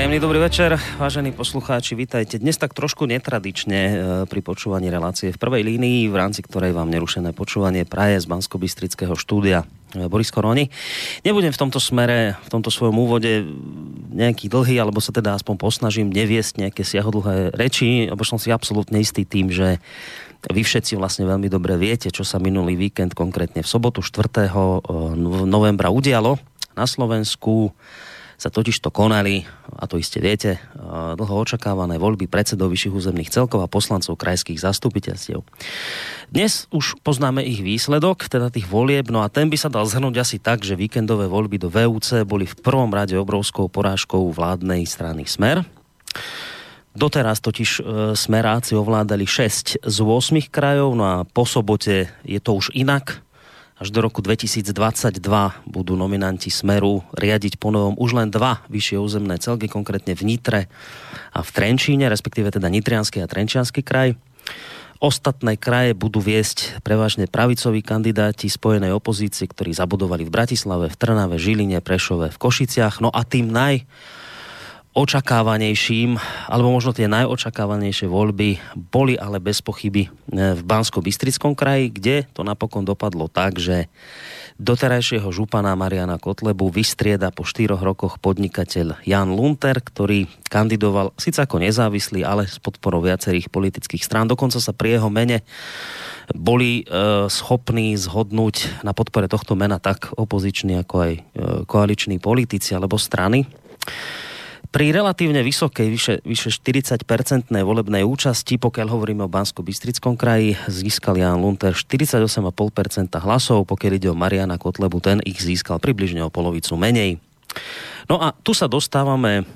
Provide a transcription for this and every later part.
Príjemný dobrý večer, vážení poslucháči, vítajte. Dnes tak trošku netradične e, pri počúvaní relácie v prvej línii, v rámci ktorej vám nerušené počúvanie praje z bansko štúdia e, Boris Koroni. Nebudem v tomto smere, v tomto svojom úvode nejaký dlhý, alebo sa teda aspoň posnažím neviesť nejaké siahodlhé reči, lebo som si absolútne istý tým, že vy všetci vlastne veľmi dobre viete, čo sa minulý víkend, konkrétne v sobotu 4. E, novembra udialo na Slovensku sa totiž to konali, a to iste viete, dlho očakávané voľby predsedov vyšších územných celkov a poslancov krajských zastupiteľstiev. Dnes už poznáme ich výsledok, teda tých volieb, no a ten by sa dal zhrnúť asi tak, že víkendové voľby do VUC boli v prvom rade obrovskou porážkou vládnej strany Smer. Doteraz totiž e, smeráci ovládali 6 z 8 krajov, no a po sobote je to už inak až do roku 2022 budú nominanti Smeru riadiť ponovom už len dva vyššie územné celky, konkrétne v Nitre a v Trenčíne, respektíve teda Nitrianský a Trenčiansky kraj. Ostatné kraje budú viesť prevažne pravicoví kandidáti spojenej opozície, ktorí zabudovali v Bratislave, v Trnave, Žiline, Prešove, v Košiciach. No a tým naj očakávanejším, alebo možno tie najočakávanejšie voľby boli ale bez pochyby e, v Bansko-Bystrickom kraji, kde to napokon dopadlo tak, že doterajšieho župana Mariana Kotlebu vystrieda po štyroch rokoch podnikateľ Jan Lunter, ktorý kandidoval síce ako nezávislý, ale s podporou viacerých politických strán. Dokonca sa pri jeho mene boli e, schopní zhodnúť na podpore tohto mena tak opoziční ako aj e, koaliční politici alebo strany. Pri relatívne vysokej, vyše, vyše 40-percentnej volebnej účasti, pokiaľ hovoríme o Bansko-Bystrickom kraji, získal Jan Lunter 48,5% hlasov, pokiaľ ide o Mariana Kotlebu, ten ich získal približne o polovicu menej. No a tu sa dostávame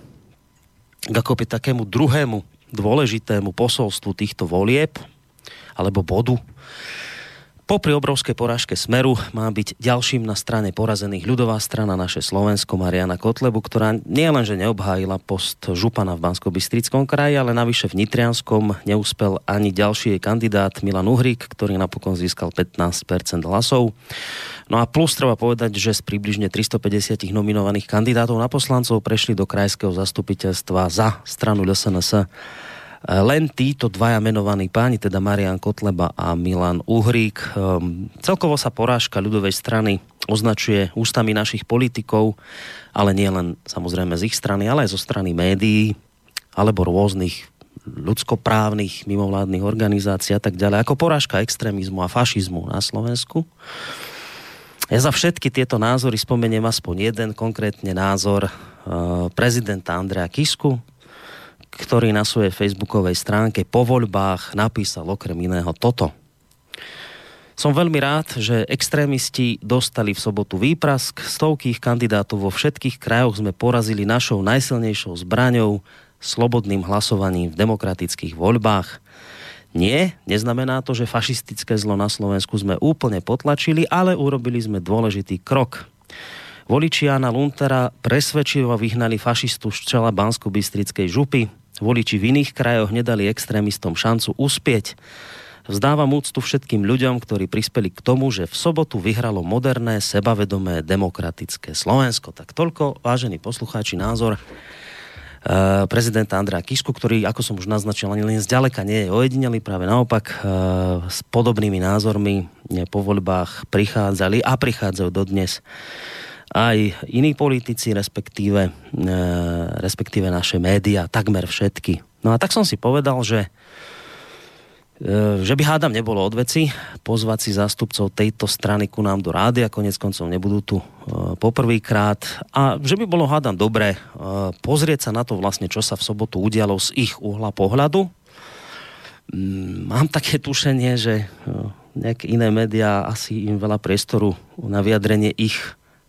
k akoby takému druhému dôležitému posolstvu týchto volieb, alebo bodu, Popri obrovskej porážke Smeru má byť ďalším na strane porazených ľudová strana naše Slovensko Mariana Kotlebu, ktorá nielenže neobhájila post župana v bansko kraji, ale navyše v Nitrianskom neúspel ani ďalší kandidát Milan Uhrík, ktorý napokon získal 15% hlasov. No a plus treba povedať, že z približne 350 nominovaných kandidátov na poslancov prešli do krajského zastupiteľstva za stranu LSNS len títo dvaja menovaní páni, teda Marian Kotleba a Milan Uhrík. Um, celkovo sa porážka ľudovej strany označuje ústami našich politikov, ale nie len samozrejme z ich strany, ale aj zo strany médií alebo rôznych ľudskoprávnych mimovládnych organizácií a tak ďalej, ako porážka extrémizmu a fašizmu na Slovensku. Ja za všetky tieto názory spomeniem aspoň jeden konkrétne názor uh, prezidenta Andrea Kisku, ktorý na svojej facebookovej stránke po voľbách napísal okrem iného toto. Som veľmi rád, že extrémisti dostali v sobotu výprask. Stovky ich kandidátov vo všetkých krajoch sme porazili našou najsilnejšou zbraňou, slobodným hlasovaním v demokratických voľbách. Nie, neznamená to, že fašistické zlo na Slovensku sme úplne potlačili, ale urobili sme dôležitý krok. Voliči Jana Luntera presvedčivo vyhnali fašistu z čela Bansko-Bystrickej župy, Voliči v iných krajoch nedali extrémistom šancu uspieť. Vzdávam úctu všetkým ľuďom, ktorí prispeli k tomu, že v sobotu vyhralo moderné, sebavedomé, demokratické Slovensko. Tak toľko, vážení poslucháči, názor Uh, prezidenta Andrea Kisku, ktorý, ako som už naznačil, ani len zďaleka nie je ojedinelý, práve naopak uh, s podobnými názormi po voľbách prichádzali a prichádzajú dodnes aj iní politici, respektíve, e, respektíve naše médiá, takmer všetky. No a tak som si povedal, že e, že by hádam nebolo od veci pozvať si zástupcov tejto strany ku nám do rády a konec koncov nebudú tu e, poprvýkrát a že by bolo hádam dobre e, pozrieť sa na to vlastne, čo sa v sobotu udialo z ich uhla pohľadu. Mm, mám také tušenie, že nejaké iné médiá asi im veľa priestoru na vyjadrenie ich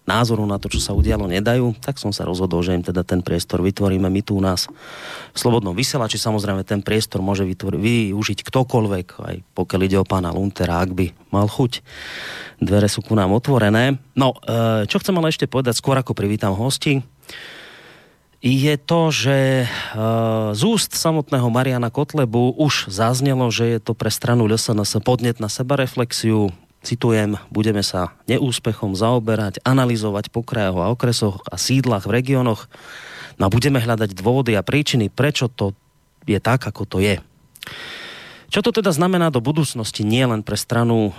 názoru na to, čo sa udialo, nedajú, tak som sa rozhodol, že im teda ten priestor vytvoríme my tu u nás v Slobodnom vysielači. Samozrejme, ten priestor môže vytvori, využiť ktokoľvek, aj pokiaľ ide o pána Luntera, ak by mal chuť. Dvere sú ku nám otvorené. No, e, čo chcem ale ešte povedať, skôr ako privítam hosti, je to, že z úst samotného Mariana Kotlebu už zaznelo, že je to pre stranu LSNS podnet na sebareflexiu. Citujem, budeme sa neúspechom zaoberať, analyzovať po krajoch a okresoch a sídlach v regiónoch no a budeme hľadať dôvody a príčiny, prečo to je tak, ako to je. Čo to teda znamená do budúcnosti nie len pre stranu e,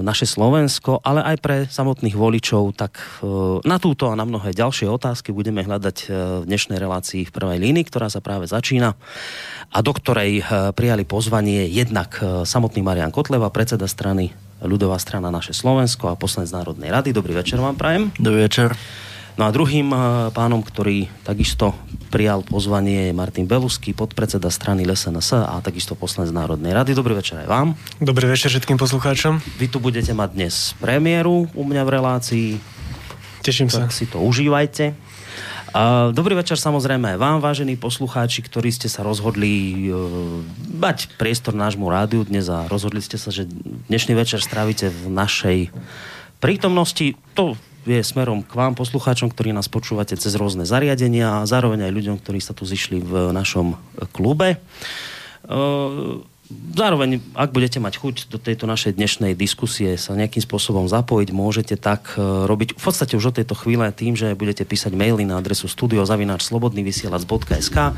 naše Slovensko, ale aj pre samotných voličov, tak e, na túto a na mnohé ďalšie otázky budeme hľadať e, v dnešnej relácii v prvej línii, ktorá sa práve začína a do ktorej e, prijali pozvanie jednak e, samotný Marian Kotleva, predseda strany ľudová strana naše Slovensko a poslanec Národnej rady. Dobrý večer vám prajem. Dobrý večer. No a druhým eh, pánom, ktorý takisto prijal pozvanie je Martin Belusky, podpredseda strany LSNS a takisto poslanec Národnej rady. Dobrý večer aj vám. Dobrý večer všetkým poslucháčom. Vy tu budete mať dnes premiéru u mňa v relácii. Teším tak sa. si to užívajte. Dobrý večer samozrejme aj vám, vážení poslucháči, ktorí ste sa rozhodli mať priestor nášmu rádiu dnes a rozhodli ste sa, že dnešný večer strávite v našej prítomnosti. To je smerom k vám, poslucháčom, ktorí nás počúvate cez rôzne zariadenia a zároveň aj ľuďom, ktorí sa tu zišli v našom klube. Zároveň, ak budete mať chuť do tejto našej dnešnej diskusie sa nejakým spôsobom zapojiť, môžete tak uh, robiť v podstate už od tejto chvíle tým, že budete písať maily na adresu studiozavináčslobodnyvysielac.sk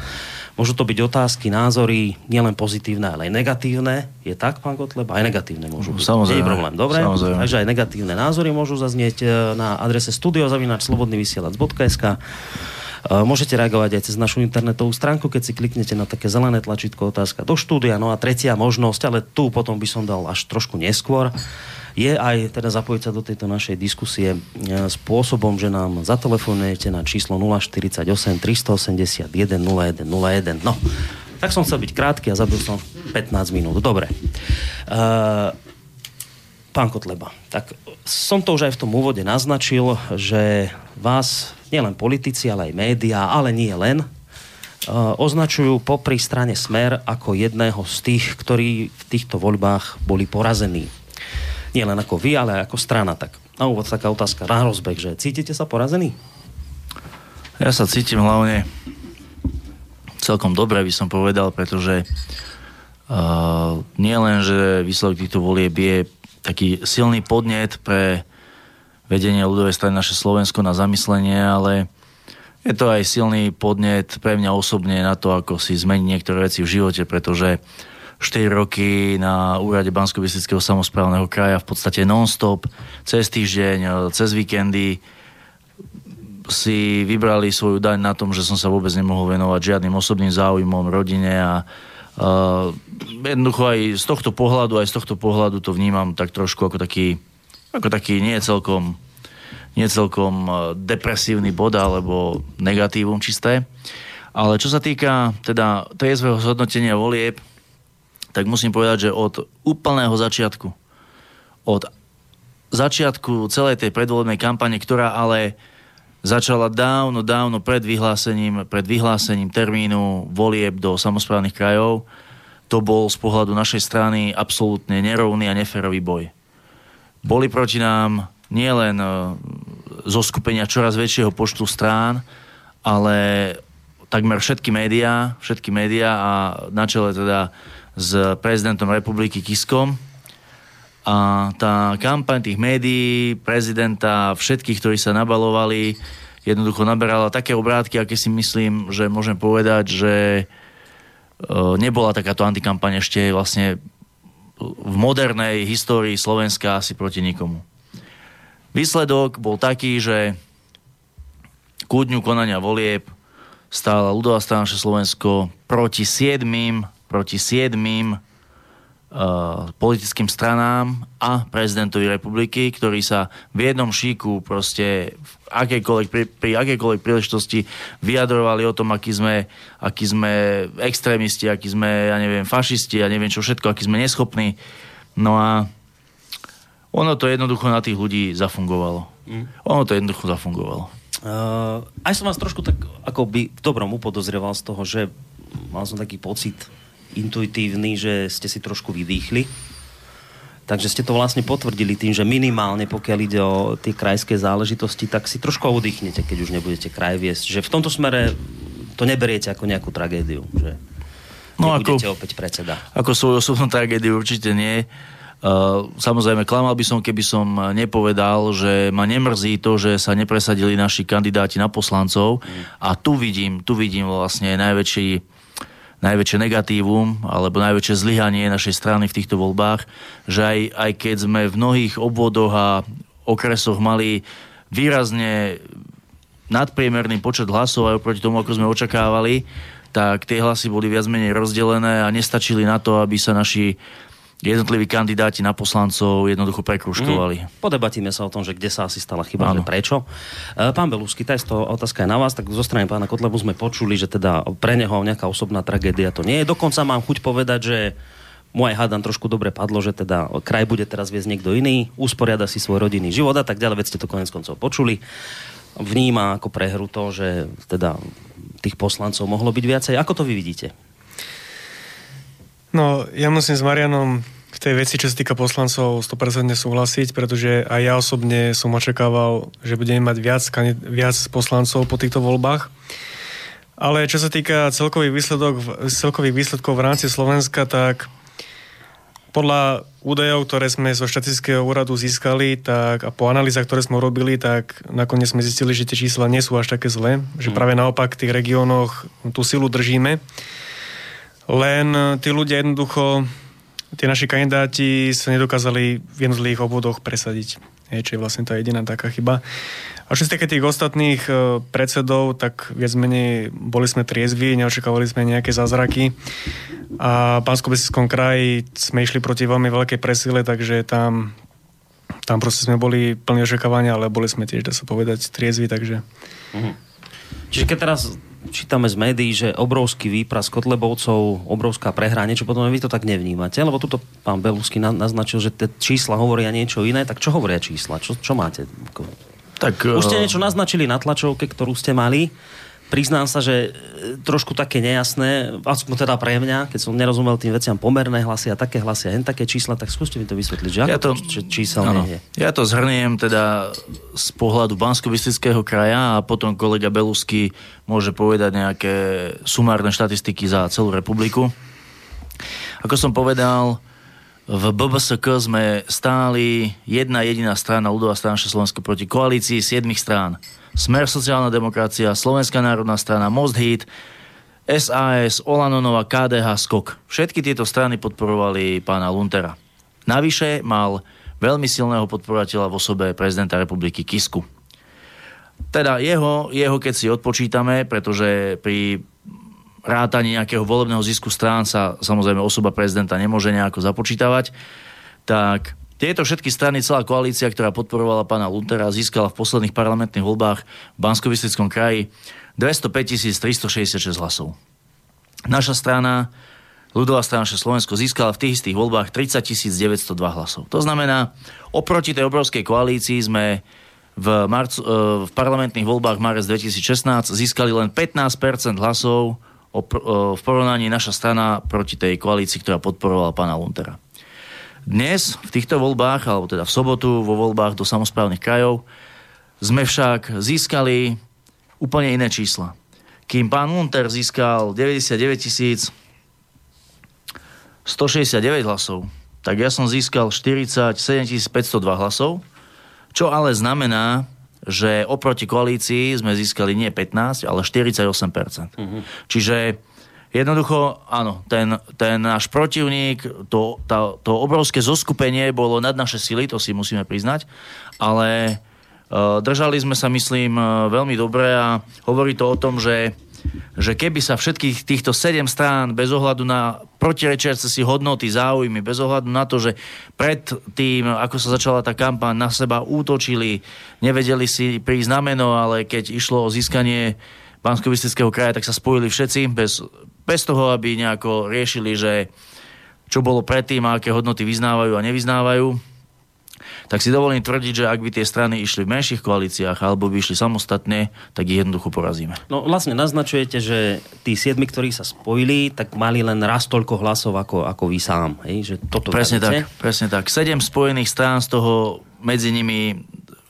Môžu to byť otázky, názory, nielen pozitívne, ale aj negatívne. Je tak, pán Kotleb? Aj negatívne môžu. Samozrejme. Nie je problém. Dobre, Samozrejme. takže aj negatívne názory môžu zaznieť e, na adrese studiozavináčslobodnyvysielac.sk E, Môžete reagovať aj cez našu internetovú stránku, keď si kliknete na také zelené tlačítko otázka do štúdia. No a tretia možnosť, ale tu potom by som dal až trošku neskôr, je aj teda zapojiť sa do tejto našej diskusie e, spôsobom, že nám zatelefonujete na číslo 048 381 0101. No, tak som chcel byť krátky a zabil som 15 minút. Dobre. Uh, pán Kotleba, tak som to už aj v tom úvode naznačil, že vás nielen politici, ale aj médiá, ale nie len, uh, označujú popri strane Smer ako jedného z tých, ktorí v týchto voľbách boli porazení. Nie len ako vy, ale ako strana. Tak na úvod taká otázka na rozbeh, že cítite sa porazení? Ja sa cítim hlavne celkom dobre, by som povedal, pretože uh, nie len, že výsledok týchto volieb je taký silný podnet pre vedenie ľudovej strany naše Slovensko na zamyslenie, ale je to aj silný podnet pre mňa osobne na to, ako si zmeniť niektoré veci v živote, pretože 4 roky na úrade bansko samozprávneho kraja v podstate non-stop, cez týždeň, cez víkendy si vybrali svoju daň na tom, že som sa vôbec nemohol venovať žiadnym osobným záujmom, rodine a jednoducho aj z tohto pohľadu, aj z tohto pohľadu to vnímam tak trošku ako taký, ako taký nie celkom nie celkom depresívny bod alebo negatívum čisté. Ale čo sa týka teda triezvého zhodnotenia volieb, tak musím povedať, že od úplného začiatku, od začiatku celej tej predvolebnej kampane, ktorá ale začala dávno, dávno pred vyhlásením, pred vyhlásením termínu volieb do samozprávnych krajov, to bol z pohľadu našej strany absolútne nerovný a neférový boj. Boli proti nám nielen zo skupenia čoraz väčšieho počtu strán, ale takmer všetky médiá, všetky médiá a na čele teda s prezidentom republiky Kiskom. A tá kampaň tých médií, prezidenta, všetkých, ktorí sa nabalovali, jednoducho naberala také obrátky, aké si myslím, že môžem povedať, že nebola takáto antikampaň ešte vlastne v modernej histórii Slovenska asi proti nikomu. Výsledok bol taký, že ku dňu konania volieb stála ľudová strana Slovensko proti siedmým, proti siedmým politickým stranám a prezidentovi republiky, ktorý sa v jednom šíku proste v akejkoľvek, pri, pri akejkoľvek príležitosti vyjadrovali o tom, aký sme, aký sme extrémisti, aký sme, ja neviem, fašisti, ja neviem čo všetko, aký sme neschopní. No a ono to jednoducho na tých ľudí zafungovalo. Mm. Ono to jednoducho zafungovalo. Uh, aj som vás trošku tak ako by v dobrom upodozrieval z toho, že mal som taký pocit intuitívny, že ste si trošku vydýchli. Takže ste to vlastne potvrdili tým, že minimálne pokiaľ ide o tie krajské záležitosti, tak si trošku oddychnete, keď už nebudete kraj viesť. Že v tomto smere to neberiete ako nejakú tragédiu. Že no ako, opäť predseda. Ako svoju osobnú tragédiu určite nie. Uh, samozrejme, klamal by som, keby som nepovedal, že ma nemrzí to, že sa nepresadili naši kandidáti na poslancov mm. a tu vidím, tu vidím vlastne najväčší najväčšie negatívum alebo najväčšie zlyhanie našej strany v týchto voľbách, že aj, aj keď sme v mnohých obvodoch a okresoch mali výrazne nadpriemerný počet hlasov aj oproti tomu, ako sme očakávali, tak tie hlasy boli viac menej rozdelené a nestačili na to, aby sa naši jednotliví kandidáti na poslancov jednoducho prekruškovali. Mm. Podebatíme sa o tom, že kde sa asi stala chyba, že prečo. E, pán Belúsky, tá to otázka je na vás, tak zo strany pána Kotlebu sme počuli, že teda pre neho nejaká osobná tragédia to nie je. Dokonca mám chuť povedať, že mu aj hádam trošku dobre padlo, že teda kraj bude teraz viesť niekto iný, usporiada si svoj rodinný život a tak ďalej, veď ste to konec koncov počuli. Vníma ako prehru to, že teda tých poslancov mohlo byť viacej. Ako to vy vidíte? No, ja musím s Marianom v tej veci, čo sa týka poslancov, 100% súhlasiť, pretože aj ja osobne som očakával, že budeme mať viac, viac poslancov po týchto voľbách. Ale čo sa týka celkových, výsledok, celkových výsledkov v rámci Slovenska, tak podľa údajov, ktoré sme zo štatistického úradu získali tak, a po analýzach, ktoré sme robili, tak nakoniec sme zistili, že tie čísla nie sú až také zlé, že mm. práve naopak v tých regiónoch tú silu držíme. Len tí ľudia jednoducho tie naši kandidáti sa nedokázali v jednotlivých obvodoch presadiť. Je, čo je vlastne tá jediná taká chyba. A čo sa tých ostatných e, predsedov, tak viac menej boli sme triezvi, neočakávali sme nejaké zázraky. A v pánsko kraji sme išli proti veľmi veľkej presile, takže tam, tam proste sme boli plní očakávania, ale boli sme tiež, dá sa povedať, triezvi, takže... Mhm. Čiže keď teraz čítame z médií, že obrovský výpras Kotlebovcov, obrovská prehra, niečo potom vy to tak nevnímate, lebo tuto pán Belusky naznačil, že tie čísla hovoria niečo iné, tak čo hovoria čísla? Čo, čo máte? Tak, Už ste eh, niečo naznačili na tlačovke, ktorú ste mali priznám sa, že e, trošku také nejasné, aspoň teda pre mňa, keď som nerozumel tým veciam pomerné hlasy a také hlasy a hen také čísla, tak skúste mi to vysvetliť, že ja to, to číselne je. Ja to zhrniem teda z pohľadu bansko kraja a potom kolega Belusky môže povedať nejaké sumárne štatistiky za celú republiku. Ako som povedal, v BBSK sme stáli jedna jediná strana, ľudová strana Slovenska proti koalícii siedmých strán. Smer sociálna demokracia, Slovenská národná strana, Most Hit, SAS, Olanonova, KDH, Skok. Všetky tieto strany podporovali pána Luntera. Navyše mal veľmi silného podporovateľa v osobe prezidenta republiky Kisku. Teda jeho, jeho keď si odpočítame, pretože pri rátaní nejakého volebného zisku strán sa samozrejme osoba prezidenta nemôže nejako započítavať, tak tieto všetky strany, celá koalícia, ktorá podporovala pána Luntera, získala v posledných parlamentných voľbách v bansko kraji 205 366 hlasov. Naša strana, ľudová strana Slovensko, získala v tých istých voľbách 30 902 hlasov. To znamená, oproti tej obrovskej koalícii sme v, marcu, e, v parlamentných voľbách marec 2016 získali len 15% hlasov e, v porovnaní naša strana proti tej koalícii, ktorá podporovala pána Luntera. Dnes v týchto voľbách, alebo teda v sobotu vo voľbách do samozprávnych krajov, sme však získali úplne iné čísla. Kým pán Munter získal 99 169 hlasov, tak ja som získal 47 502 hlasov, čo ale znamená, že oproti koalícii sme získali nie 15, ale 48%. Mm-hmm. Čiže Jednoducho, áno, ten, ten náš protivník, to, tá, to obrovské zoskupenie bolo nad naše sily, to si musíme priznať, ale uh, držali sme sa, myslím, uh, veľmi dobre a hovorí to o tom, že že keby sa všetkých týchto sedem strán bez ohľadu na protirečiace si hodnoty, záujmy, bez ohľadu na to, že pred tým, ako sa začala tá kampaň, na seba útočili, nevedeli si prísť na meno, ale keď išlo o získanie bansko kraja, tak sa spojili všetci bez bez toho, aby nejako riešili, že čo bolo predtým a aké hodnoty vyznávajú a nevyznávajú, tak si dovolím tvrdiť, že ak by tie strany išli v menších koalíciách alebo by išli samostatne, tak ich jednoducho porazíme. No vlastne naznačujete, že tí siedmi, ktorí sa spojili, tak mali len raz toľko hlasov ako, ako vy sám. Hej? Že toto presne tak, presne tak. Sedem spojených strán, z toho medzi nimi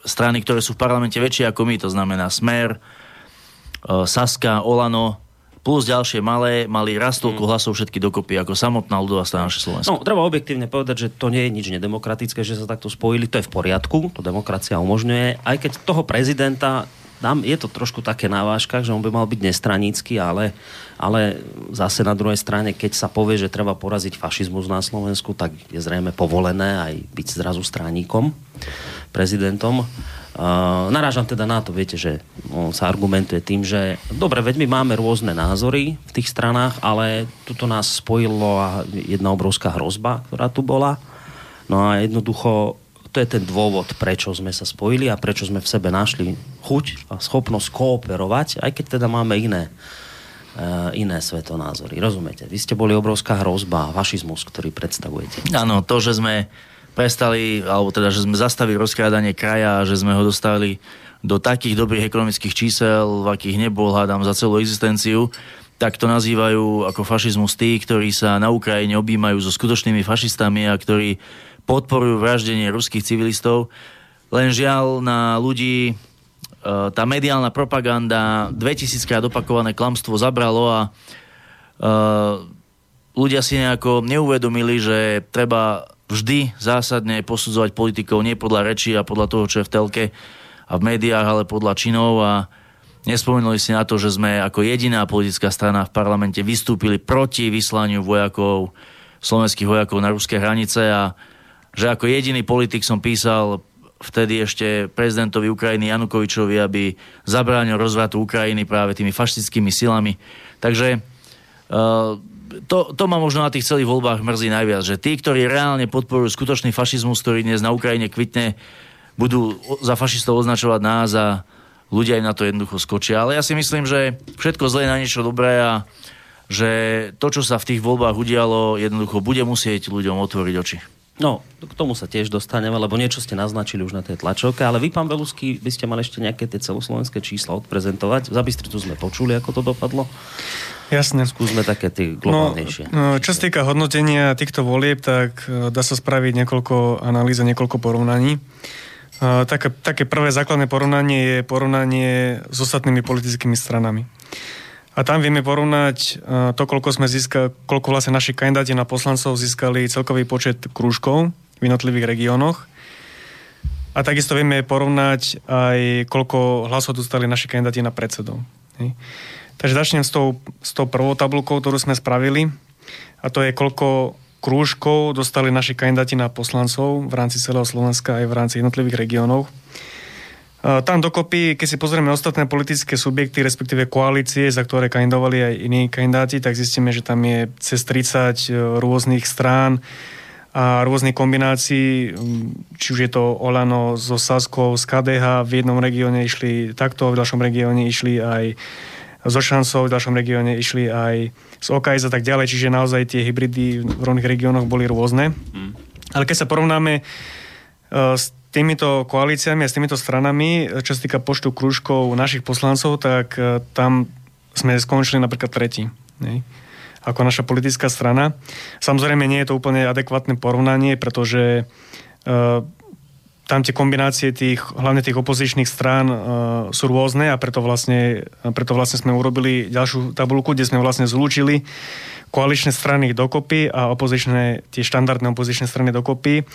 strany, ktoré sú v parlamente väčšie ako my, to znamená Smer, e, Saska, Olano, plus ďalšie malé, mali raz toľko mm. hlasov všetky dokopy ako samotná ľudová strana Slovenska. No, treba objektívne povedať, že to nie je nič nedemokratické, že sa takto spojili, to je v poriadku, to demokracia umožňuje, aj keď toho prezidenta tam je to trošku také na váškach, že on by mal byť nestranícky, ale, ale zase na druhej strane, keď sa povie, že treba poraziť fašizmus na Slovensku, tak je zrejme povolené aj byť zrazu straníkom, prezidentom. Narážam teda na to, viete, že sa argumentuje tým, že dobre, veď my máme rôzne názory v tých stranách, ale tuto nás spojilo jedna obrovská hrozba, ktorá tu bola. No a jednoducho to je ten dôvod, prečo sme sa spojili a prečo sme v sebe našli chuť a schopnosť kooperovať, aj keď teda máme iné, uh, iné svetonázory. Rozumiete? Vy ste boli obrovská hrozba, fašizmus, ktorý predstavujete. Áno, to, že sme prestali, alebo teda, že sme zastavili rozkrádanie kraja že sme ho dostali do takých dobrých ekonomických čísel, v akých nebol, hádam, za celú existenciu, tak to nazývajú ako fašizmus tí, ktorí sa na Ukrajine objímajú so skutočnými fašistami a ktorí podporujú vraždenie ruských civilistov. Len žiaľ na ľudí e, tá mediálna propaganda, 2000 krát opakované klamstvo zabralo a uh, ľudia si nejako neuvedomili, že treba vždy zásadne posudzovať politikov nie podľa rečí a podľa toho, čo je v telke a v médiách, ale podľa činov a nespomenuli si na to, že sme ako jediná politická strana v parlamente vystúpili proti vyslaniu vojakov, slovenských vojakov na ruské hranice a že ako jediný politik som písal vtedy ešte prezidentovi Ukrajiny Janukovičovi, aby zabránil rozvratu Ukrajiny práve tými fašistickými silami. Takže uh, to, to ma možno na tých celých voľbách mrzí najviac, že tí, ktorí reálne podporujú skutočný fašizmus, ktorý dnes na Ukrajine kvitne, budú za fašistov označovať nás a ľudia aj na to jednoducho skočia. Ale ja si myslím, že všetko zlé na niečo dobré a že to, čo sa v tých voľbách udialo, jednoducho bude musieť ľuďom otvoriť oči. No, k tomu sa tiež dostaneme, lebo niečo ste naznačili už na tej tlačovke, ale vy, pán Belusky, by ste mali ešte nejaké tie celoslovenské čísla odprezentovať. Za Bystricu sme počuli, ako to dopadlo. Jasne. Skúsme také tie globálnejšie. No, no, čo sa týka hodnotenia týchto volieb, tak e, dá sa spraviť niekoľko analýz a niekoľko porovnaní. E, také, také prvé základné porovnanie je porovnanie s ostatnými politickými stranami. A tam vieme porovnať e, to, koľko sme získali, koľko vlastne naši kandidáti na poslancov získali celkový počet krúžkov v jednotlivých regiónoch. A takisto vieme porovnať aj, koľko hlasov dostali naši kandidáti na predsedov. Takže začnem s tou, s tou prvou tabulkou, ktorú sme spravili. A to je, koľko krúžkov dostali naši kandidáti na poslancov v rámci celého Slovenska aj v rámci jednotlivých regiónov. Tam dokopy, keď si pozrieme ostatné politické subjekty, respektíve koalície, za ktoré kandidovali aj iní kandidáti, tak zistíme, že tam je cez 30 e, rôznych strán a rôznych kombinácií, či už je to Olano so Saskou, z KDH, v jednom regióne išli takto, v ďalšom regióne išli aj so šancov, v ďalšom regióne išli aj z OKS a tak ďalej, čiže naozaj tie hybridy v rôznych regiónoch boli rôzne. Mm. Ale keď sa porovnáme uh, s týmito koalíciami a s týmito stranami, čo sa týka počtu krúžkov našich poslancov, tak e, tam sme skončili napríklad tretí. Ne? Ako naša politická strana. Samozrejme, nie je to úplne adekvátne porovnanie, pretože uh, tam tie kombinácie tých, hlavne tých opozičných strán uh, sú rôzne a preto vlastne, preto vlastne sme urobili ďalšiu tabulku, kde sme vlastne zlúčili koaličné strany dokopy a opozičné, tie štandardné opozičné strany dokopy.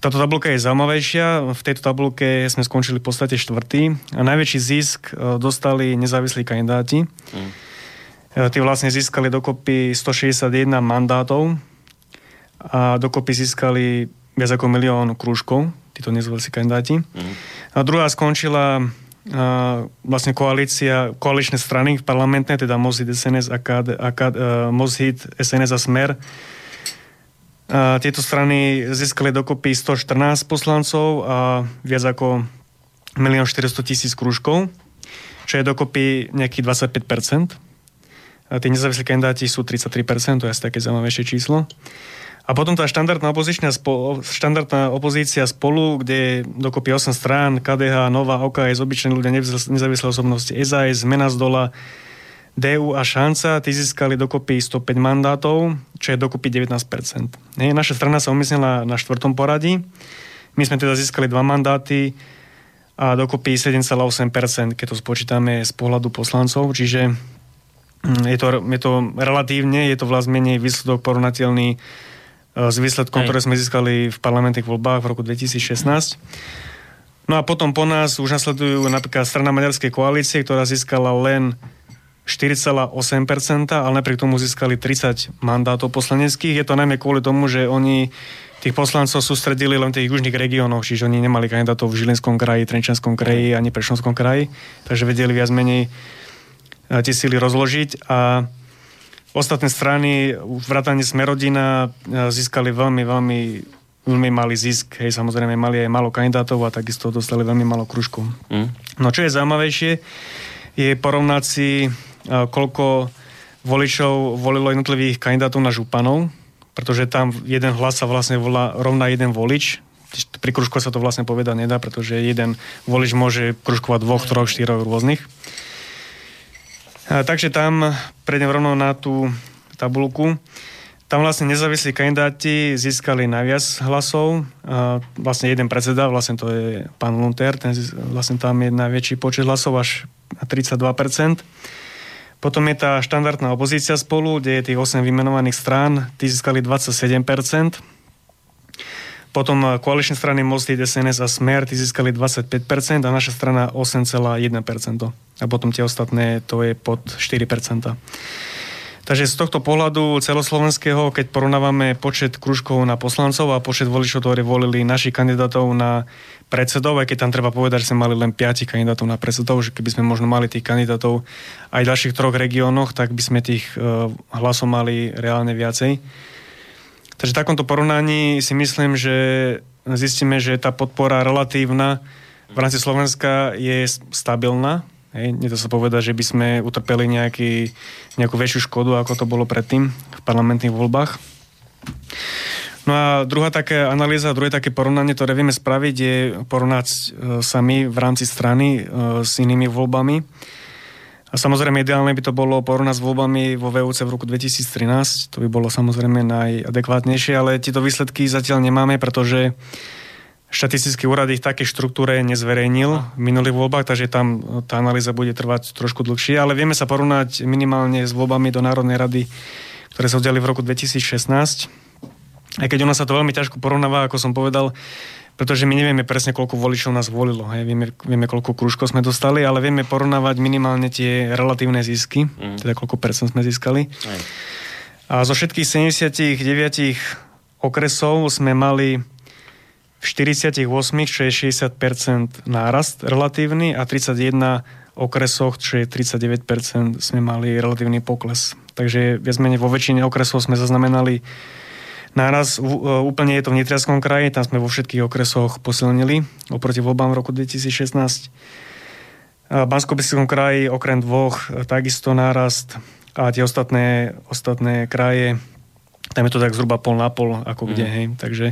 Táto tabulka je zaujímavejšia. V tejto tabulke sme skončili v podstate štvrtý. A najväčší zisk e, dostali nezávislí kandidáti. Mm. Tí vlastne získali dokopy 161 mandátov a dokopy získali viac ako milión krúžkov, títo nezávislí kandidáti. Mm. A druhá skončila e, vlastne koalícia, koaličné strany parlamentné, teda Mozhit, SNS a, KD, a KD, uh, Mozhit, SNS a Smer, tieto strany získali dokopy 114 poslancov a viac ako 1 400 tisíc krúžkov, čo je dokopy nejakých 25%. A tí nezávislí kandidáti sú 33%, to je asi také zaujímavejšie číslo. A potom tá štandardná, opozičná spo, štandardná opozícia spolu, kde je dokopy 8 strán, KDH, Nová, OKS, obyčajní ľudia, nezávislé osobnosti, SAS, Zmena z dola, DU a Šanca, tí získali dokopy 105 mandátov, čo je dokopy 19%. Nie, naša strana sa umiestnila na štvrtom poradí. My sme teda získali dva mandáty a dokopy 7,8%, keď to spočítame z pohľadu poslancov, čiže mm, je to, je to relatívne, je to vlastne menej výsledok porovnateľný E, s výsledkom, Hej. ktoré sme získali v parlamentných voľbách v roku 2016. No a potom po nás už nasledujú napríklad strana Maďarskej koalície, ktorá získala len 4,8%, ale napriek tomu získali 30 mandátov poslaneckých. Je to najmä kvôli tomu, že oni tých poslancov sústredili len v tých južných regiónoch, čiže oni nemali kandidátov v Žilinskom kraji, Trenčanskom kraji ani Prešovskom kraji, takže vedeli viac menej e, tie síly rozložiť a Ostatné strany, vrátane Smerodina, e, získali veľmi, veľmi, veľmi malý zisk. Hej, samozrejme, mali aj málo kandidátov a takisto dostali veľmi málo kružkov. Mm. No čo je zaujímavejšie, je porovnať si, koľko voličov volilo jednotlivých kandidátov na županov, pretože tam jeden hlas sa vlastne volá rovná jeden volič. Pri kružku sa to vlastne povedať nedá, pretože jeden volič môže kružkovať dvoch, troch, štyroch rôznych. Takže tam prejdem rovno na tú tabulku. Tam vlastne nezávislí kandidáti získali najviac hlasov. Vlastne jeden predseda, vlastne to je pán Lunter, ten vlastne tam je najväčší počet hlasov, až 32%. Potom je tá štandardná opozícia spolu, kde je tých 8 vymenovaných strán, tí získali 27%. Potom eh, koaličné strany Mosty, SNS a Smer, tí získali 25% a naša strana 8,1%. A potom tie ostatné, to je pod 4%. Takže z tohto pohľadu celoslovenského, keď porovnávame počet kružkov na poslancov a počet voličov, ktorí volili našich kandidátov na predsedov, aj keď tam treba povedať, že sme mali len 5 kandidátov na predsedov, že keby sme možno mali tých kandidátov aj v ďalších troch regiónoch, tak by sme tých uh, hlasov mali reálne viacej. Takže v takomto porovnaní si myslím, že zistíme, že tá podpora relatívna v rámci Slovenska je stabilná. Hej, nedá sa povedať, že by sme utrpeli nejaký, nejakú väčšiu škodu, ako to bolo predtým v parlamentných voľbách. No a druhá taká analýza, druhé také porovnanie, ktoré vieme spraviť, je porovnať e, sami v rámci strany e, s inými voľbami. A samozrejme ideálne by to bolo porovnať s voľbami vo VUC v roku 2013. To by bolo samozrejme najadekvátnejšie, ale tieto výsledky zatiaľ nemáme, pretože štatistický úrad ich v takej štruktúre nezverejnil v minulých voľbách, takže tam tá analýza bude trvať trošku dlhšie, ale vieme sa porovnať minimálne s voľbami do Národnej rady, ktoré sa udiali v roku 2016. Aj keď ono sa to veľmi ťažko porovnáva, ako som povedal, pretože my nevieme presne, koľko voličov nás volilo. Hej. Vieme, vieme, koľko krúžkov sme dostali, ale vieme porovnávať minimálne tie relatívne zisky, mm. teda koľko percent sme získali. Aj. A zo všetkých 79 okresov sme mali v 48, čo je 60% nárast relatívny a 31 okresoch, čo je 39%, sme mali relatívny pokles. Takže viac menej vo väčšine okresov sme zaznamenali Náraz e, úplne je to v Nitrianskom kraji, tam sme vo všetkých okresoch posilnili oproti voľbám v roku 2016. V bansko kraji okrem dvoch e, takisto nárast a tie ostatné, ostatné kraje, tam je to tak zhruba pol na pol, ako mm. kde, hej. Takže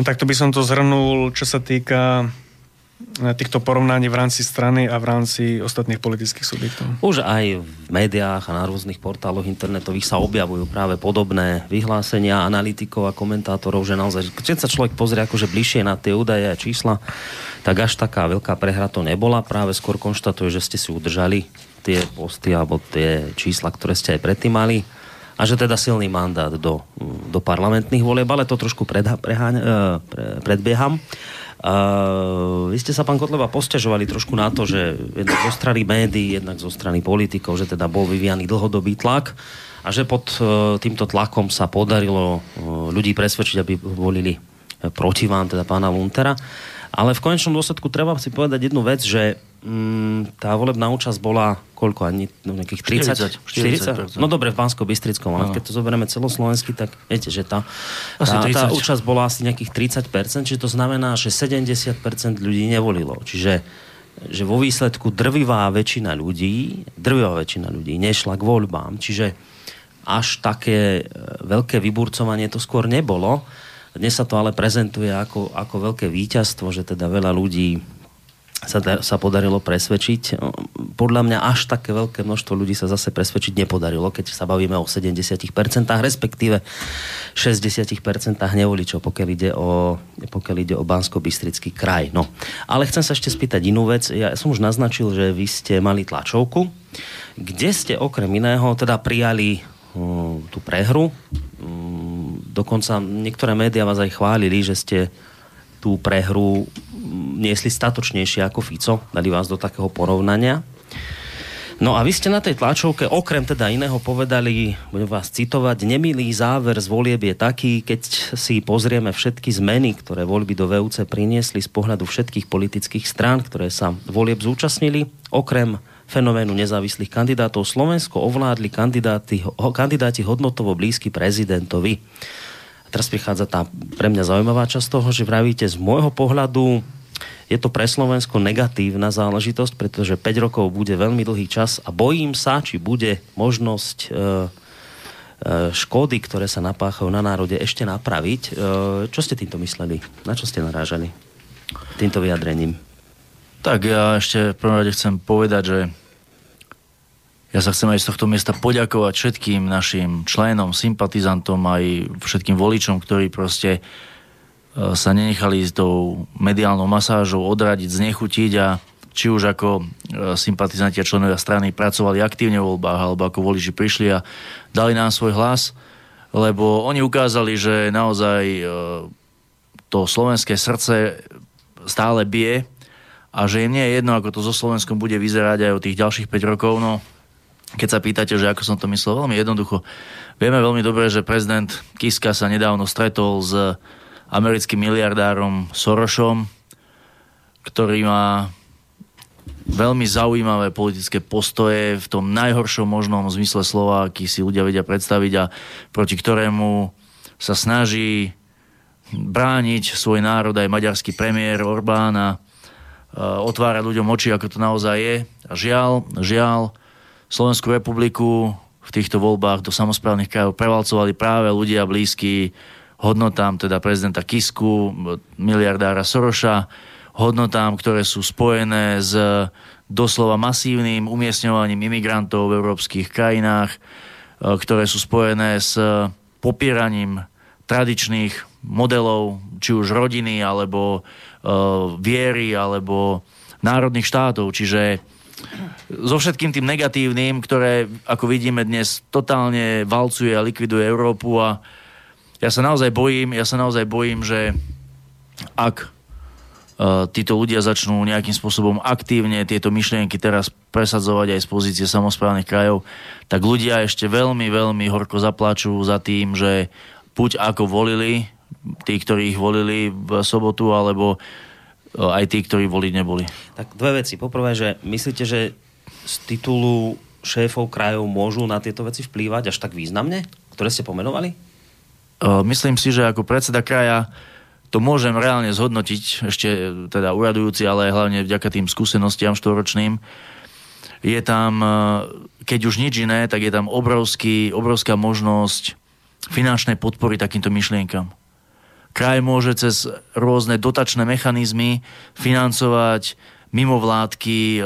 takto by som to zhrnul, čo sa týka týchto porovnaní v rámci strany a v rámci ostatných politických subjektov. Už aj v médiách a na rôznych portáloch internetových sa objavujú práve podobné vyhlásenia analytikov a komentátorov, že naozaj, keď sa človek pozrie akože bližšie na tie údaje a čísla, tak až taká veľká prehra to nebola. Práve skôr konštatuje, že ste si udržali tie posty alebo tie čísla, ktoré ste aj predtým mali a že teda silný mandát do, do parlamentných volieb, ale to trošku predha, preháň, eh, pre, predbieham. Uh, vy ste sa, pán Kotleba, posťažovali trošku na to, že jednak zo strany médií, jednak zo strany politikov, že teda bol vyvianý dlhodobý tlak a že pod uh, týmto tlakom sa podarilo uh, ľudí presvedčiť, aby volili proti vám, teda pána Luntera. Ale v konečnom dôsledku treba si povedať jednu vec, že mm, tá volebná účasť bola koľko? Ani, no, nejakých 30? 40? 40? 40? No dobre, v Pánsko Bystrickom, ale no. keď to zoberieme celoslovensky, tak viete, že tá, tá, tá účasť bola asi nejakých 30%, čiže to znamená, že 70% ľudí nevolilo. Čiže že vo výsledku drvivá väčšina ľudí, drvivá väčšina ľudí nešla k voľbám. Čiže až také e, veľké vyburcovanie to skôr nebolo. Dnes sa to ale prezentuje ako, ako veľké víťazstvo, že teda veľa ľudí sa, sa podarilo presvedčiť. Podľa mňa až také veľké množstvo ľudí sa zase presvedčiť nepodarilo, keď sa bavíme o 70%, respektíve 60% nevoličov, pokiaľ ide o, pokiaľ ide o Bansko-Bystrický kraj. No. Ale chcem sa ešte spýtať inú vec. Ja som už naznačil, že vy ste mali tlačovku, kde ste okrem iného teda prijali uh, tú prehru. Um, dokonca niektoré médiá vás aj chválili, že ste tú prehru niesli statočnejšie ako Fico, dali vás do takého porovnania. No a vy ste na tej tlačovke okrem teda iného povedali, budem vás citovať, nemilý záver z volieb je taký, keď si pozrieme všetky zmeny, ktoré voľby do VUC priniesli z pohľadu všetkých politických strán, ktoré sa volieb zúčastnili, okrem fenoménu nezávislých kandidátov Slovensko ovládli kandidáti, kandidáti hodnotovo blízky prezidentovi teraz prichádza tá pre mňa zaujímavá časť toho, že vravíte z môjho pohľadu je to pre Slovensko negatívna záležitosť, pretože 5 rokov bude veľmi dlhý čas a bojím sa, či bude možnosť e, e, škody, ktoré sa napáchajú na národe, ešte napraviť. E, čo ste týmto mysleli? Na čo ste narážali týmto vyjadrením? Tak ja ešte v prvom rade chcem povedať, že ja sa chcem aj z tohto miesta poďakovať všetkým našim členom, sympatizantom, aj všetkým voličom, ktorí proste e, sa nenechali s tou mediálnou masážou odradiť, znechutiť a či už ako e, sympatizanti a členovia strany pracovali aktívne v voľbách, alebo ako voliči prišli a dali nám svoj hlas, lebo oni ukázali, že naozaj e, to slovenské srdce stále bije a že im nie je jedno, ako to so Slovenskom bude vyzerať aj o tých ďalších 5 rokov, no keď sa pýtate, že ako som to myslel, veľmi jednoducho. Vieme veľmi dobre, že prezident Kiska sa nedávno stretol s americkým miliardárom Sorošom, ktorý má veľmi zaujímavé politické postoje v tom najhoršom možnom zmysle slova, aký si ľudia vedia predstaviť a proti ktorému sa snaží brániť svoj národ aj maďarský premiér Orbán a otvárať ľuďom oči, ako to naozaj je. A žiaľ, žiaľ, Slovenskú republiku v týchto voľbách do samozprávnych krajov prevalcovali práve ľudia blízky hodnotám teda prezidenta Kisku, miliardára Soroša, hodnotám, ktoré sú spojené s doslova masívnym umiestňovaním imigrantov v európskych krajinách, e, ktoré sú spojené s popieraním tradičných modelov, či už rodiny, alebo e, viery, alebo národných štátov. Čiže so všetkým tým negatívnym, ktoré, ako vidíme dnes, totálne valcuje a likviduje Európu a ja sa naozaj bojím, ja sa naozaj bojím, že ak uh, títo ľudia začnú nejakým spôsobom aktívne tieto myšlienky teraz presadzovať aj z pozície samozprávnych krajov, tak ľudia ešte veľmi, veľmi horko zapláču za tým, že buď ako volili, tí, ktorí ich volili v sobotu, alebo aj tí, ktorí voliť neboli. Tak dve veci. Poprvé, že myslíte, že z titulu šéfov krajov môžu na tieto veci vplývať až tak významne, ktoré ste pomenovali? Myslím si, že ako predseda kraja to môžem reálne zhodnotiť, ešte teda uradujúci, ale hlavne vďaka tým skúsenostiam štvoročným. Je tam, keď už nič iné, tak je tam obrovský, obrovská možnosť finančnej podpory takýmto myšlienkam. Kraj môže cez rôzne dotačné mechanizmy financovať mimovládky, e,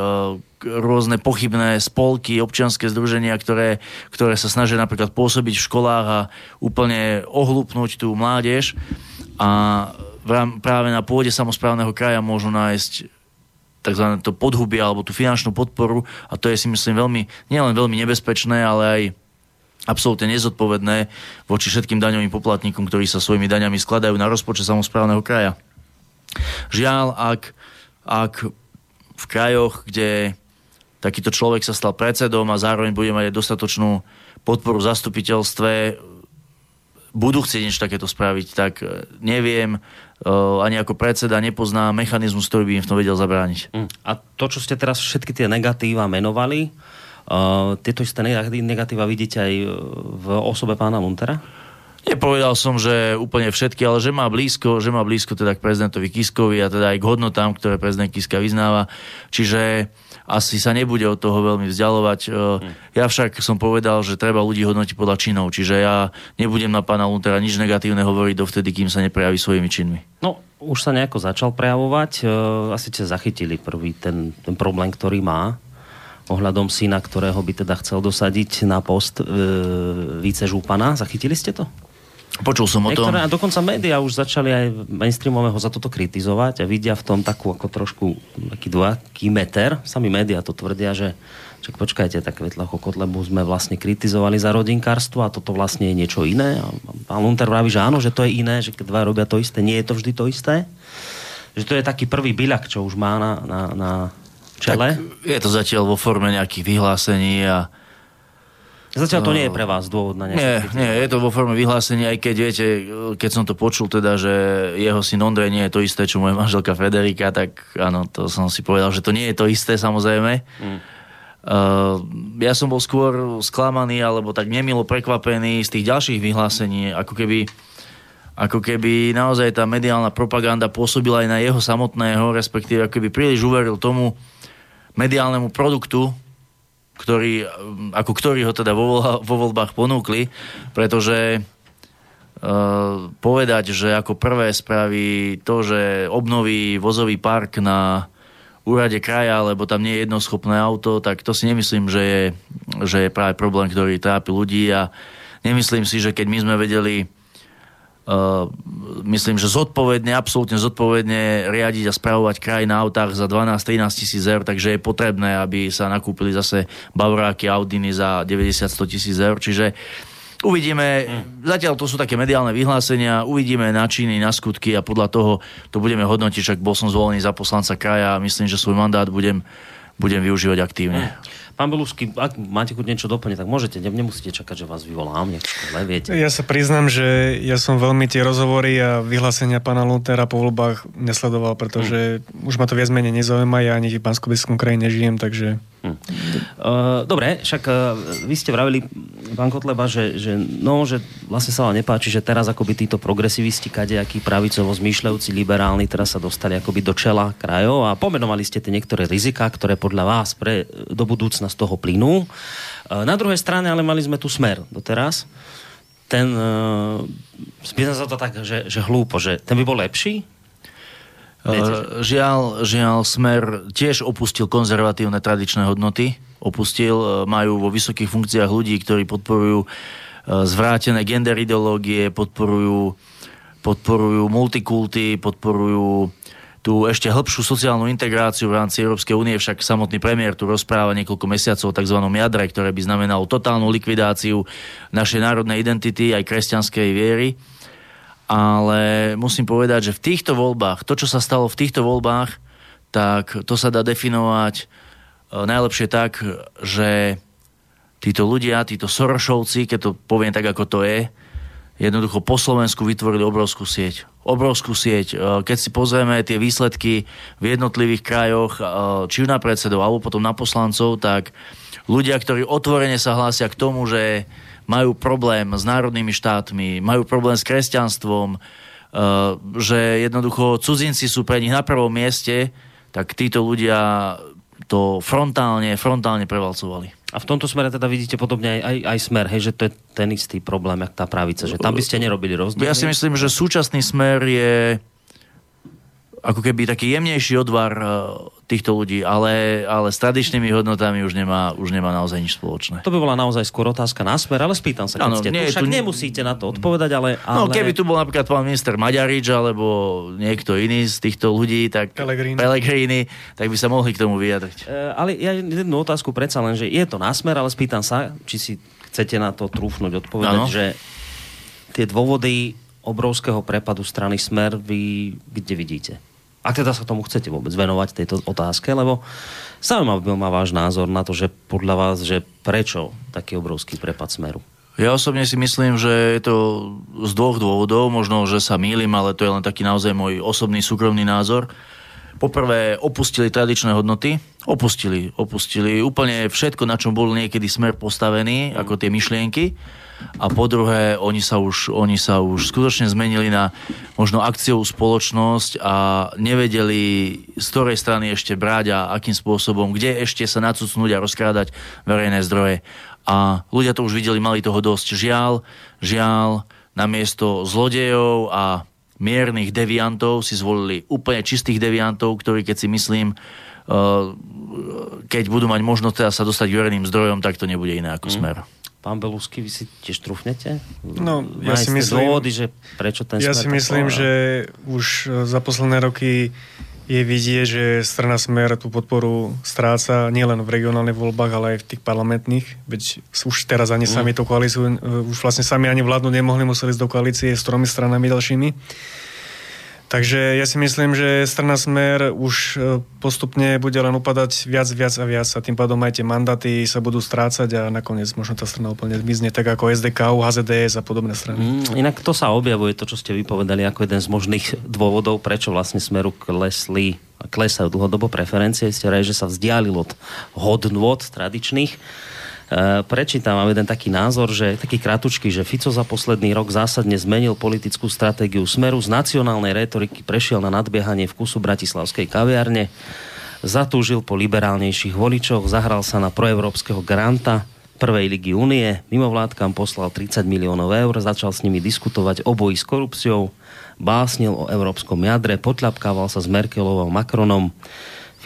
rôzne pochybné spolky, občianske združenia, ktoré, ktoré sa snažia napríklad pôsobiť v školách a úplne ohlúpnúť tú mládež. A práve na pôde samozprávneho kraja môžu nájsť tzv. to podhubie alebo tú finančnú podporu a to je si myslím veľmi, nielen veľmi nebezpečné, ale aj absolútne nezodpovedné voči všetkým daňovým poplatníkom, ktorí sa svojimi daňami skladajú na rozpočet samozprávneho kraja. Žiaľ, ak, ak v krajoch, kde takýto človek sa stal predsedom a zároveň bude mať dostatočnú podporu v zastupiteľstve, budú chcieť niečo takéto spraviť, tak e, neviem, e, ani ako predseda nepoznám mechanizmus, ktorý by im v tom vedel zabrániť. Mm. A to, čo ste teraz všetky tie negatíva menovali, tieto isté negatíva vidíte aj v osobe pána Muntera? Nepovedal som, že úplne všetky, ale že má blízko, že má blízko teda k prezidentovi Kiskovi a teda aj k hodnotám, ktoré prezident Kiska vyznáva. Čiže asi sa nebude od toho veľmi vzdialovať. Hmm. Ja však som povedal, že treba ľudí hodnotiť podľa činov, čiže ja nebudem na pána Luntera nič negatívne hovoriť dovtedy, kým sa neprejaví svojimi činmi. No, už sa nejako začal prejavovať. E, asi ste zachytili prvý ten, ten problém, ktorý má ohľadom syna, ktorého by teda chcel dosadiť na post e, vicežúpana. Zachytili ste to? Počul som o tom. Niektoré, a dokonca médiá už začali aj mainstreamového za toto kritizovať a vidia v tom takú ako trošku taký dvojaký meter. Sami médiá to tvrdia, že čak počkajte, tak Vetlacho Kotlebu sme vlastne kritizovali za rodinkárstvo a toto vlastne je niečo iné. A pán Lunter vraví, že áno, že to je iné, že keď dva robia to isté, nie je to vždy to isté. Že to je taký prvý byľak, čo už má na, na, na čele. Tak je to zatiaľ vo forme nejakých vyhlásení a Zatiaľ to nie je pre vás dôvod na Nie, nie, je to vo forme vyhlásenia, aj keď viete, keď som to počul teda, že jeho syn Ondrej nie je to isté, čo moja manželka Federika, tak áno, to som si povedal, že to nie je to isté samozrejme. Mm. Uh, ja som bol skôr sklamaný, alebo tak nemilo prekvapený z tých ďalších vyhlásení, ako keby ako keby naozaj tá mediálna propaganda pôsobila aj na jeho samotného, respektíve ako keby príliš uveril tomu mediálnemu produktu, ktorý, ako ktorý ho teda vo, vo voľbách ponúkli, pretože uh, povedať, že ako prvé spraví to, že obnoví vozový park na úrade kraja, lebo tam nie je jednoschopné auto, tak to si nemyslím, že je, že je práve problém, ktorý trápi ľudí a nemyslím si, že keď my sme vedeli myslím, že zodpovedne, absolútne zodpovedne riadiť a spravovať kraj na autách za 12-13 tisíc eur, takže je potrebné, aby sa nakúpili zase Bavoráky, Audiny za 90-100 tisíc eur, čiže uvidíme, zatiaľ to sú také mediálne vyhlásenia, uvidíme na činy, na skutky a podľa toho to budeme hodnotiť, však bol som zvolený za poslanca kraja a myslím, že svoj mandát budem, budem využívať aktívne. Mm. Pán Belusky, ak máte chuť niečo doplniť, tak môžete, nemusíte čakať, že vás vyvolám, nech viete. Ja sa priznám, že ja som veľmi tie rozhovory a vyhlásenia pána Lutera po voľbách nesledoval, pretože hmm. už ma to viac menej nezaujíma, ja ani v bansko kraji nežijem, takže... Hmm. Uh, dobre, však uh, vy ste vravili, pán Kotleba, že, že, no, že vlastne sa vám nepáči, že teraz akoby títo progresivisti, kadejakí pravicovo zmýšľajúci liberálni, teraz sa dostali akoby do čela krajov a pomenovali ste tie niektoré rizika, ktoré podľa vás pre, do budúcna z toho plynú. Na druhej strane ale mali sme tu smer doteraz. Ten, uh, sa to tak, že, že hlúpo, že ten by bol lepší? Uh, žiaľ, žiaľ, Smer tiež opustil konzervatívne tradičné hodnoty. Opustil, majú vo vysokých funkciách ľudí, ktorí podporujú zvrátené gender ideológie, podporujú, podporujú multikulty, podporujú tú ešte hĺbšiu sociálnu integráciu v rámci Európskej únie, však samotný premiér tu rozpráva niekoľko mesiacov o tzv. jadre, ktoré by znamenalo totálnu likvidáciu našej národnej identity aj kresťanskej viery. Ale musím povedať, že v týchto voľbách, to, čo sa stalo v týchto voľbách, tak to sa dá definovať e, najlepšie tak, že títo ľudia, títo Sorošovci, keď to poviem tak, ako to je, jednoducho po Slovensku vytvorili obrovskú sieť. Obrovskú sieť. E, keď si pozrieme tie výsledky v jednotlivých krajoch, e, či na predsedov, alebo potom na poslancov, tak ľudia, ktorí otvorene sa hlásia k tomu, že majú problém s národnými štátmi, majú problém s kresťanstvom, e, že jednoducho cudzinci sú pre nich na prvom mieste, tak títo ľudia to frontálne, frontálne prevalcovali. A v tomto smere teda vidíte podobne aj, aj, aj smer, hej, že to je ten istý problém, jak tá pravica, že tam by ste nerobili rozdiel. Ja si myslím, že súčasný smer je ako keby taký jemnejší odvar e, týchto ľudí, ale, ale s tradičnými hodnotami už nemá, už nemá naozaj nič spoločné. To by bola naozaj skôr otázka na smer, ale spýtam sa, keď ano, ste nie, tu, však tu... nemusíte na to odpovedať, ale, no, ale... No keby tu bol napríklad pán minister Maďarič alebo niekto iný z týchto ľudí, tak Pelegrini, Pelegrini tak by sa mohli k tomu vyjadriť. E, ale ja jednu otázku predsa len, že je to na smer, ale spýtam sa, či si chcete na to trúfnuť odpovedať, ano. že tie dôvody obrovského prepadu strany Smer vy kde vidíte? Ak teda sa tomu chcete vôbec venovať tejto otázke, lebo zaujímavý ma váš názor na to, že podľa vás, že prečo taký obrovský prepad smeru? Ja osobne si myslím, že je to z dvoch dôvodov. Možno, že sa mýlim, ale to je len taký naozaj môj osobný súkromný názor. poprvé opustili tradičné hodnoty, opustili, opustili úplne všetko, na čom bol niekedy smer postavený, ako tie myšlienky a po druhé, oni sa už, oni sa už skutočne zmenili na možno akciovú spoločnosť a nevedeli, z ktorej strany ešte brať a akým spôsobom, kde ešte sa nacucnúť a rozkrádať verejné zdroje. A ľudia to už videli, mali toho dosť. Žiaľ, žiaľ, namiesto zlodejov a miernych deviantov si zvolili úplne čistých deviantov, ktorí keď si myslím, eh, keď budú mať možnosť teda sa dostať k verejným zdrojom, tak to nebude iné ako mm. Pán Belusky, vy si tiež trúfnete? No, ja si myslím, dôvody, že prečo ten Ja si myslím, že už e, za posledné roky je vidieť, že strana Smer tú podporu stráca nielen v regionálnych voľbách, ale aj v tých parlamentných. Veď už teraz ani mm. sami to koalíciu, e, už vlastne sami ani vládnu nemohli, museli ísť do koalície s tromi stranami ďalšími. Takže ja si myslím, že strana Smer už e, postupne bude len upadať viac, viac a viac a tým pádom aj tie mandaty sa budú strácať a nakoniec možno tá strana úplne zmizne, tak ako SDK, HZDS a podobné strany. Mm, inak to sa objavuje, to, čo ste vypovedali, ako jeden z možných dôvodov, prečo vlastne Smeru klesli klesajú dlhodobo preferencie. Ste že sa vzdialil od hodnôt tradičných prečítam, mám jeden taký názor, že taký kratučky, že Fico za posledný rok zásadne zmenil politickú stratégiu Smeru z nacionálnej retoriky prešiel na nadbiehanie vkusu bratislavskej kaviarne, zatúžil po liberálnejších voličoch, zahral sa na proevropského granta Prvej ligy únie, mimovládkam poslal 30 miliónov eur, začal s nimi diskutovať o boji s korupciou, básnil o európskom jadre, potľapkával sa s Merkelovou Macronom,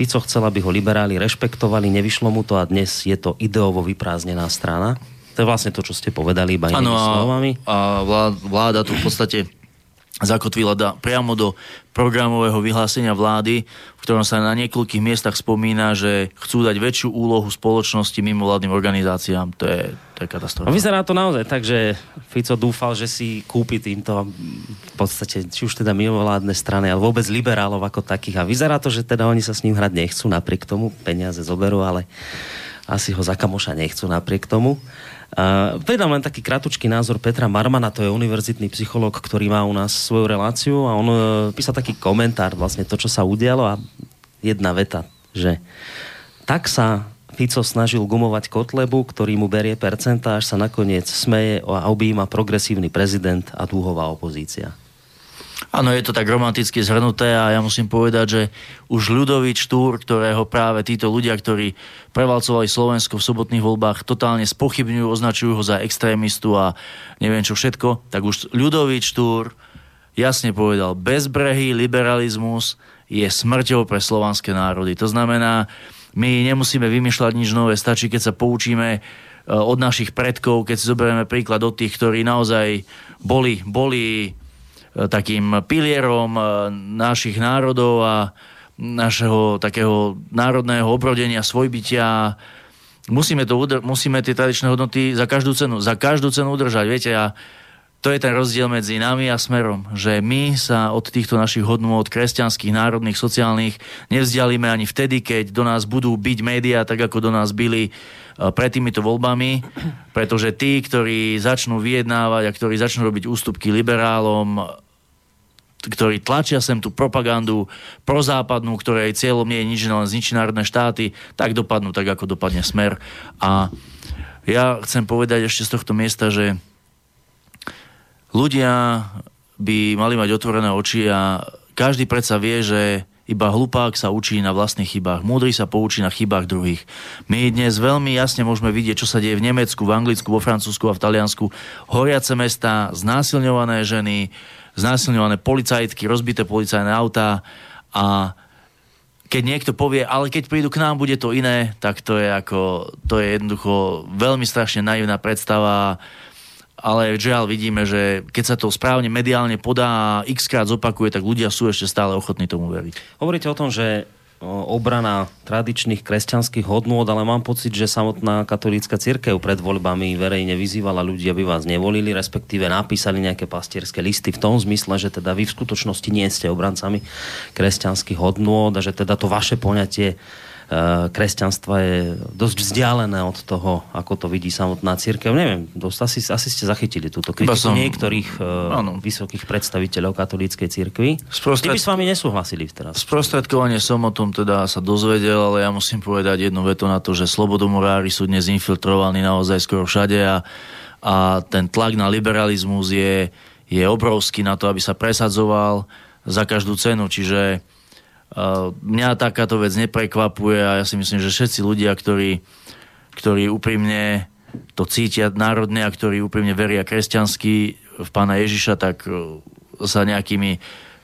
Fico chcel, aby ho liberáli rešpektovali, nevyšlo mu to a dnes je to ideovo vyprázdnená strana. To je vlastne to, čo ste povedali iba inými slovami. A vláda tu v podstate zakotvila da, priamo do programového vyhlásenia vlády, v ktorom sa na niekoľkých miestach spomína, že chcú dať väčšiu úlohu spoločnosti mimo vládnym organizáciám. To je, to je katastrofa. A vyzerá to naozaj tak, že Fico dúfal, že si kúpi týmto v podstate, či už teda mimovládne strany, ale vôbec liberálov ako takých. A vyzerá to, že teda oni sa s ním hrať nechcú, napriek tomu peniaze zoberú, ale asi ho za kamoša nechcú napriek tomu. Uh, Vedám len taký kratučký názor Petra Marmana, to je univerzitný psychológ, ktorý má u nás svoju reláciu a on uh, písal taký komentár, vlastne to, čo sa udialo a jedna veta, že tak sa Fico snažil gumovať Kotlebu, ktorý mu berie percentá, až sa nakoniec smeje a objíma progresívny prezident a dúhová opozícia. Áno, je to tak romanticky zhrnuté a ja musím povedať, že už Ľudovič Túr, ktorého práve títo ľudia, ktorí prevalcovali Slovensko v sobotných voľbách, totálne spochybňujú, označujú ho za extrémistu a neviem čo všetko, tak už Ľudovič Túr jasne povedal, bezbrehý liberalizmus je smrťou pre slovanské národy. To znamená, my nemusíme vymýšľať nič nové, stačí, keď sa poučíme e, od našich predkov, keď si zoberieme príklad od tých, ktorí naozaj boli, boli takým pilierom e, našich národov a našeho takého národného obrodenia, svojbytia. Musíme, to, musíme tie tradičné hodnoty za každú cenu, za každú cenu udržať. Viete, a to je ten rozdiel medzi nami a smerom, že my sa od týchto našich hodnôt kresťanských, národných, sociálnych nevzdialíme ani vtedy, keď do nás budú byť médiá, tak ako do nás byli e, pred týmito voľbami, pretože tí, ktorí začnú vyjednávať a ktorí začnú robiť ústupky liberálom, ktorí tlačia sem tú propagandu prozápadnú, ktorej cieľom je nič, len zničiť národné štáty, tak dopadnú tak, ako dopadne smer. A ja chcem povedať ešte z tohto miesta, že ľudia by mali mať otvorené oči a každý predsa vie, že iba hlupák sa učí na vlastných chybách, múdry sa poučí na chybách druhých. My dnes veľmi jasne môžeme vidieť, čo sa deje v Nemecku, v Anglicku, vo Francúzsku a v Taliansku. Horiace mesta, znásilňované ženy, znásilňované policajtky, rozbité policajné autá a keď niekto povie, ale keď prídu k nám, bude to iné, tak to je ako, to je jednoducho veľmi strašne naivná predstava ale žiaľ vidíme, že keď sa to správne mediálne podá a x krát zopakuje, tak ľudia sú ešte stále ochotní tomu veriť. Hovoríte o tom, že obrana tradičných kresťanských hodnôt, ale mám pocit, že samotná katolícka církev pred voľbami verejne vyzývala ľudí, aby vás nevolili, respektíve napísali nejaké pastierské listy v tom zmysle, že teda vy v skutočnosti nie ste obrancami kresťanských hodnôt a že teda to vaše poňatie kresťanstva je dosť vzdialené od toho, ako to vidí samotná církev. Neviem, dosť, asi, asi ste zachytili túto kritiku som, niektorých áno. vysokých predstaviteľov katolíckej církvy. Sprostred... by s vami nesúhlasili teraz. Sprostredkovanie som o tom teda sa dozvedel, ale ja musím povedať jednu vetu na to, že slobodomurári sú dnes infiltrovaní naozaj skoro všade a, a ten tlak na liberalizmus je, je obrovský na to, aby sa presadzoval za každú cenu. Čiže mňa takáto vec neprekvapuje a ja si myslím, že všetci ľudia, ktorí, ktorí úprimne to cítia národne a ktorí úprimne veria kresťansky v pána Ježiša, tak e, sa nejakými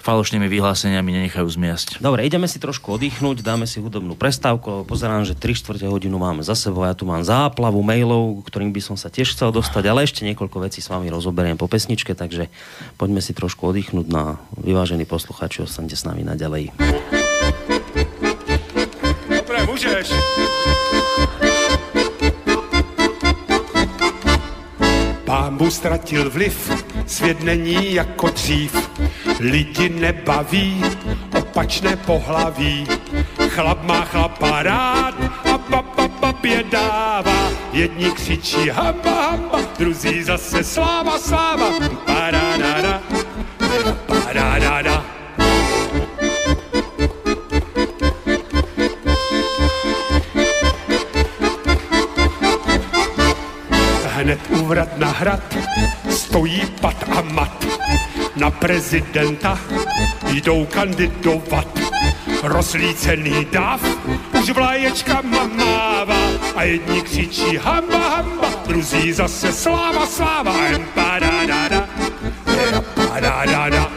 falošnými vyhláseniami nenechajú zmiasť. Dobre, ideme si trošku oddychnúť, dáme si hudobnú prestávku, pozerám, že 3 čtvrte hodinu máme za sebou, ja tu mám záplavu mailov, ktorým by som sa tiež chcel dostať, ale ešte niekoľko vecí s vami rozoberiem po pesničke, takže poďme si trošku oddychnúť na vyvážený posluchači, ostaňte s nami naďalej můžeš. Pámbu ztratil vliv, svět není jako dřív. Lidi nebaví opačné pohlaví. Chlap má chlapa rád a papa papě dává. Jedni křičí hamba, hamba, druzí zase sláva, sláva. Paradada, paradada. Hned úvrat na hrad, stojí pat a mat. Na prezidenta jdou kandidovat. Rozlícený dáv už vlaječka mává a jedni křičí hamba, hamba, druzí zase sláva, sláva, empadadada, empadadada.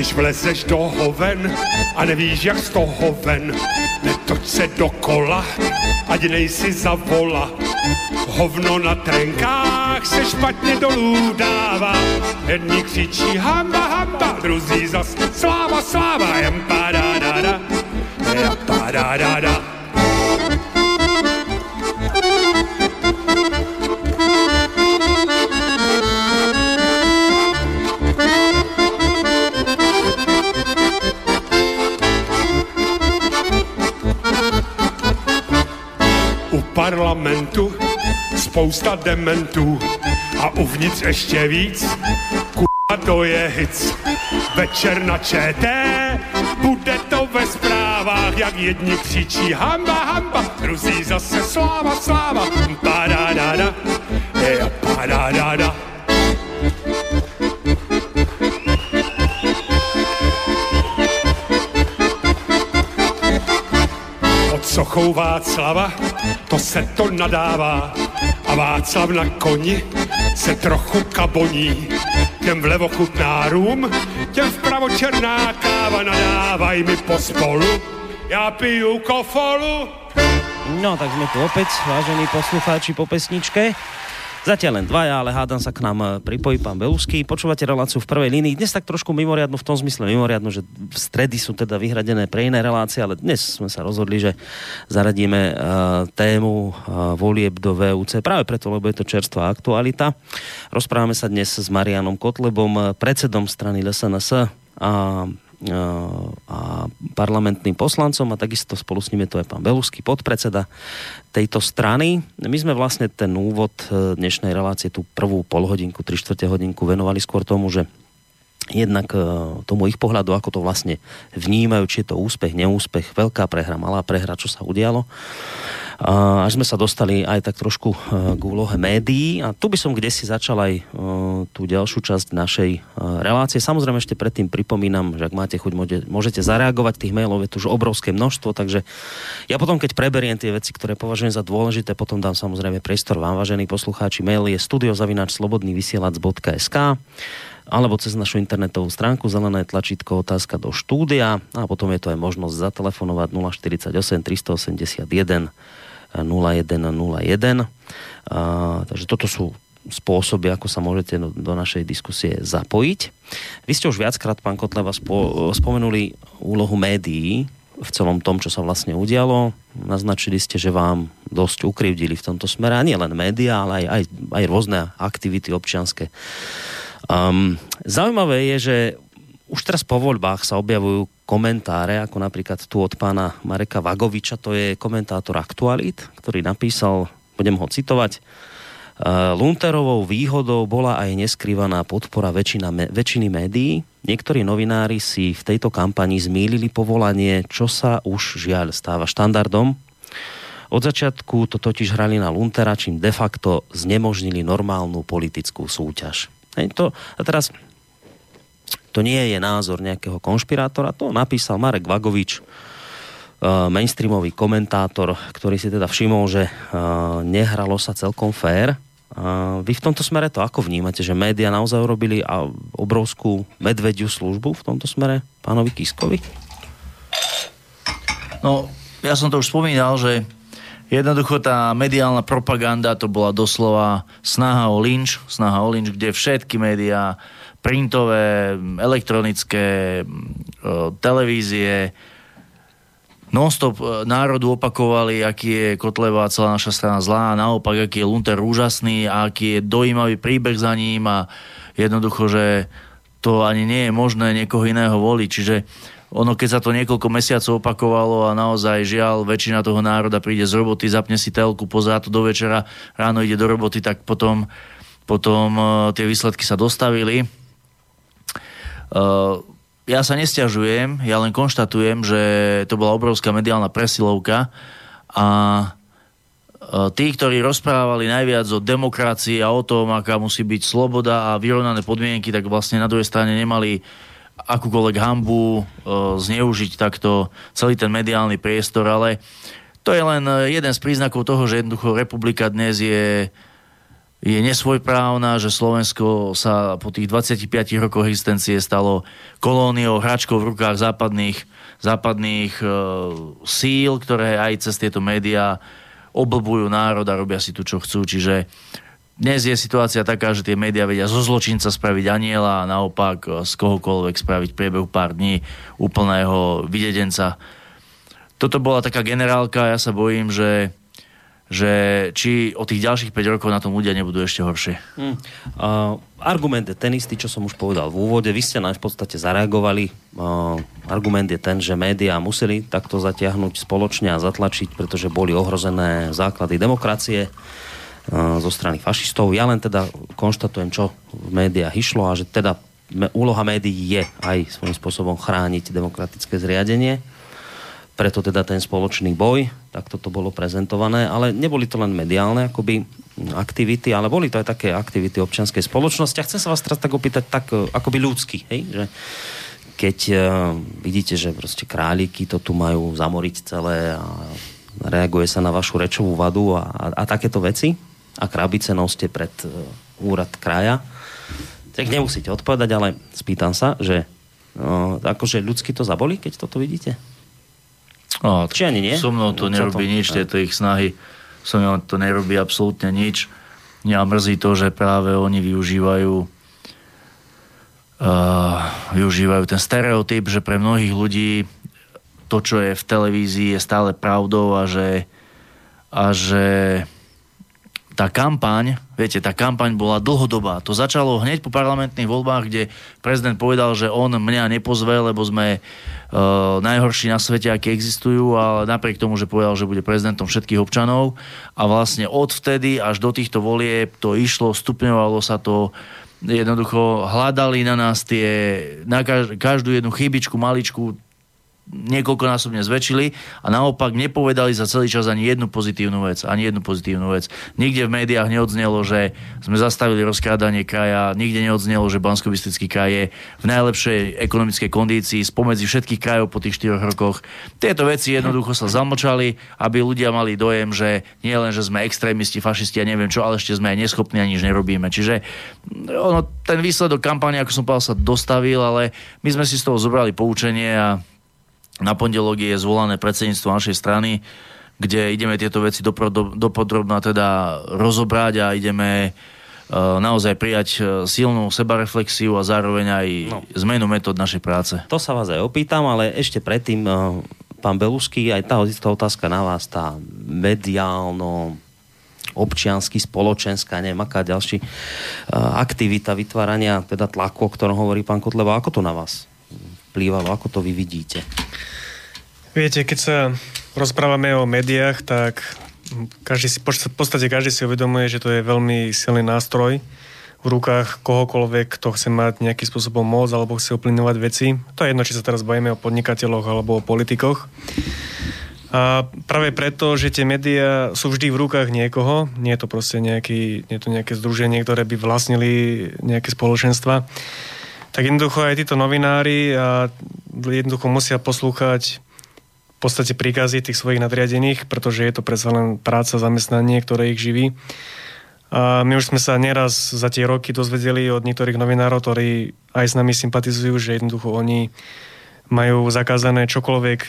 Když vlezeš do hoven a nevíš, jak z toho ven, netoč se dokola, ať nejsi za vola. Hovno na trenkách se špatně dolů dává, jedni křičí hamba, hamba, druzí zas sláva, sláva, jem padadada, padadada. parlamentu spousta dementů a uvnitř ještě víc. Kurva, to je hic. Večer na ČT, bude to ve zprávách, jak jedni křičí hamba, hamba, druzí zase sláva, sláva, padadada, je padadada. Pod sochou Václava to se to nadává a Václav na koni se trochu kaboní. Těm vlevo chutná rum, těm vpravo černá káva, nadávaj mi pospolu, já piju kofolu. No, tak sme tu opäť, vážení poslucháči po pesničke. Zatiaľ len dvaja, ale hádam sa k nám e, pripojí pán Belusky. Počúvate reláciu v prvej línii. Dnes tak trošku mimoriadnu v tom zmysle mimoriadnu, že v stredy sú teda vyhradené pre iné relácie, ale dnes sme sa rozhodli, že zaradíme uh, tému uh, volieb do VUC práve preto, lebo je to čerstvá aktualita. Rozprávame sa dnes s Marianom Kotlebom, predsedom strany LSNS a a parlamentným poslancom a takisto spolu s ním je to aj pán Belusky, podpredseda tejto strany. My sme vlastne ten úvod e, dnešnej relácie, tú prvú polhodinku, tri štvrte hodinku venovali skôr tomu, že jednak e, tomu ich pohľadu, ako to vlastne vnímajú, či je to úspech, neúspech, veľká prehra, malá prehra, čo sa udialo až sme sa dostali aj tak trošku e, k úlohe médií. A tu by som kde si začal aj e, tú ďalšiu časť našej e, relácie. Samozrejme ešte predtým pripomínam, že ak máte chuť, môžete zareagovať. Tých mailov je tu už obrovské množstvo, takže ja potom, keď preberiem tie veci, ktoré považujem za dôležité, potom dám samozrejme priestor vám, vážení poslucháči. Mail je studiozavinačslobodnyvysielac.sk alebo cez našu internetovú stránku zelené tlačítko otázka do štúdia a potom je to aj možnosť zatelefonovať 048 381 0101. takže toto sú spôsoby, ako sa môžete do, do našej diskusie zapojiť. Vy ste už viackrát, pán Kotleva, spo, spomenuli úlohu médií v celom tom, čo sa vlastne udialo. Naznačili ste, že vám dosť ukrivdili v tomto smere, a nie len médiá, ale aj, aj, aj rôzne aktivity občianske. Um, zaujímavé je, že už teraz po voľbách sa objavujú komentáre, ako napríklad tu od pána Mareka Vagoviča, to je komentátor Aktualit, ktorý napísal, budem ho citovať, Lunterovou výhodou bola aj neskrývaná podpora väčšina, väčšiny médií. Niektorí novinári si v tejto kampani zmýlili povolanie, čo sa už žiaľ stáva štandardom. Od začiatku to totiž hrali na Luntera, čím de facto znemožnili normálnu politickú súťaž. Hej, to, a teraz to nie je názor nejakého konšpirátora, to napísal Marek Vagovič, mainstreamový komentátor, ktorý si teda všimol, že nehralo sa celkom fér vy v tomto smere to ako vnímate, že média naozaj urobili obrovskú medvediu službu v tomto smere pánovi Kiskovi? No, ja som to už spomínal, že jednoducho tá mediálna propaganda to bola doslova snaha o lynč, snaha o lynč, kde všetky médiá, printové, elektronické, televízie, nonstop e, národu opakovali, aký je Kotleva celá naša strana zlá, a naopak, aký je Lunter úžasný a aký je dojímavý príbeh za ním a jednoducho, že to ani nie je možné niekoho iného voliť. Čiže ono, keď sa to niekoľko mesiacov opakovalo a naozaj žiaľ, väčšina toho národa príde z roboty, zapne si telku, pozrá to do večera, ráno ide do roboty, tak potom, potom uh, tie výsledky sa dostavili. Ja sa nestiažujem, ja len konštatujem, že to bola obrovská mediálna presilovka a e, tí, ktorí rozprávali najviac o demokracii a o tom, aká musí byť sloboda a vyrovnané podmienky, tak vlastne na druhej strane nemali akúkoľvek hambu e, zneužiť takto celý ten mediálny priestor, ale to je len jeden z príznakov toho, že jednoducho republika dnes je je nesvojprávna, že Slovensko sa po tých 25 rokoch existencie stalo kolóniou, hračkou v rukách západných, západných e, síl, ktoré aj cez tieto médiá oblbujú národ a robia si tu, čo chcú. Čiže dnes je situácia taká, že tie médiá vedia zo zločinca spraviť aniela a naopak e, z kohokoľvek spraviť priebehu pár dní úplného videdenca. Toto bola taká generálka, ja sa bojím, že že či o tých ďalších 5 rokov na tom ľudia nebudú ešte horšie. Hmm. Uh, argument je ten istý, čo som už povedal v úvode. Vy ste nám v podstate zareagovali. Uh, argument je ten, že médiá museli takto zatiahnuť spoločne a zatlačiť, pretože boli ohrozené základy demokracie uh, zo strany fašistov. Ja len teda konštatujem, čo v médiách išlo a že teda úloha médií je aj svojím spôsobom chrániť demokratické zriadenie preto teda ten spoločný boj, tak toto bolo prezentované, ale neboli to len mediálne akoby aktivity, ale boli to aj také aktivity občianskej spoločnosti. A chcem sa vás teraz tak opýtať tak e, akoby ľudsky, hej? že keď uh, vidíte, že proste králiky to tu majú zamoriť celé a reaguje sa na vašu rečovú vadu a, a, a takéto veci a krabice noste pred uh, úrad kraja, tak nemusíte odpovedať, ale spýtam sa, že uh, akože ľudsky to zaboli, keď toto vidíte? No, Či ani nie? So mnou to no, nerobí to? nič, tieto ich snahy. So mnou to nerobí absolútne nič. Mňa mrzí to, že práve oni využívajú uh, využívajú ten stereotyp, že pre mnohých ľudí to, čo je v televízii, je stále pravdou a že, a že tá kampaň, viete, tá kampaň bola dlhodobá. To začalo hneď po parlamentných voľbách, kde prezident povedal, že on mňa nepozve, lebo sme uh, najhorší na svete, aké existujú, ale napriek tomu, že povedal, že bude prezidentom všetkých občanov a vlastne od vtedy až do týchto volieb to išlo, stupňovalo sa to, jednoducho hľadali na nás tie, na každú jednu chybičku, maličku, niekoľkonásobne zväčšili a naopak nepovedali za celý čas ani jednu pozitívnu vec. Ani jednu pozitívnu vec. Nikde v médiách neodznelo, že sme zastavili rozkrádanie kraja, nikde neodznelo, že bansko kraj je v najlepšej ekonomickej kondícii spomedzi všetkých krajov po tých 4 rokoch. Tieto veci jednoducho sa zamlčali, aby ľudia mali dojem, že nie len, že sme extrémisti, fašisti a neviem čo, ale ešte sme aj neschopní a nič nerobíme. Čiže ono, ten výsledok kampane, ako som povedal, sa dostavil, ale my sme si z toho zobrali poučenie a na pondelok je zvolané predsedníctvo našej strany, kde ideme tieto veci dopodrobná teda rozobrať a ideme uh, naozaj prijať uh, silnú sebareflexiu a zároveň aj no. zmenu metód našej práce. To sa vás aj opýtam, ale ešte predtým uh, pán Belusky, aj tá, tá otázka na vás, tá mediálno občiansky, spoločenská, neviem, aká ďalší aktivita vytvárania teda tlaku, o ktorom hovorí pán Kotleba. Ako to na vás vplývalo? Ako to vy vidíte? Viete, keď sa rozprávame o médiách, tak každý si, v podstate každý si uvedomuje, že to je veľmi silný nástroj v rukách kohokoľvek, kto chce mať nejakým spôsobom moc alebo chce uplynovať veci. To je jedno, či sa teraz bavíme o podnikateľoch alebo o politikoch. A práve preto, že tie médiá sú vždy v rukách niekoho, nie je to proste nejaký, nie je to nejaké združenie, ktoré by vlastnili nejaké spoločenstva, tak jednoducho aj títo novinári a jednoducho musia poslúchať v podstate príkazy tých svojich nadriadených, pretože je to predsa len práca, zamestnanie, ktoré ich živí. A my už sme sa neraz za tie roky dozvedeli od niektorých novinárov, ktorí aj s nami sympatizujú, že jednoducho oni majú zakázané čokoľvek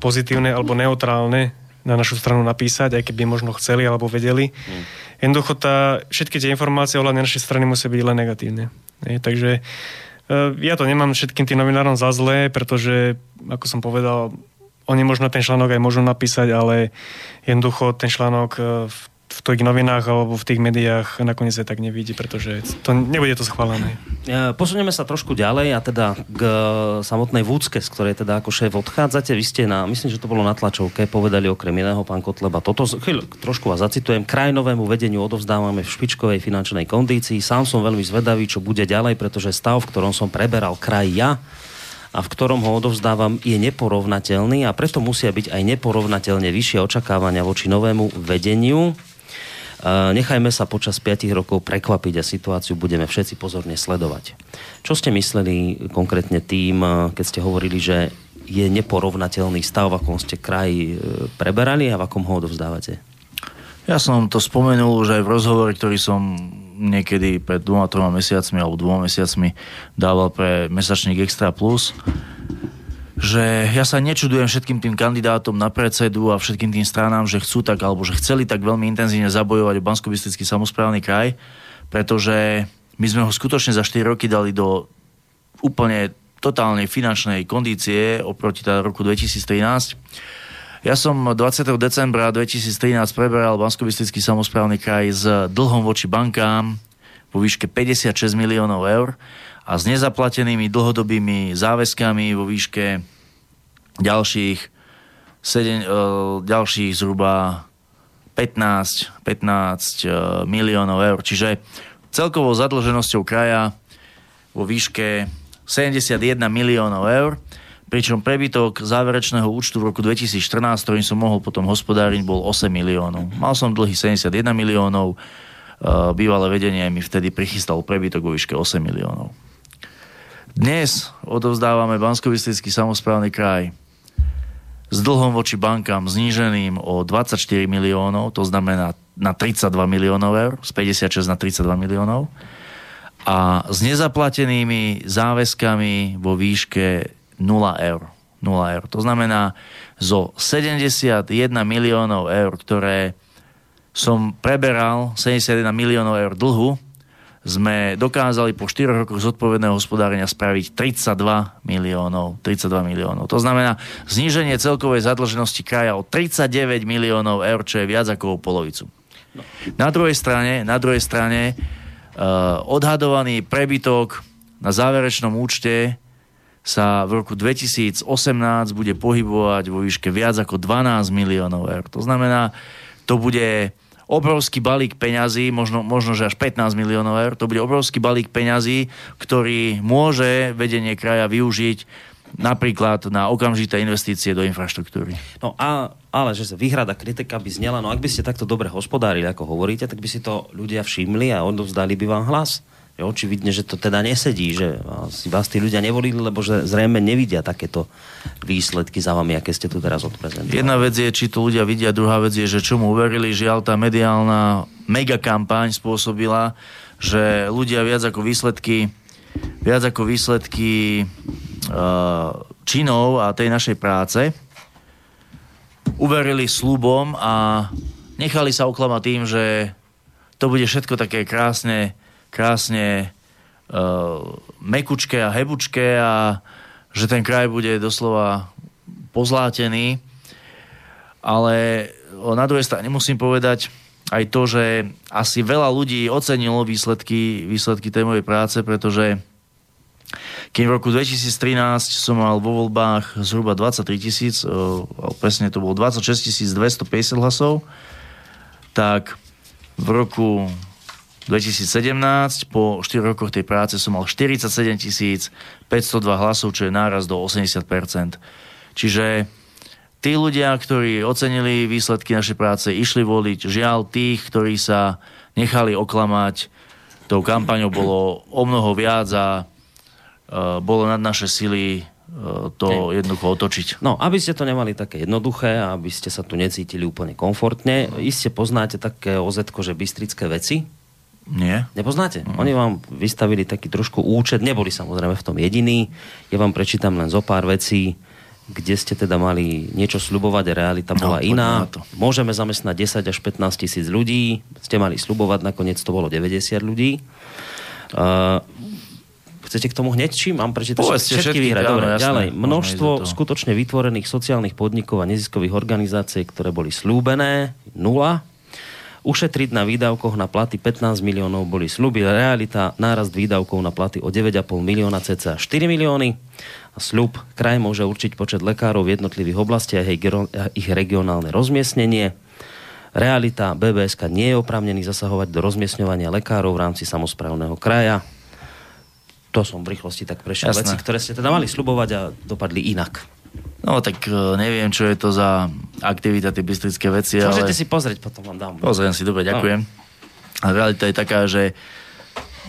pozitívne alebo neutrálne na našu stranu napísať, aj keby možno chceli alebo vedeli. Mm. Jednoducho tá, všetky tie informácie ohľadne našej strany musia byť len negatívne. Je, takže ja to nemám všetkým tým novinárom za zlé, pretože, ako som povedal, oni možno ten článok aj môžu napísať, ale jednoducho ten článok e, v v tých novinách alebo v tých médiách nakoniec sa tak nevidí, pretože to, nebude to schválené. Posunieme sa trošku ďalej a teda k samotnej Vúcke, z ktorej teda ako šéf odchádzate. Vy ste na, myslím, že to bolo na tlačovke, povedali okrem iného pán Kotleba. Toto, chvíľ, trošku vás zacitujem, krajinovému vedeniu odovzdávame v špičkovej finančnej kondícii. Sám som veľmi zvedavý, čo bude ďalej, pretože stav, v ktorom som preberal kraj ja, a v ktorom ho odovzdávam, je neporovnateľný a preto musia byť aj neporovnateľne vyššie očakávania voči novému vedeniu. Nechajme sa počas 5 rokov prekvapiť a situáciu budeme všetci pozorne sledovať. Čo ste mysleli konkrétne tým, keď ste hovorili, že je neporovnateľný stav, v akom ste kraj e, preberali a v akom ho odovzdávate? Ja som to spomenul už aj v rozhovore, ktorý som niekedy pred dvoma, troma mesiacmi alebo dvoma mesiacmi dával pre mesačník Extra Plus že ja sa nečudujem všetkým tým kandidátom na predsedu a všetkým tým stranám, že chcú tak, alebo že chceli tak veľmi intenzívne zabojovať o bansko samozprávny kraj, pretože my sme ho skutočne za 4 roky dali do úplne totálnej finančnej kondície oproti teda roku 2013. Ja som 20. decembra 2013 preberal bansko samozprávny kraj s dlhom voči bankám vo výške 56 miliónov eur a s nezaplatenými dlhodobými záväzkami vo výške ďalších, 7, uh, ďalších zhruba 15, 15 uh, miliónov eur. Čiže celkovou zadlženosťou kraja vo výške 71 miliónov eur, pričom prebytok záverečného účtu v roku 2014, ktorým som mohol potom hospodáriť, bol 8 miliónov. Mal som dlhy 71 miliónov, uh, bývalé vedenie mi vtedy prichystalo prebytok vo výške 8 miliónov. Dnes odovzdávame bansko samozprávny kraj s dlhom voči bankám zníženým o 24 miliónov, to znamená na 32 miliónov eur, z 56 na 32 miliónov a s nezaplatenými záväzkami vo výške 0 eur. 0 eur. To znamená, zo 71 miliónov eur, ktoré som preberal, 71 miliónov eur dlhu, sme dokázali po 4 rokoch zodpovedného hospodárenia spraviť 32 miliónov. 32 miliónov. To znamená zníženie celkovej zadlženosti kraja o 39 miliónov eur, čo je viac ako o polovicu. Na druhej strane, na druhej strane uh, odhadovaný prebytok na záverečnom účte sa v roku 2018 bude pohybovať vo výške viac ako 12 miliónov eur. To znamená, to bude obrovský balík peňazí, možno, možno že až 15 miliónov eur, to bude obrovský balík peňazí, ktorý môže vedenie kraja využiť napríklad na okamžité investície do infraštruktúry. No a, ale že sa výhrada kritika by znela, no ak by ste takto dobre hospodárili, ako hovoríte, tak by si to ľudia všimli a odovzdali by vám hlas. Je očividne, že to teda nesedí, že si vás tí ľudia nevolili, lebo že zrejme nevidia takéto výsledky za vami, aké ste tu teraz odprezentovali. Jedna vec je, či to ľudia vidia, druhá vec je, že čomu uverili. Žiaľ, tá mediálna megakampaň spôsobila, že ľudia viac ako výsledky viac ako výsledky uh, činov a tej našej práce uverili slubom a nechali sa oklamať tým, že to bude všetko také krásne krásne uh, mekučké a hebučké a že ten kraj bude doslova pozlátený, ale na druhej strane musím povedať aj to, že asi veľa ľudí ocenilo výsledky, výsledky tej mojej práce, pretože keď v roku 2013 som mal vo voľbách zhruba 23 tisíc, presne to bolo 26 250 hlasov, tak v roku 2017 po 4 rokoch tej práce som mal 47 502 hlasov, čo je náraz do 80%. Čiže tí ľudia, ktorí ocenili výsledky našej práce, išli voliť. Žiaľ, tých, ktorí sa nechali oklamať, tou kampaňou bolo o mnoho viac a uh, bolo nad naše sily uh, to jednoducho otočiť. No, aby ste to nemali také jednoduché, aby ste sa tu necítili úplne komfortne, iste poznáte také ozetko, že bystrické veci, nie. Nepoznáte? Mm. Oni vám vystavili taký trošku účet, neboli samozrejme v tom jediní. Ja vám prečítam len zo pár vecí, kde ste teda mali niečo slubovať a realita no, bola iná. Môžeme zamestnať 10 až 15 tisíc ľudí, ste mali slubovať, nakoniec to bolo 90 ľudí. Uh, chcete k tomu hneď či mám prečítať všetky, všetky výhrať? Dobre, jasné, ďalej. Množstvo skutočne vytvorených sociálnych podnikov a neziskových organizácií, ktoré boli slúbené, nula ušetriť na výdavkoch na platy 15 miliónov boli sluby. Realita nárast výdavkov na platy o 9,5 milióna cca 4 milióny. A sľub kraj môže určiť počet lekárov v jednotlivých oblastiach a ich regionálne rozmiestnenie. Realita BBSK nie je oprávnený zasahovať do rozmiestňovania lekárov v rámci samozprávneho kraja. To som v rýchlosti tak prešiel Jasné. veci, ktoré ste teda mali slubovať a dopadli inak. No tak e, neviem, čo je to za aktivita, tie bystrické veci. Môžete ale... si pozrieť, potom vám dám. Pozriem si, dobre, ďakujem. No. A realita je taká, že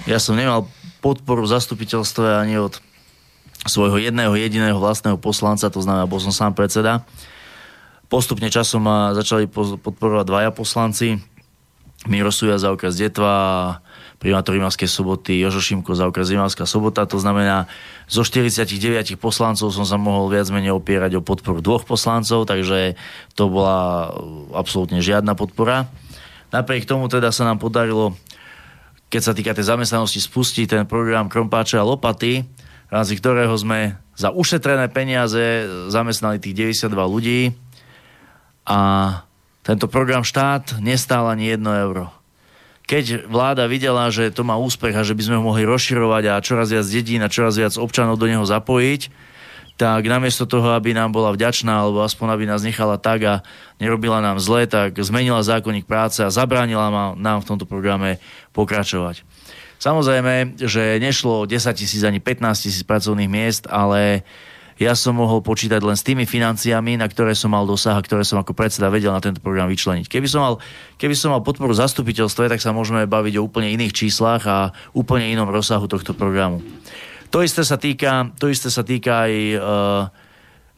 ja som nemal podporu v zastupiteľstve ani od svojho jedného jediného vlastného poslanca, to znamená, bol som sám predseda. Postupne časom ma začali podporovať dvaja poslanci, Miro Suja za okres Detva primátor Rimavskej soboty Jožo Šimko za okres Rimavská sobota. To znamená, zo 49 poslancov som sa mohol viac menej opierať o podporu dvoch poslancov, takže to bola absolútne žiadna podpora. Napriek tomu teda sa nám podarilo, keď sa týka tej zamestnanosti, spustiť ten program Krompáče a Lopaty, v rámci ktorého sme za ušetrené peniaze zamestnali tých 92 ľudí a tento program štát nestál ani 1 euro keď vláda videla, že to má úspech a že by sme ho mohli rozširovať a čoraz viac dedín a čoraz viac občanov do neho zapojiť, tak namiesto toho, aby nám bola vďačná, alebo aspoň aby nás nechala tak a nerobila nám zle, tak zmenila zákonník práce a zabránila nám v tomto programe pokračovať. Samozrejme, že nešlo 10 tisíc ani 15 tisíc pracovných miest, ale ja som mohol počítať len s tými financiami, na ktoré som mal dosah a ktoré som ako predseda vedel na tento program vyčleniť. Keby som mal, keby som mal podporu zastupiteľstve, tak sa môžeme baviť o úplne iných číslach a úplne inom rozsahu tohto programu. To isté sa týka, to isté sa týka aj uh,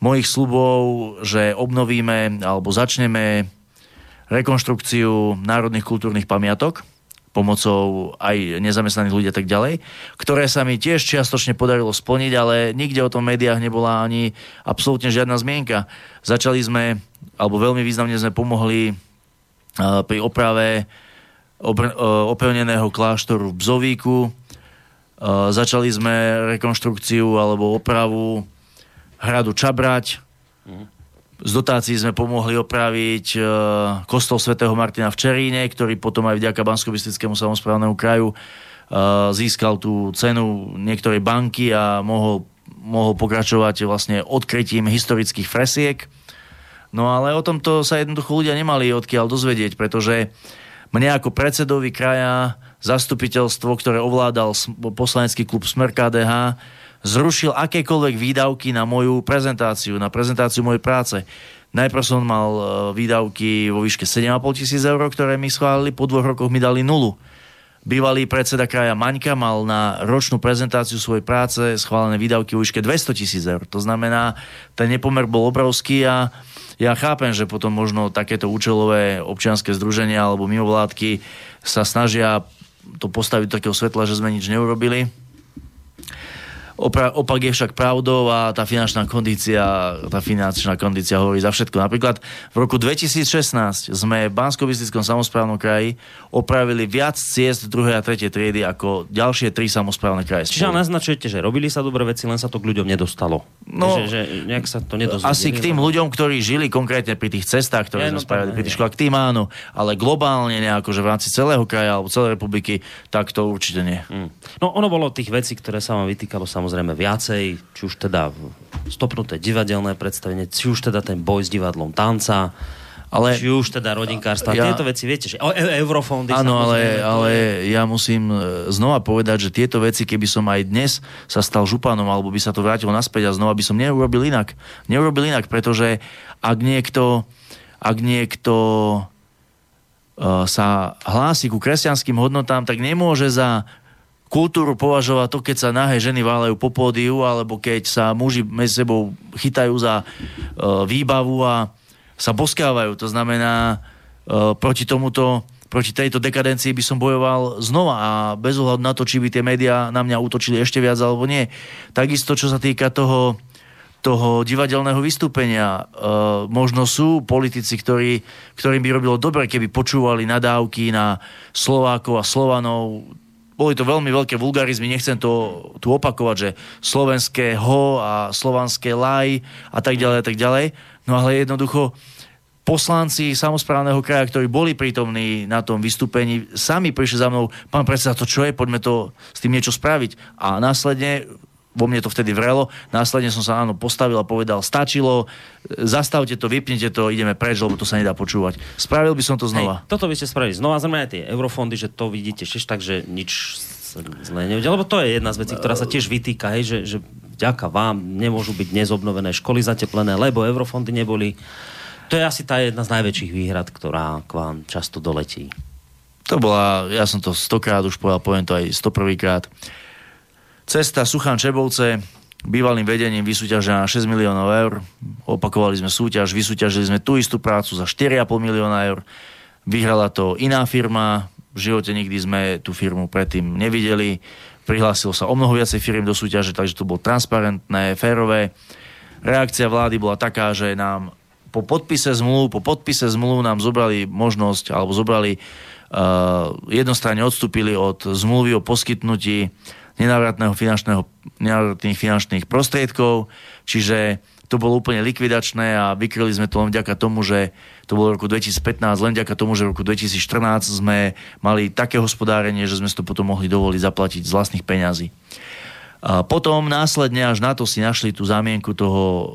mojich slubov, že obnovíme alebo začneme rekonštrukciu národných kultúrnych pamiatok pomocou aj nezamestnaných ľudí a tak ďalej, ktoré sa mi tiež čiastočne podarilo splniť, ale nikde o tom v médiách nebola ani absolútne žiadna zmienka. Začali sme, alebo veľmi významne sme pomohli uh, pri oprave uh, opevneného kláštoru v Bzovíku. Uh, začali sme rekonštrukciu alebo opravu hradu Čabrať. Mm z dotácií sme pomohli opraviť e, kostol svätého Martina v Čeríne, ktorý potom aj vďaka bansko samozprávnemu kraju e, získal tú cenu niektorej banky a mohol, mohol pokračovať vlastne odkrytím historických fresiek. No ale o tomto sa jednoducho ľudia nemali odkiaľ dozvedieť, pretože mne ako predsedovi kraja zastupiteľstvo, ktoré ovládal poslanecký klub Smer KDH, zrušil akékoľvek výdavky na moju prezentáciu, na prezentáciu mojej práce. Najprv som mal e, výdavky vo výške 7,5 tisíc eur, ktoré mi schválili, po dvoch rokoch mi dali nulu. Bývalý predseda kraja Maňka mal na ročnú prezentáciu svojej práce schválené výdavky vo výške 200 tisíc eur. To znamená, ten nepomer bol obrovský a ja chápem, že potom možno takéto účelové občianske združenia alebo mimovládky sa snažia to postaviť do takého svetla, že sme nič neurobili Opra- opak je však pravdou a tá finančná kondícia, tá finančná kondícia hovorí za všetko. Napríklad v roku 2016 sme v bansko samozprávnom kraji opravili viac ciest druhej a tretej triedy ako ďalšie tri samozprávne kraje. Čiže naznačujete, že robili sa dobré veci, len sa to k ľuďom nedostalo. No, že, že nejak sa to nedozvedeli. Asi k tým ľuďom, ktorí žili konkrétne pri tých cestách, ktoré Ja, sme no, spravili, pri tých školách, k tým áno, ale globálne nejako, že v rámci celého kraja alebo celej republiky, tak to určite nie. Mm. No ono bolo tých vecí, ktoré sa vám vytýkalo samozrejme viacej, či už teda stopnuté divadelné predstavenie, či už teda ten boj s divadlom tanca, Ale- či už teda rodinkárstva. Ja-. Tieto veci viete, že e, eurofondy Áno, ale, samozrejme, ale ja musím e, znova povedať, že tieto veci, keby som aj dnes sa stal županom, alebo by sa to vrátilo naspäť a znova by som neurobil inak. Neurobil inak, pretože ak niekto, ak niekto e, sa hlási ku kresťanským hodnotám, tak nemôže za kultúru považovať to, keď sa nahé ženy váľajú po pódiu, alebo keď sa muži medzi sebou chytajú za e, výbavu a sa boskávajú. To znamená, e, proti tomuto proti tejto dekadencii by som bojoval znova a bez ohľadu na to, či by tie médiá na mňa útočili ešte viac alebo nie. Takisto, čo sa týka toho, toho divadelného vystúpenia. E, možno sú politici, ktorí, ktorým by robilo dobre, keby počúvali nadávky na Slovákov a Slovanov. Boli to veľmi veľké vulgarizmy, nechcem to tu opakovať, že slovenské ho a slovanské laj a tak ďalej a tak ďalej. No ale jednoducho poslanci samozprávneho kraja, ktorí boli prítomní na tom vystúpení, sami prišli za mnou, pán predseda, to čo je, poďme to s tým niečo spraviť. A následne vo mne to vtedy vrelo. Následne som sa áno postavil a povedal, stačilo, zastavte to, vypnite to, ideme preč, lebo to sa nedá počúvať. Spravil by som to znova. Hej, toto by ste spravili znova, znamená tie eurofondy, že to vidíte tiež tak, že nič zle neudia, lebo to je jedna z vecí, ktorá sa tiež vytýka, hej, že, že vďaka vám nemôžu byť dnes obnovené školy zateplené, lebo eurofondy neboli. To je asi tá jedna z najväčších výhrad, ktorá k vám často doletí. To bola, ja som to stokrát už povedal, poviem to aj 101 krát. Cesta Suchan Čebovce, bývalým vedením vysúťažená na 6 miliónov eur. Opakovali sme súťaž, vysúťažili sme tú istú prácu za 4,5 milióna eur. Vyhrala to iná firma, v živote nikdy sme tú firmu predtým nevideli. Prihlásilo sa o mnoho viacej firm do súťaže, takže to bolo transparentné, férové. Reakcia vlády bola taká, že nám po podpise zmluv, po podpise zmluv nám zobrali možnosť, alebo zobrali uh, jednostranne odstúpili od zmluvy o poskytnutí nenávratného finančného, nenávratných finančných prostriedkov, čiže to bolo úplne likvidačné a vykryli sme to len vďaka tomu, že to bolo v roku 2015, len vďaka tomu, že v roku 2014 sme mali také hospodárenie, že sme si to potom mohli dovoliť zaplatiť z vlastných peňazí. A potom následne až na to si našli tú zámienku toho e,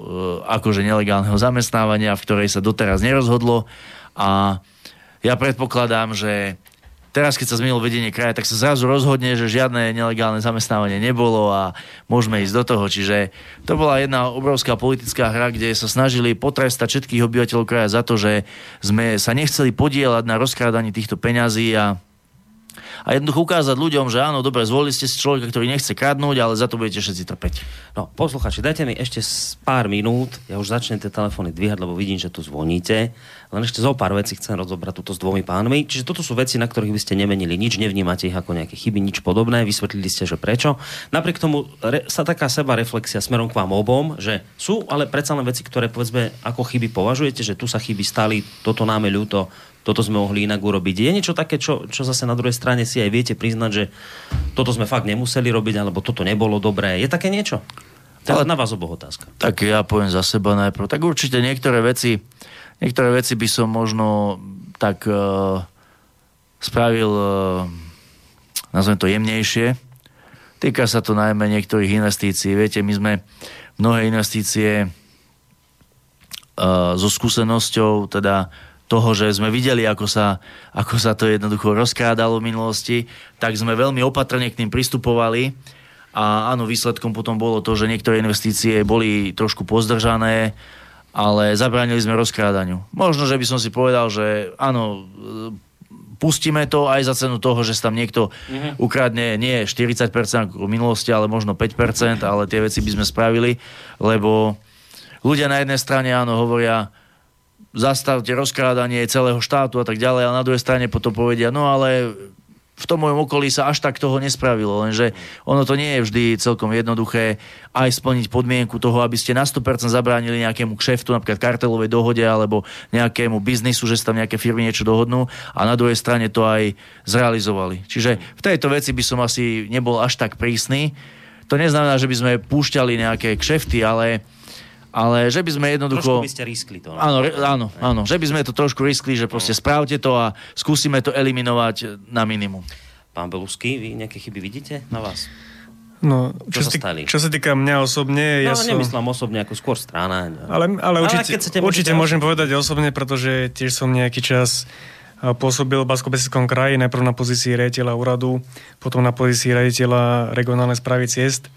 akože nelegálneho zamestnávania, v ktorej sa doteraz nerozhodlo a ja predpokladám, že teraz, keď sa zmenilo vedenie kraja, tak sa zrazu rozhodne, že žiadne nelegálne zamestnávanie nebolo a môžeme ísť do toho. Čiže to bola jedna obrovská politická hra, kde sa snažili potrestať všetkých obyvateľov kraja za to, že sme sa nechceli podielať na rozkrádaní týchto peňazí a a jednoducho ukázať ľuďom, že áno, dobre, zvolili ste si človeka, ktorý nechce kradnúť, ale za to budete všetci trpeť. No, posluchači, dajte mi ešte pár minút, ja už začnem tie telefóny dvíhať, lebo vidím, že tu zvoníte. Len ešte zo pár vecí chcem rozobrať túto s dvomi pánmi. Čiže toto sú veci, na ktorých by ste nemenili nič, nevnímate ich ako nejaké chyby, nič podobné, vysvetlili ste, že prečo. Napriek tomu re, sa taká seba reflexia smerom k vám obom, že sú ale predsa len veci, ktoré povedzme ako chyby považujete, že tu sa chyby stali, toto nám je ľúto, toto sme mohli inak urobiť. Je niečo také, čo, čo zase na druhej strane si aj viete priznať, že toto sme fakt nemuseli robiť, alebo toto nebolo dobré. Je také niečo? Ale- na vás oboch otázka. Tak ja poviem za seba najprv. Tak určite niektoré veci, niektoré veci by som možno tak uh, spravil, uh, nazvem to jemnejšie. Týka sa to najmä niektorých investícií. Viete, my sme mnohé investície uh, so skúsenosťou, teda toho, že sme videli, ako sa, ako sa to jednoducho rozkrádalo v minulosti, tak sme veľmi opatrne k tým pristupovali. A áno, výsledkom potom bolo to, že niektoré investície boli trošku pozdržané, ale zabránili sme rozkrádaniu. Možno, že by som si povedal, že áno, e, pustíme to aj za cenu toho, že sa tam niekto mm-hmm. ukradne nie 40% ako v minulosti, ale možno 5%, ale tie veci by sme spravili, lebo ľudia na jednej strane áno hovoria, zastavte rozkrádanie celého štátu a tak ďalej, a na druhej strane potom povedia, no ale v tom mojom okolí sa až tak toho nespravilo, lenže ono to nie je vždy celkom jednoduché aj splniť podmienku toho, aby ste na 100% zabránili nejakému kšeftu, napríklad kartelovej dohode alebo nejakému biznisu, že sa tam nejaké firmy niečo dohodnú a na druhej strane to aj zrealizovali. Čiže v tejto veci by som asi nebol až tak prísny. To neznamená, že by sme púšťali nejaké kšefty, ale ale že by sme jednoducho... Trošku by ste riskli to. no. Áno, áno, áno, že by sme to trošku riskli, že proste správte to a skúsime to eliminovať na minimum. Pán Belusky, vy nejaké chyby vidíte na vás? No, Čo čo, sa stali? čo sa týka mňa osobne, Ja ja no, som... nemyslím osobne ako skôr strana. Ale, ale určite, chcete, určite môžete môžem povedať osobne, pretože tiež som nejaký čas pôsobil v basko kraji, najprv na pozícii riaditeľa úradu, potom na pozícii riaditeľa regionálnej správy ciest.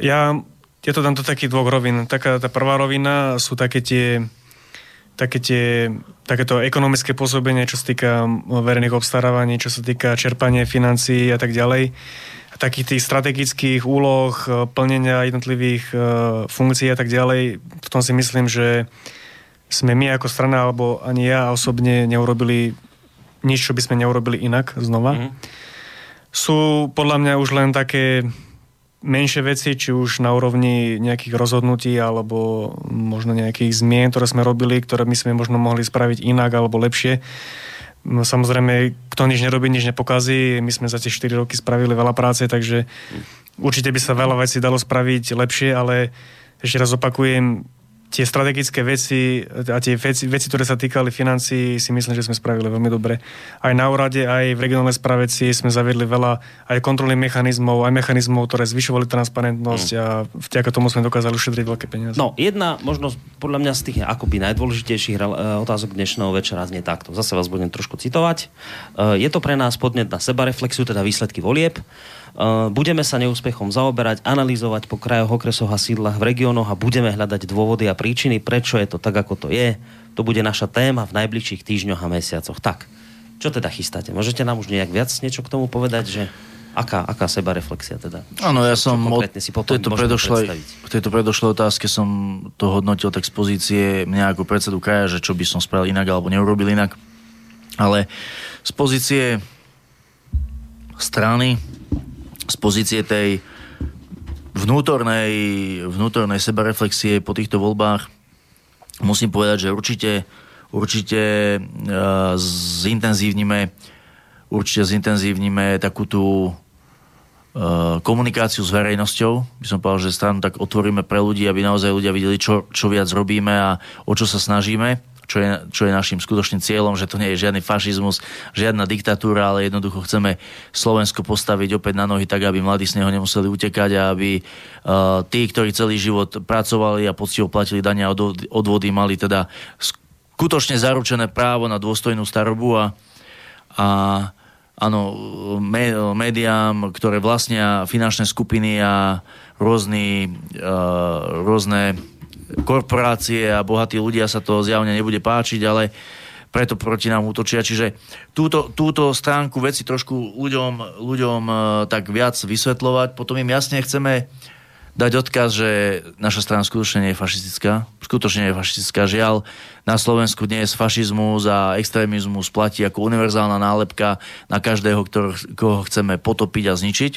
Ja, ja to dám do takých dvoch rovín. Taká tá prvá rovina sú také tie také tie, takéto ekonomické pôsobenie, čo sa týka verejných obstarávaní, čo sa týka čerpania financií a tak ďalej. A takých tých strategických úloh, e, plnenia jednotlivých e, funkcií a tak ďalej. V tom si myslím, že sme my ako strana, alebo ani ja osobne neurobili nič, čo by sme neurobili inak znova. Mhm. Sú podľa mňa už len také menšie veci, či už na úrovni nejakých rozhodnutí alebo možno nejakých zmien, ktoré sme robili, ktoré my sme možno mohli spraviť inak alebo lepšie. No, samozrejme, kto nič nerobí, nič nepokazí. My sme za tie 4 roky spravili veľa práce, takže určite by sa veľa vecí dalo spraviť lepšie, ale ešte raz opakujem, tie strategické veci a tie veci, veci, ktoré sa týkali financií, si myslím, že sme spravili veľmi dobre. Aj na úrade, aj v regionálnej správe sme zaviedli veľa aj kontrolných mechanizmov, aj mechanizmov, ktoré zvyšovali transparentnosť mm. a vďaka tomu sme dokázali ušetriť veľké peniaze. No, jedna možno podľa mňa z tých akoby najdôležitejších rel- e, otázok dnešného večera znie takto. Zase vás budem trošku citovať. E, Je to pre nás podnet na sebareflexiu, teda výsledky volieb. E, Budeme sa neúspechom zaoberať, analyzovať po krajoch, okresoch a sídlach v regiónoch a budeme hľadať dôvody a príčiny, prečo je to tak, ako to je. To bude naša téma v najbližších týždňoch a mesiacoch. Tak, čo teda chystáte? Môžete nám už nejak viac niečo k tomu povedať, že aká, aká sebareflexia teda? Áno, ja som od si potom tejto predošlej, tejto predošlej otázke som to hodnotil tak z pozície mňa ako predsedu kraja, že čo by som spravil inak alebo neurobil inak. Ale z pozície strany, z pozície tej vnútornej, vnútornej sebareflexie po týchto voľbách musím povedať, že určite, určite uh, zintenzívnime určite zintenzívnime takú tú uh, komunikáciu s verejnosťou. By som povedal, že stranu tak otvoríme pre ľudí, aby naozaj ľudia videli, čo, čo viac robíme a o čo sa snažíme, čo je, čo je našim skutočným cieľom, že to nie je žiadny fašizmus, žiadna diktatúra, ale jednoducho chceme Slovensko postaviť opäť na nohy tak, aby mladí z neho nemuseli utekať a aby uh, tí, ktorí celý život pracovali a poctivo platili dania a odvody, mali teda skutočne zaručené právo na dôstojnú starobu a, a áno, me, médiám, ktoré vlastnia finančné skupiny a rôzny, uh, rôzne korporácie a bohatí ľudia sa to zjavne nebude páčiť, ale preto proti nám útočia. Čiže túto, túto stránku veci trošku ľuďom, ľuďom uh, tak viac vysvetľovať. Potom im jasne chceme dať odkaz, že naša strana skutočne nie je fašistická. Skutočne nie je fašistická. Žiaľ, na Slovensku dnes fašizmus a extrémizmus platí ako univerzálna nálepka na každého, ktorého, koho chceme potopiť a zničiť.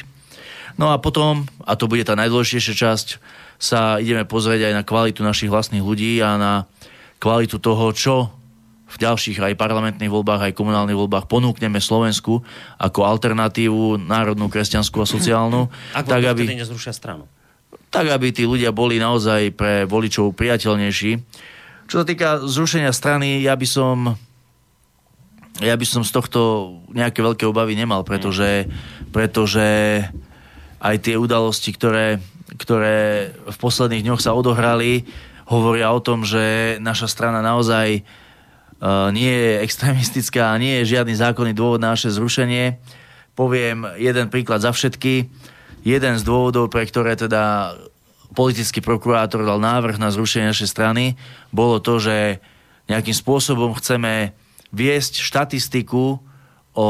No a potom, a to bude tá najdôležitejšia časť, sa ideme pozrieť aj na kvalitu našich vlastných ľudí a na kvalitu toho, čo v ďalších aj parlamentných voľbách, aj komunálnych voľbách ponúkneme Slovensku ako alternatívu národnú, kresťanskú a sociálnu. Ak tak, aby, nezrušia stranu. tak, aby tí ľudia boli naozaj pre voličov priateľnejší. Čo sa týka zrušenia strany, ja by som ja by som z tohto nejaké veľké obavy nemal, pretože, pretože aj tie udalosti, ktoré, ktoré v posledných dňoch sa odohrali, hovoria o tom, že naša strana naozaj uh, nie je extremistická a nie je žiadny zákonný dôvod na naše zrušenie. Poviem jeden príklad za všetky. Jeden z dôvodov, pre ktoré teda politický prokurátor dal návrh na zrušenie našej strany, bolo to, že nejakým spôsobom chceme viesť štatistiku o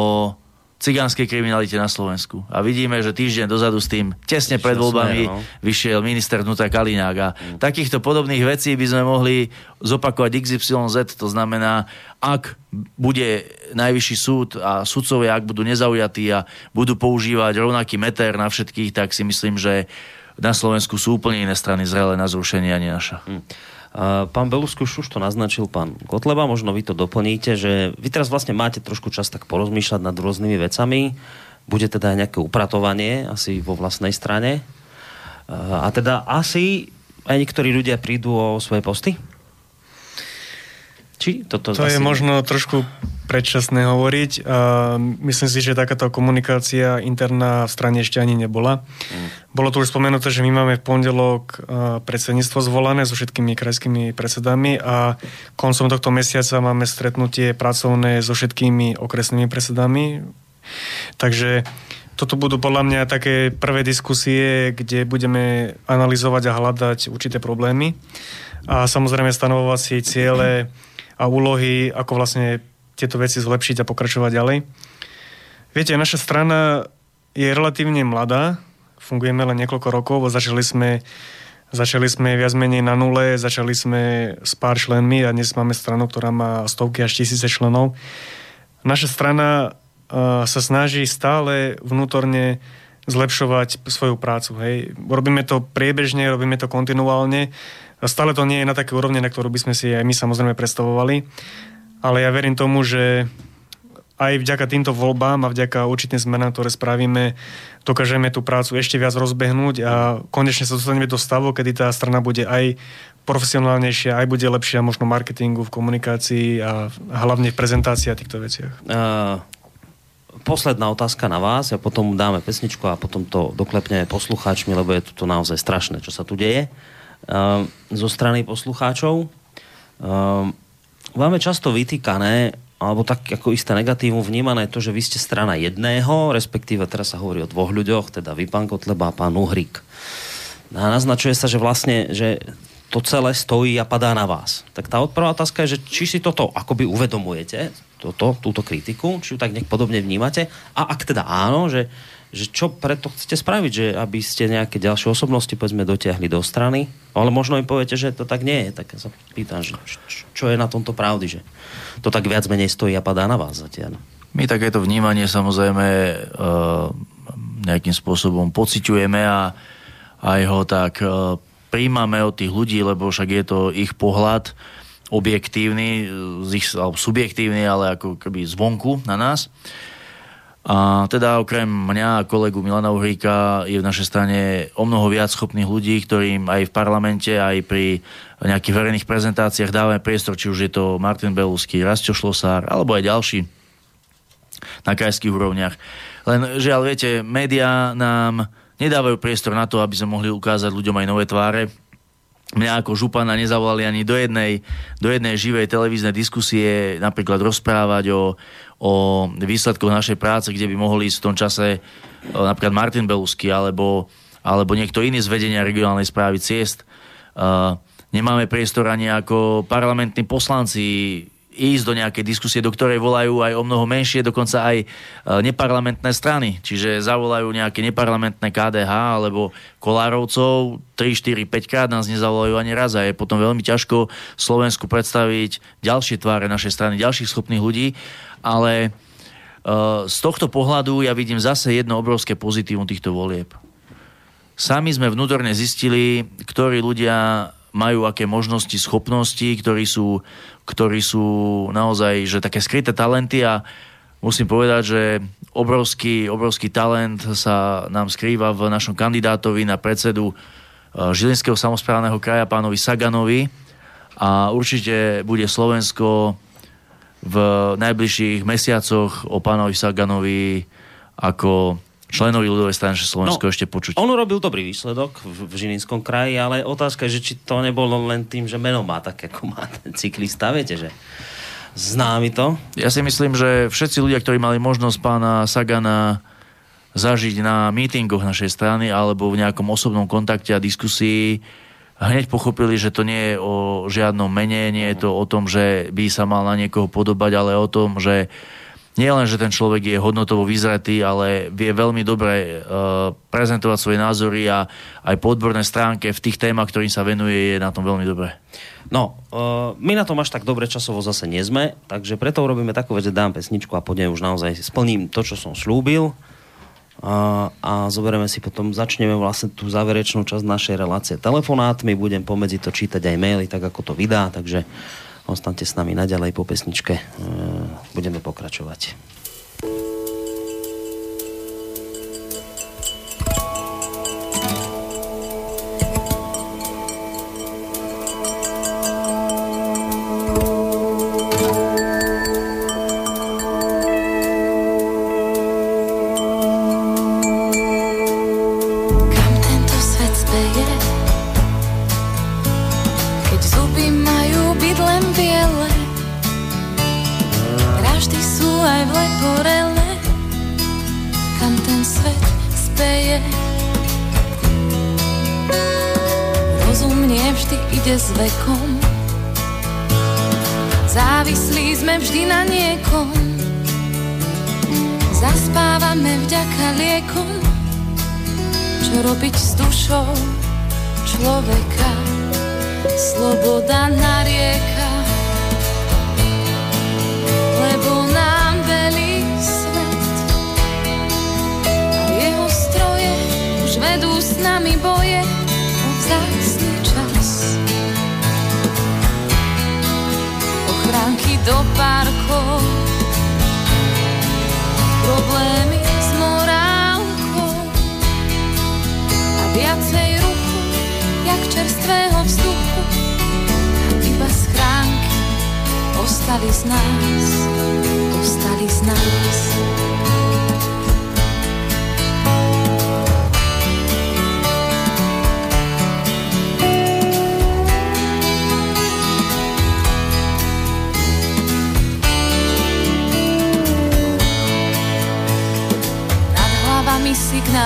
cigánskej kriminalite na Slovensku. A vidíme, že týždeň dozadu s tým tesne pred voľbami no. vyšiel minister vnútra Kaliňák. A takýchto podobných vecí by sme mohli zopakovať XYZ, to znamená, ak bude najvyšší súd a sudcovia, ak budú nezaujatí a budú používať rovnaký meter na všetkých, tak si myslím, že na Slovensku sú úplne iné strany zrelé na zrušenie, ani naša. A Pán Beluskuš už to naznačil pán Kotleba, možno vy to doplníte, že vy teraz vlastne máte trošku čas tak porozmýšľať nad rôznymi vecami. Bude teda aj nejaké upratovanie asi vo vlastnej strane. A teda asi aj niektorí ľudia prídu o svoje posty? Či toto To je možno trošku predčasné hovoriť. A myslím si, že takáto komunikácia interná v strane ešte ani nebola. Mm. Bolo tu už spomenuté, že my máme v pondelok a, predsedníctvo zvolané so všetkými krajskými predsedami a koncom tohto mesiaca máme stretnutie pracovné so všetkými okresnými predsedami. Takže toto budú podľa mňa také prvé diskusie, kde budeme analyzovať a hľadať určité problémy a samozrejme stanovovať si ciele a úlohy, ako vlastne tieto veci zlepšiť a pokračovať ďalej. Viete, naša strana je relatívne mladá, fungujeme len niekoľko rokov, začali sme, začali sme viac menej na nule, začali sme s pár členmi a dnes máme stranu, ktorá má stovky až tisíce členov. Naša strana uh, sa snaží stále vnútorne zlepšovať svoju prácu. Hej. Robíme to priebežne, robíme to kontinuálne. Stále to nie je na také úrovni, na ktorú by sme si aj my samozrejme predstavovali. Ale ja verím tomu, že aj vďaka týmto voľbám a vďaka určitým zmenám, ktoré spravíme, dokážeme tú prácu ešte viac rozbehnúť a konečne sa dostaneme do stavu, kedy tá strana bude aj profesionálnejšia, aj bude lepšia možno marketingu, v komunikácii a hlavne v prezentácii a týchto veciach. Uh, posledná otázka na vás a potom dáme pesničku a potom to doklepneme poslucháčmi, lebo je to naozaj strašné, čo sa tu deje uh, zo strany poslucháčov. Uh, máme často vytýkané alebo tak ako isté negatívum vnímané to, že vy ste strana jedného, respektíve teraz sa hovorí o dvoch ľuďoch, teda vy, pán Kotleba a pán Uhrik. A naznačuje sa, že vlastne, že to celé stojí a padá na vás. Tak tá prvá otázka je, že či si toto akoby uvedomujete, toto, túto kritiku, či ju tak nejak podobne vnímate a ak teda áno, že, že čo preto chcete spraviť, že aby ste nejaké ďalšie osobnosti povedzme dotiahli do strany, ale možno im poviete, že to tak nie je, tak sa pýtam, že čo, je na tomto pravdy, že to tak viac menej stojí a padá na vás zatiaľ. My takéto vnímanie samozrejme e, nejakým spôsobom pociťujeme a aj ho tak e, príjmame od tých ľudí, lebo však je to ich pohľad objektívny, z ich, alebo subjektívny, ale ako keby zvonku na nás. A teda okrem mňa a kolegu Milana Uhríka je v našej strane o mnoho viac schopných ľudí, ktorým aj v parlamente, aj pri nejakých verejných prezentáciách dávame priestor, či už je to Martin Belusky, Rastio Šlosár, alebo aj ďalší na krajských úrovniach. Len žiaľ, viete, médiá nám nedávajú priestor na to, aby sme mohli ukázať ľuďom aj nové tváre. Mňa ako župana nezavolali ani do jednej, do jednej živej televíznej diskusie napríklad rozprávať o, o výsledkoch našej práce, kde by mohli ísť v tom čase napríklad Martin Belusky alebo, alebo niekto iný z vedenia regionálnej správy ciest. Uh, nemáme priestor ani ako parlamentní poslanci ísť do nejakej diskusie, do ktorej volajú aj o mnoho menšie, dokonca aj neparlamentné strany. Čiže zavolajú nejaké neparlamentné KDH alebo Kolárovcov 3, 4, 5 krát nás nezavolajú ani raz a je potom veľmi ťažko Slovensku predstaviť ďalšie tváre našej strany, ďalších schopných ľudí, ale z tohto pohľadu ja vidím zase jedno obrovské pozitívum týchto volieb. Sami sme vnútorne zistili, ktorí ľudia majú aké možnosti, schopnosti, ktorí sú, ktorí sú naozaj že také skryté talenty a musím povedať, že obrovský, obrovský talent sa nám skrýva v našom kandidátovi na predsedu Žilinského samozprávneho kraja pánovi Saganovi. A určite bude Slovensko v najbližších mesiacoch o pánovi Saganovi ako členovi ľudovej strany Slovensko no, ešte počuť. On urobil dobrý výsledok v, v Žilinskom kraji, ale otázka je, že či to nebolo len tým, že meno má tak, ako má ten cyklista, viete, že známy to. Ja si myslím, že všetci ľudia, ktorí mali možnosť pána Sagana zažiť na mítingoch našej strany alebo v nejakom osobnom kontakte a diskusii, hneď pochopili, že to nie je o žiadnom mene, nie je to o tom, že by sa mal na niekoho podobať, ale o tom, že nie len, že ten človek je hodnotovo vyzretý, ale vie veľmi dobre uh, prezentovať svoje názory a aj po odbornej stránke v tých témach, ktorým sa venuje, je na tom veľmi dobre. No, uh, my na tom až tak dobre časovo zase nie sme, takže preto urobíme takú vec, že dám pesničku a po už naozaj splním to, čo som slúbil a, a zoberieme si potom, začneme vlastne tú záverečnú časť našej relácie telefonátmi, budem pomedzi to čítať aj maily, tak ako to vydá, takže Ostaňte s nami naďalej po pesničke. E, budeme pokračovať. ide s vekom. Závislí sme vždy na niekom, zaspávame vďaka liekom, čo robiť s dušou človeka. Sloboda na rieka, lebo nám velí svet. A jeho stroje už vedú s nami boje. O vzácne schránky do parkov. Problémy s morálkou a viacej ruchu, jak čerstvého vzduchu. A iba schránky ostali z nás, ostali z nás.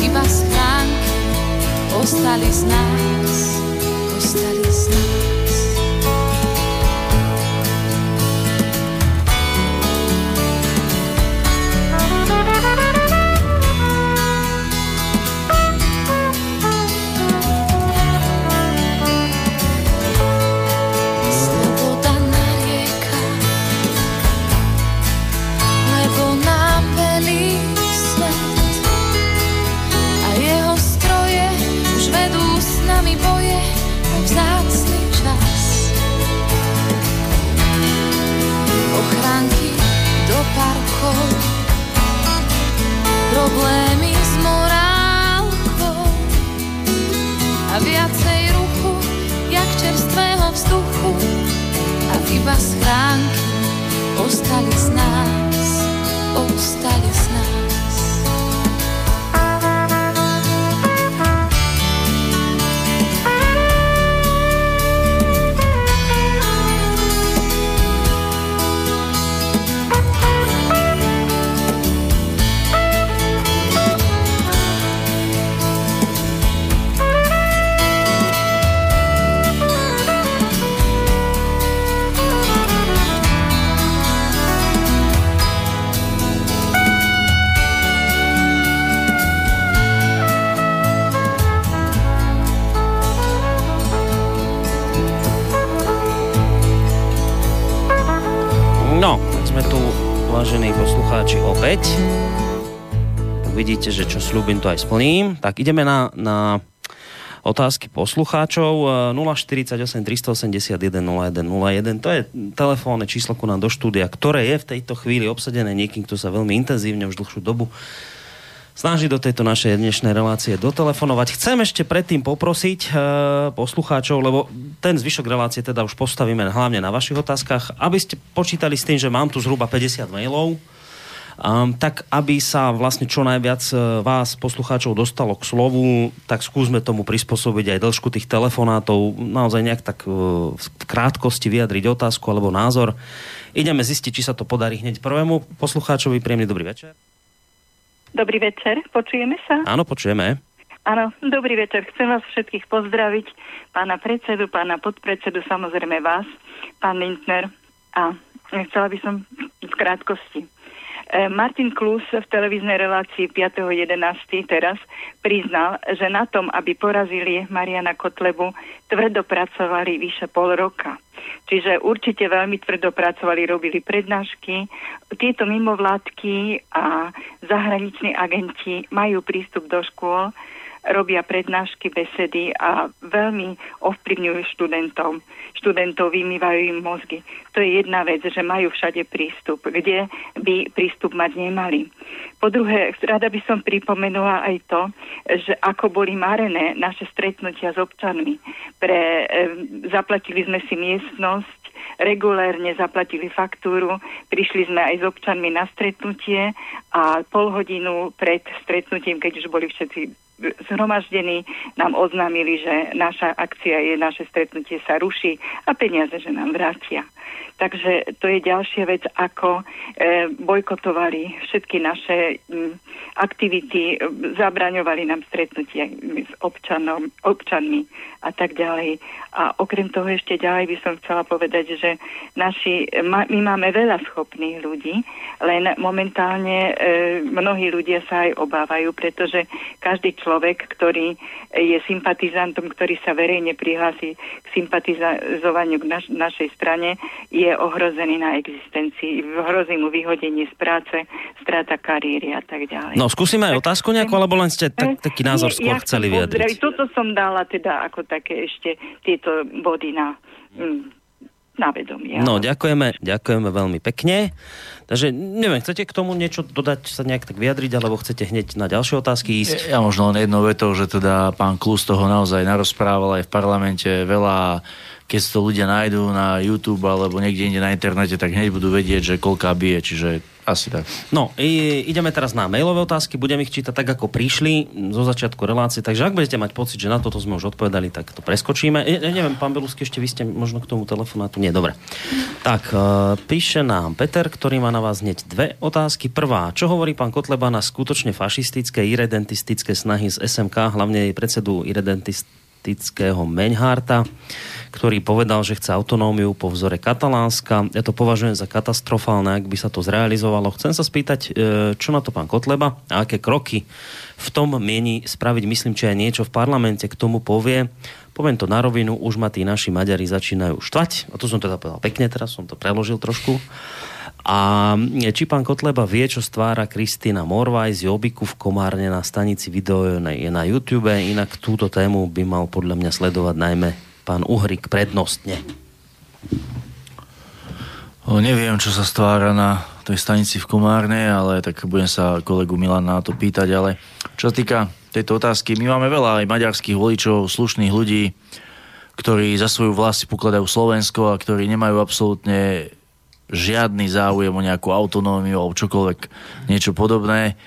iba schránky ostali z nás, ostali z nás. problémy s morálkou. A viacej ruchu, jak čerstvého vzduchu. A iba schránky ostali z nás, ostali z poslucháči, opäť. Tak vidíte, že čo slúbim, to aj splním. Tak ideme na, na otázky poslucháčov 048 381 0101. To je telefónne číslo ku nám do štúdia, ktoré je v tejto chvíli obsadené niekým, kto sa veľmi intenzívne už dlhšiu dobu snaží do tejto našej dnešnej relácie dotelefonovať. Chcem ešte predtým poprosiť e, poslucháčov, lebo ten zvyšok relácie teda už postavíme hlavne na vašich otázkach, aby ste počítali s tým, že mám tu zhruba 50 mailov, um, tak aby sa vlastne čo najviac e, vás, poslucháčov, dostalo k slovu, tak skúsme tomu prispôsobiť aj dĺžku tých telefonátov, naozaj nejak tak uh, v krátkosti vyjadriť otázku alebo názor. Ideme zistiť, či sa to podarí hneď prvému poslucháčovi. Príjemný dobrý večer. Dobrý večer, počujeme sa? Áno, počujeme. Áno, dobrý večer. Chcem vás všetkých pozdraviť, pána predsedu, pána podpredsedu, samozrejme vás, pán Lindner. A chcela by som v krátkosti. E, Martin Klus v televíznej relácii 5.11. teraz priznal, že na tom, aby porazili Mariana Kotlebu, tvrdo pracovali vyše pol roka. Čiže určite veľmi tvrdo pracovali, robili prednášky. Tieto mimovládky a zahraniční agenti majú prístup do škôl, robia prednášky, besedy a veľmi ovplyvňujú študentov. Študentov vymývajú im mozgy. To je jedna vec, že majú všade prístup, kde by prístup mať nemali. Po druhé, rada by som pripomenula aj to, že ako boli marené naše stretnutia s občanmi. Pre, e, zaplatili sme si miestnosť, regulérne zaplatili faktúru, prišli sme aj s občanmi na stretnutie a pol hodinu pred stretnutím, keď už boli všetci zhromaždení, nám oznámili, že naša akcia je, naše stretnutie sa ruší a peniaze, že nám vrátia. Takže to je ďalšia vec, ako e, bojkotovali všetky naše aktivity, zabraňovali nám stretnutia s občanom, občanmi a tak ďalej. A okrem toho ešte ďalej by som chcela povedať, že naši, my máme veľa schopných ľudí, len momentálne e, mnohí ľudia sa aj obávajú, pretože každý človek, ktorý je sympatizantom, ktorý sa verejne prihlási k sympatizovaniu k naš, našej strane, je ohrozený na existencii, hrozí mu vyhodenie z práce, strata kariéry a tak ďalej. No, skúsime aj otázku nejakú, alebo len ste tak, taký názor skôr ja chceli vyjadriť? Toto som dala teda ako také ešte tieto body na... Mm, na vedomie. No, ďakujeme, ďakujeme veľmi pekne. Takže neviem, chcete k tomu niečo dodať, sa nejak tak vyjadriť, alebo chcete hneď na ďalšie otázky ísť? Ja možno len jednou vetou, že teda pán Klus toho naozaj narozprával aj v parlamente veľa keď to ľudia nájdú na YouTube alebo niekde inde na internete, tak hneď budú vedieť, že koľká bije, čiže asi tak. No, i, ideme teraz na mailové otázky, budem ich čítať tak, ako prišli zo začiatku relácie, takže ak budete mať pocit, že na toto sme už odpovedali, tak to preskočíme. Ja, neviem, pán Belusky, ešte vy ste možno k tomu telefonátu. Nie, dobre. Tak, uh, píše nám Peter, ktorý má na vás hneď dve otázky. Prvá, čo hovorí pán Kotleba na skutočne fašistické, iredentistické snahy z SMK, hlavne jej predsedu iredentistického Menharta, ktorý povedal, že chce autonómiu po vzore Katalánska. Ja to považujem za katastrofálne, ak by sa to zrealizovalo. Chcem sa spýtať, e, čo na to pán Kotleba a aké kroky v tom mieni spraviť. Myslím, či aj niečo v parlamente k tomu povie. Poviem to na rovinu, už ma tí naši Maďari začínajú štvať. A to som teda povedal pekne, teraz som to preložil trošku. A či pán Kotleba vie, čo stvára Kristýna Morvaj z Jobiku v Komárne na stanici video je na YouTube, inak túto tému by mal podľa mňa sledovať najmä pán Uhrik prednostne? O, neviem, čo sa stvára na tej stanici v Komárne, ale tak budem sa kolegu Milana na to pýtať, ale čo sa týka tejto otázky, my máme veľa aj maďarských voličov, slušných ľudí, ktorí za svoju vlast pokladajú Slovensko a ktorí nemajú absolútne žiadny záujem o nejakú autonómiu alebo čokoľvek niečo podobné.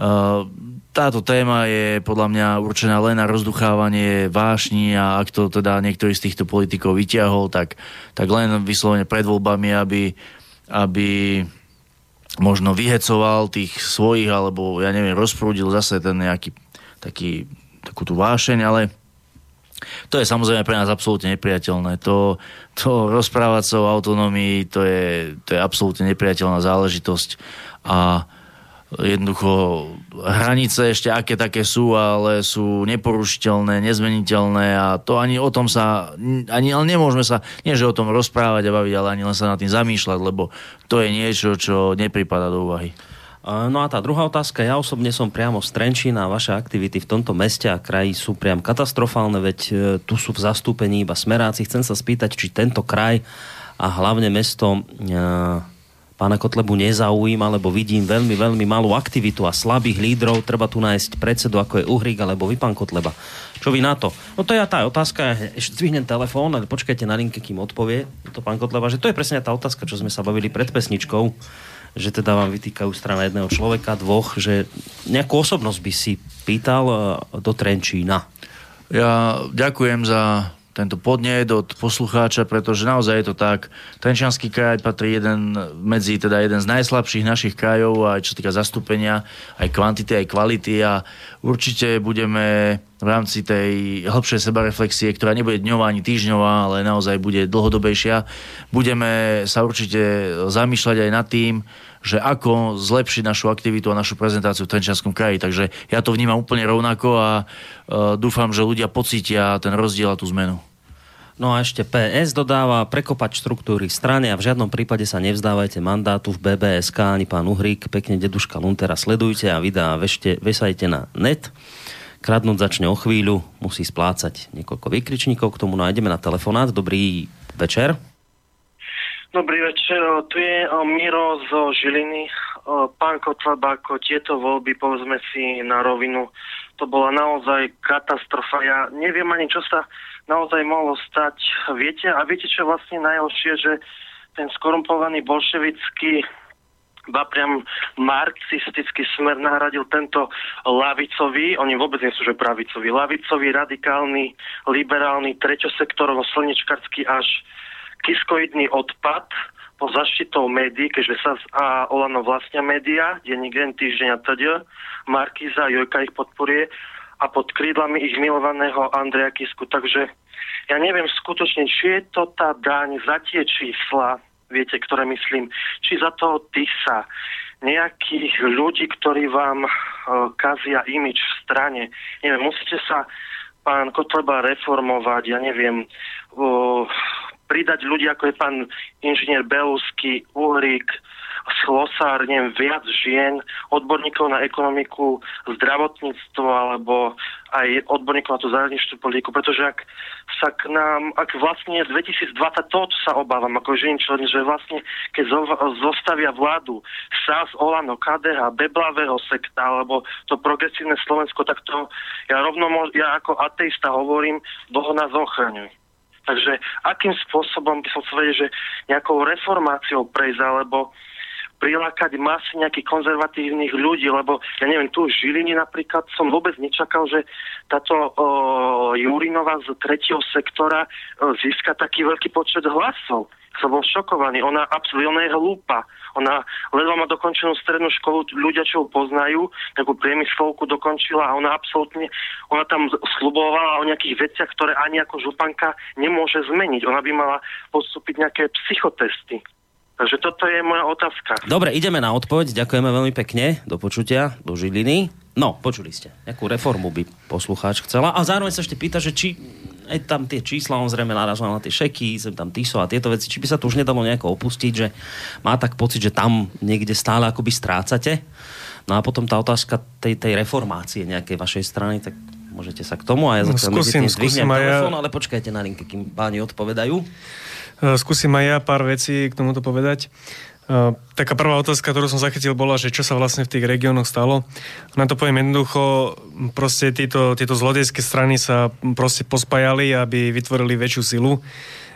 Uh, táto téma je podľa mňa určená len na rozduchávanie vášni a ak to teda niektorý z týchto politikov vyťahol, tak, tak len vyslovene pred voľbami, aby, aby možno vyhecoval tých svojich, alebo ja neviem, rozprúdil zase ten nejaký taký, takú tú vášeň, ale to je samozrejme pre nás absolútne nepriateľné. To, to rozprávať sa o autonómii, to je, to je absolútne nepriateľná záležitosť a jednoducho hranice ešte aké také sú, ale sú neporušiteľné, nezmeniteľné a to ani o tom sa, ani ale nemôžeme sa, nie že o tom rozprávať a baviť, ale ani len sa nad tým zamýšľať, lebo to je niečo, čo nepripada do úvahy. No a tá druhá otázka, ja osobne som priamo z Trenčína a vaše aktivity v tomto meste a kraji sú priam katastrofálne, veď e, tu sú v zastúpení iba smeráci. Chcem sa spýtať, či tento kraj a hlavne mesto e, pána Kotlebu nezaujíma, lebo vidím veľmi, veľmi malú aktivitu a slabých lídrov. Treba tu nájsť predsedu, ako je Uhrík, alebo vy, pán Kotleba. Čo vy na to? No to je tá otázka, ešte zvihnem telefón, ale počkajte na linke, kým odpovie to pán Kotleba, že to je presne tá otázka, čo sme sa bavili pred pesničkou že teda vám vytýkajú strana jedného človeka, dvoch, že nejakú osobnosť by si pýtal e, do Trenčína. Ja ďakujem za tento podnet od poslucháča, pretože naozaj je to tak. Trenčianský kraj patrí jeden medzi teda jeden z najslabších našich krajov, aj čo týka zastúpenia, aj kvantity, aj kvality a určite budeme v rámci tej hĺbšej sebareflexie, ktorá nebude dňová ani týždňová, ale naozaj bude dlhodobejšia, budeme sa určite zamýšľať aj nad tým, že ako zlepšiť našu aktivitu a našu prezentáciu v Trenčianskom kraji. Takže ja to vnímam úplne rovnako a uh, dúfam, že ľudia pocítia ten rozdiel a tú zmenu. No a ešte PS dodáva prekopať štruktúry strany a v žiadnom prípade sa nevzdávajte mandátu v BBSK ani pán Uhrík. Pekne deduška Luntera sledujte a videá vešte, vesajte na net. Kradnúť začne o chvíľu, musí splácať niekoľko vykričníkov. K tomu nájdeme na telefonát. Dobrý večer. Dobrý večer, tu je Miro zo Žiliny. Pán Kotleba, ako tieto voľby, povedzme si na rovinu, to bola naozaj katastrofa. Ja neviem ani, čo sa naozaj mohlo stať. Viete, a viete, čo vlastne najhoršie, že ten skorumpovaný bolševický ba priam marxistický smer nahradil tento lavicový, oni vôbec nie sú že pravicový, lavicový, radikálny, liberálny, treťosektorovo slnečkarský až kiskoidný odpad po zaštitou médií, keďže sa a Olano vlastnia média, denník Gen, týždeň a teda, Markíza, Jojka ich podporuje a pod krídlami ich milovaného Andreja Kisku. Takže ja neviem skutočne, či je to tá daň za tie čísla, viete, ktoré myslím, či za toho TISA, nejakých ľudí, ktorí vám uh, kazia imič v strane. Neviem, musíte sa pán Kotleba reformovať, ja neviem, uh, pridať ľudí, ako je pán inžinier Belusky, Uhrik, Slosár, neviem, viac žien, odborníkov na ekonomiku, zdravotníctvo alebo aj odborníkov na tú zahraničnú politiku, pretože ak sa k nám, ak vlastne 2020, to sa obávam ako žien člen, že vlastne keď zostavia vládu SAS, Olano, KDH, Beblavého sekta alebo to progresívne Slovensko, tak to ja rovno, ja ako ateista hovorím, Boh nás ochraňuje. Takže akým spôsobom by som chcel vedieť, že nejakou reformáciou prejsť, alebo prilákať masy nejakých konzervatívnych ľudí, lebo ja neviem, tu v Žilini napríklad som vôbec nečakal, že táto o, Jurinová z tretieho sektora o, získa taký veľký počet hlasov som bol šokovaný. Ona absolútne je hlúpa. Ona ledva má dokončenú strednú školu, ľudia, čo ju poznajú, takú priemyslovku dokončila a ona absolútne, ona tam slubovala o nejakých veciach, ktoré ani ako županka nemôže zmeniť. Ona by mala postúpiť nejaké psychotesty. Takže toto je moja otázka. Dobre, ideme na odpoveď. Ďakujeme veľmi pekne. Do počutia, do Žiliny. No, počuli ste. Jakú reformu by poslucháč chcela. A zároveň sa ešte pýta, že či aj tam tie čísla, on zrejme narážal na tie šeky, sem tam TISO a tieto veci, či by sa to už nedalo nejako opustiť, že má tak pocit, že tam niekde stále akoby strácate. No a potom tá otázka tej, tej reformácie nejakej vašej strany, tak môžete sa k tomu a ja no, skúsim, skúsim telefón, ja... ale počkajte na linke, kým páni odpovedajú. Uh, skúsim aj ja pár vecí k tomuto povedať. Uh, taká prvá otázka, ktorú som zachytil, bola, že čo sa vlastne v tých regiónoch stalo. Na to poviem jednoducho, proste títo, tieto zlodejské strany sa proste pospájali, aby vytvorili väčšiu silu.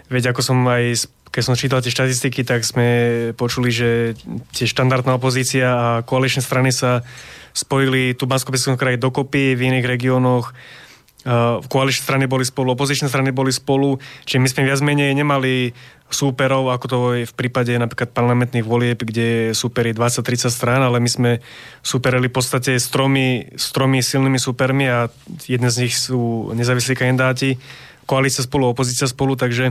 Veď ako som aj, keď som čítal tie štatistiky, tak sme počuli, že tie štandardná opozícia a koaličné strany sa spojili tu v bansko kraji dokopy, v iných regiónoch v koaličné strany boli spolu, opozičné strany boli spolu, čiže my sme viac menej nemali súperov, ako to je v prípade napríklad parlamentných volieb, kde súperi 20-30 strán, ale my sme súperili v podstate s tromi, s tromi silnými súpermi a jeden z nich sú nezávislí kandidáti, koalícia spolu, opozícia spolu, takže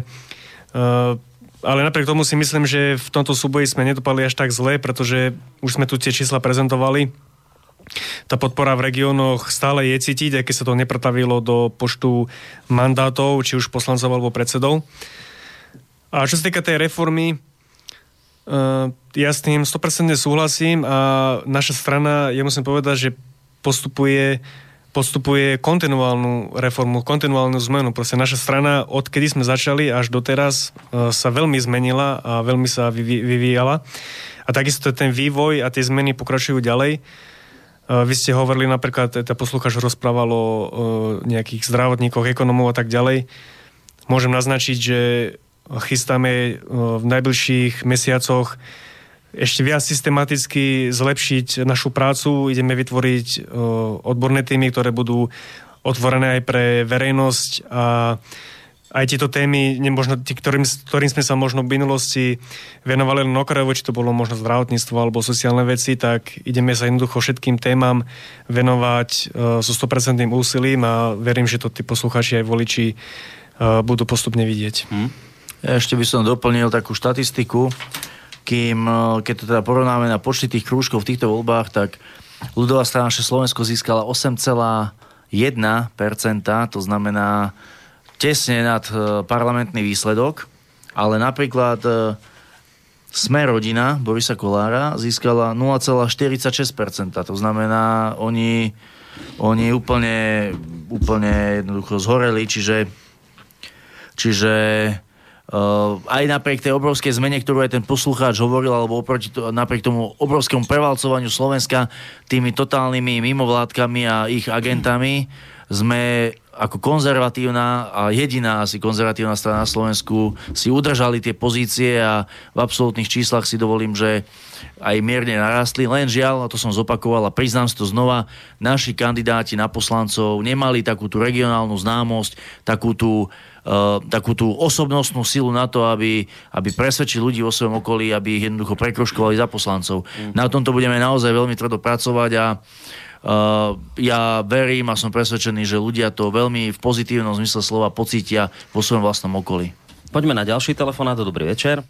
uh, ale napriek tomu si myslím, že v tomto súboji sme nedopadli až tak zle, pretože už sme tu tie čísla prezentovali. Tá podpora v regiónoch stále je cítiť, aj keď sa to neprotavilo do počtu mandátov, či už poslancov alebo predsedov. A čo sa týka tej reformy, uh, ja s tým 100% súhlasím a naša strana, ja musím povedať, že postupuje postupuje kontinuálnu reformu, kontinuálnu zmenu. Proste naša strana, odkedy sme začali až doteraz, uh, sa veľmi zmenila a veľmi sa vyví, vyvíjala. A takisto ten vývoj a tie zmeny pokračujú ďalej. Vy ste hovorili napríklad, tá poslucháč rozprával o uh, nejakých zdravotníkoch, ekonomov a tak ďalej. Môžem naznačiť, že chystáme v najbližších mesiacoch ešte viac systematicky zlepšiť našu prácu. Ideme vytvoriť odborné týmy, ktoré budú otvorené aj pre verejnosť a aj tieto témy, nemožno, tí, ktorým, ktorým sme sa možno v minulosti venovali len okrajovo, či to bolo možno zdravotníctvo alebo sociálne veci, tak ideme sa jednoducho všetkým témam venovať uh, so 100% úsilím a verím, že to tí posluchači aj voliči uh, budú postupne vidieť. Ja ešte by som doplnil takú štatistiku, kým, e, keď to teda porovnáme na počty tých krúžkov v týchto voľbách, tak ľudová strana Slovensko získala 8,1%, to znamená tesne nad e, parlamentný výsledok, ale napríklad e, Sme rodina Borisa Kolára získala 0,46%, to znamená, oni, oni úplne, úplne jednoducho zhoreli, čiže, čiže Uh, aj napriek tej obrovskej zmene, ktorú aj ten poslucháč hovoril, alebo oproti to, napriek tomu obrovskému prevalcovaniu Slovenska tými totálnymi mimovládkami a ich agentami, sme ako konzervatívna a jediná asi konzervatívna strana na Slovensku si udržali tie pozície a v absolútnych číslach si dovolím, že aj mierne narastli. Len žiaľ, a to som zopakoval a priznám si to znova, naši kandidáti na poslancov nemali takú tú regionálnu známosť, takú tú Uh, takú tú osobnostnú silu na to, aby, aby presvedčili ľudí vo svojom okolí, aby ich jednoducho prekroškovali za poslancov. Mm. Na tomto budeme naozaj veľmi tvrdo pracovať a ja verím a som presvedčený, že ľudia to veľmi v pozitívnom zmysle slova pocítia vo svojom vlastnom okolí. Poďme na ďalší telefonát. Dobrý večer.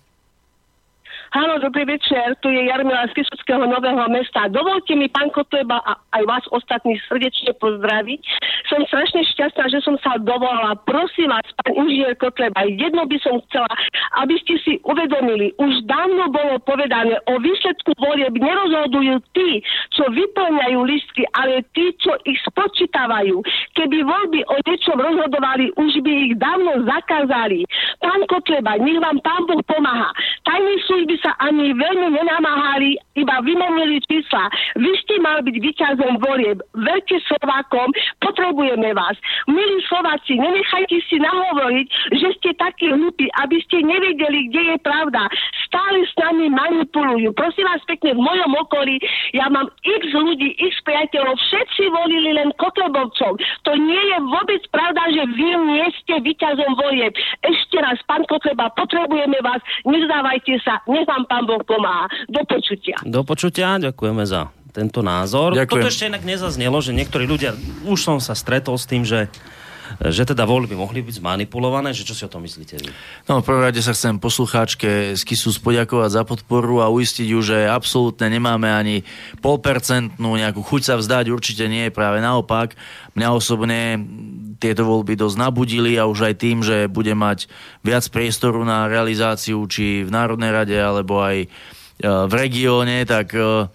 Áno, dobrý večer, tu je Jarmila z Kisuckého Nového mesta. Dovolte mi, pán Kotleba, a aj vás ostatní srdečne pozdraviť. Som strašne šťastná, že som sa dovolala. Prosím vás, pán inžinier Kotleba, jedno by som chcela, aby ste si uvedomili, už dávno bolo povedané, o výsledku volieb nerozhodujú tí, čo vyplňajú listky, ale tí, čo ich spočítavajú. Keby voľby o niečom rozhodovali, už by ich dávno zakázali. Pán Kotleba, nech vám pán Boh pomáha. Tajný služby sa ani veľmi nenamáhali, iba vymenili čísla. Vy ste mal byť vyťazom volieb. Veľký Slovákom, potrebujeme vás. Milí Slováci, nenechajte si nahovoriť, že ste takí hlupí, aby ste nevedeli, kde je pravda. Stále s nami manipulujú. Prosím vás pekne, v mojom okolí ja mám x ľudí, x priateľov, všetci volili len Kotlebovcov. To nie je vôbec pravda, že vy nie ste vyťazom volieb. Ešte raz, pán Kotleba, potrebujeme vás, nezdávajte sa, nech vám pán Boh pomáha. Do počutia. Do počutia, ďakujeme za tento názor. Ďakujem. Toto ešte inak nezaznelo, že niektorí ľudia, už som sa stretol s tým, že že teda voľby mohli byť zmanipulované, že čo si o tom myslíte vy? No v prvom rade sa chcem poslucháčke z Kisus poďakovať za podporu a uistiť ju, že absolútne nemáme ani polpercentnú nejakú chuť sa vzdať, určite nie, práve naopak. Mňa osobne tieto voľby dosť nabudili a už aj tým, že bude mať viac priestoru na realizáciu či v Národnej rade alebo aj v regióne, tak e,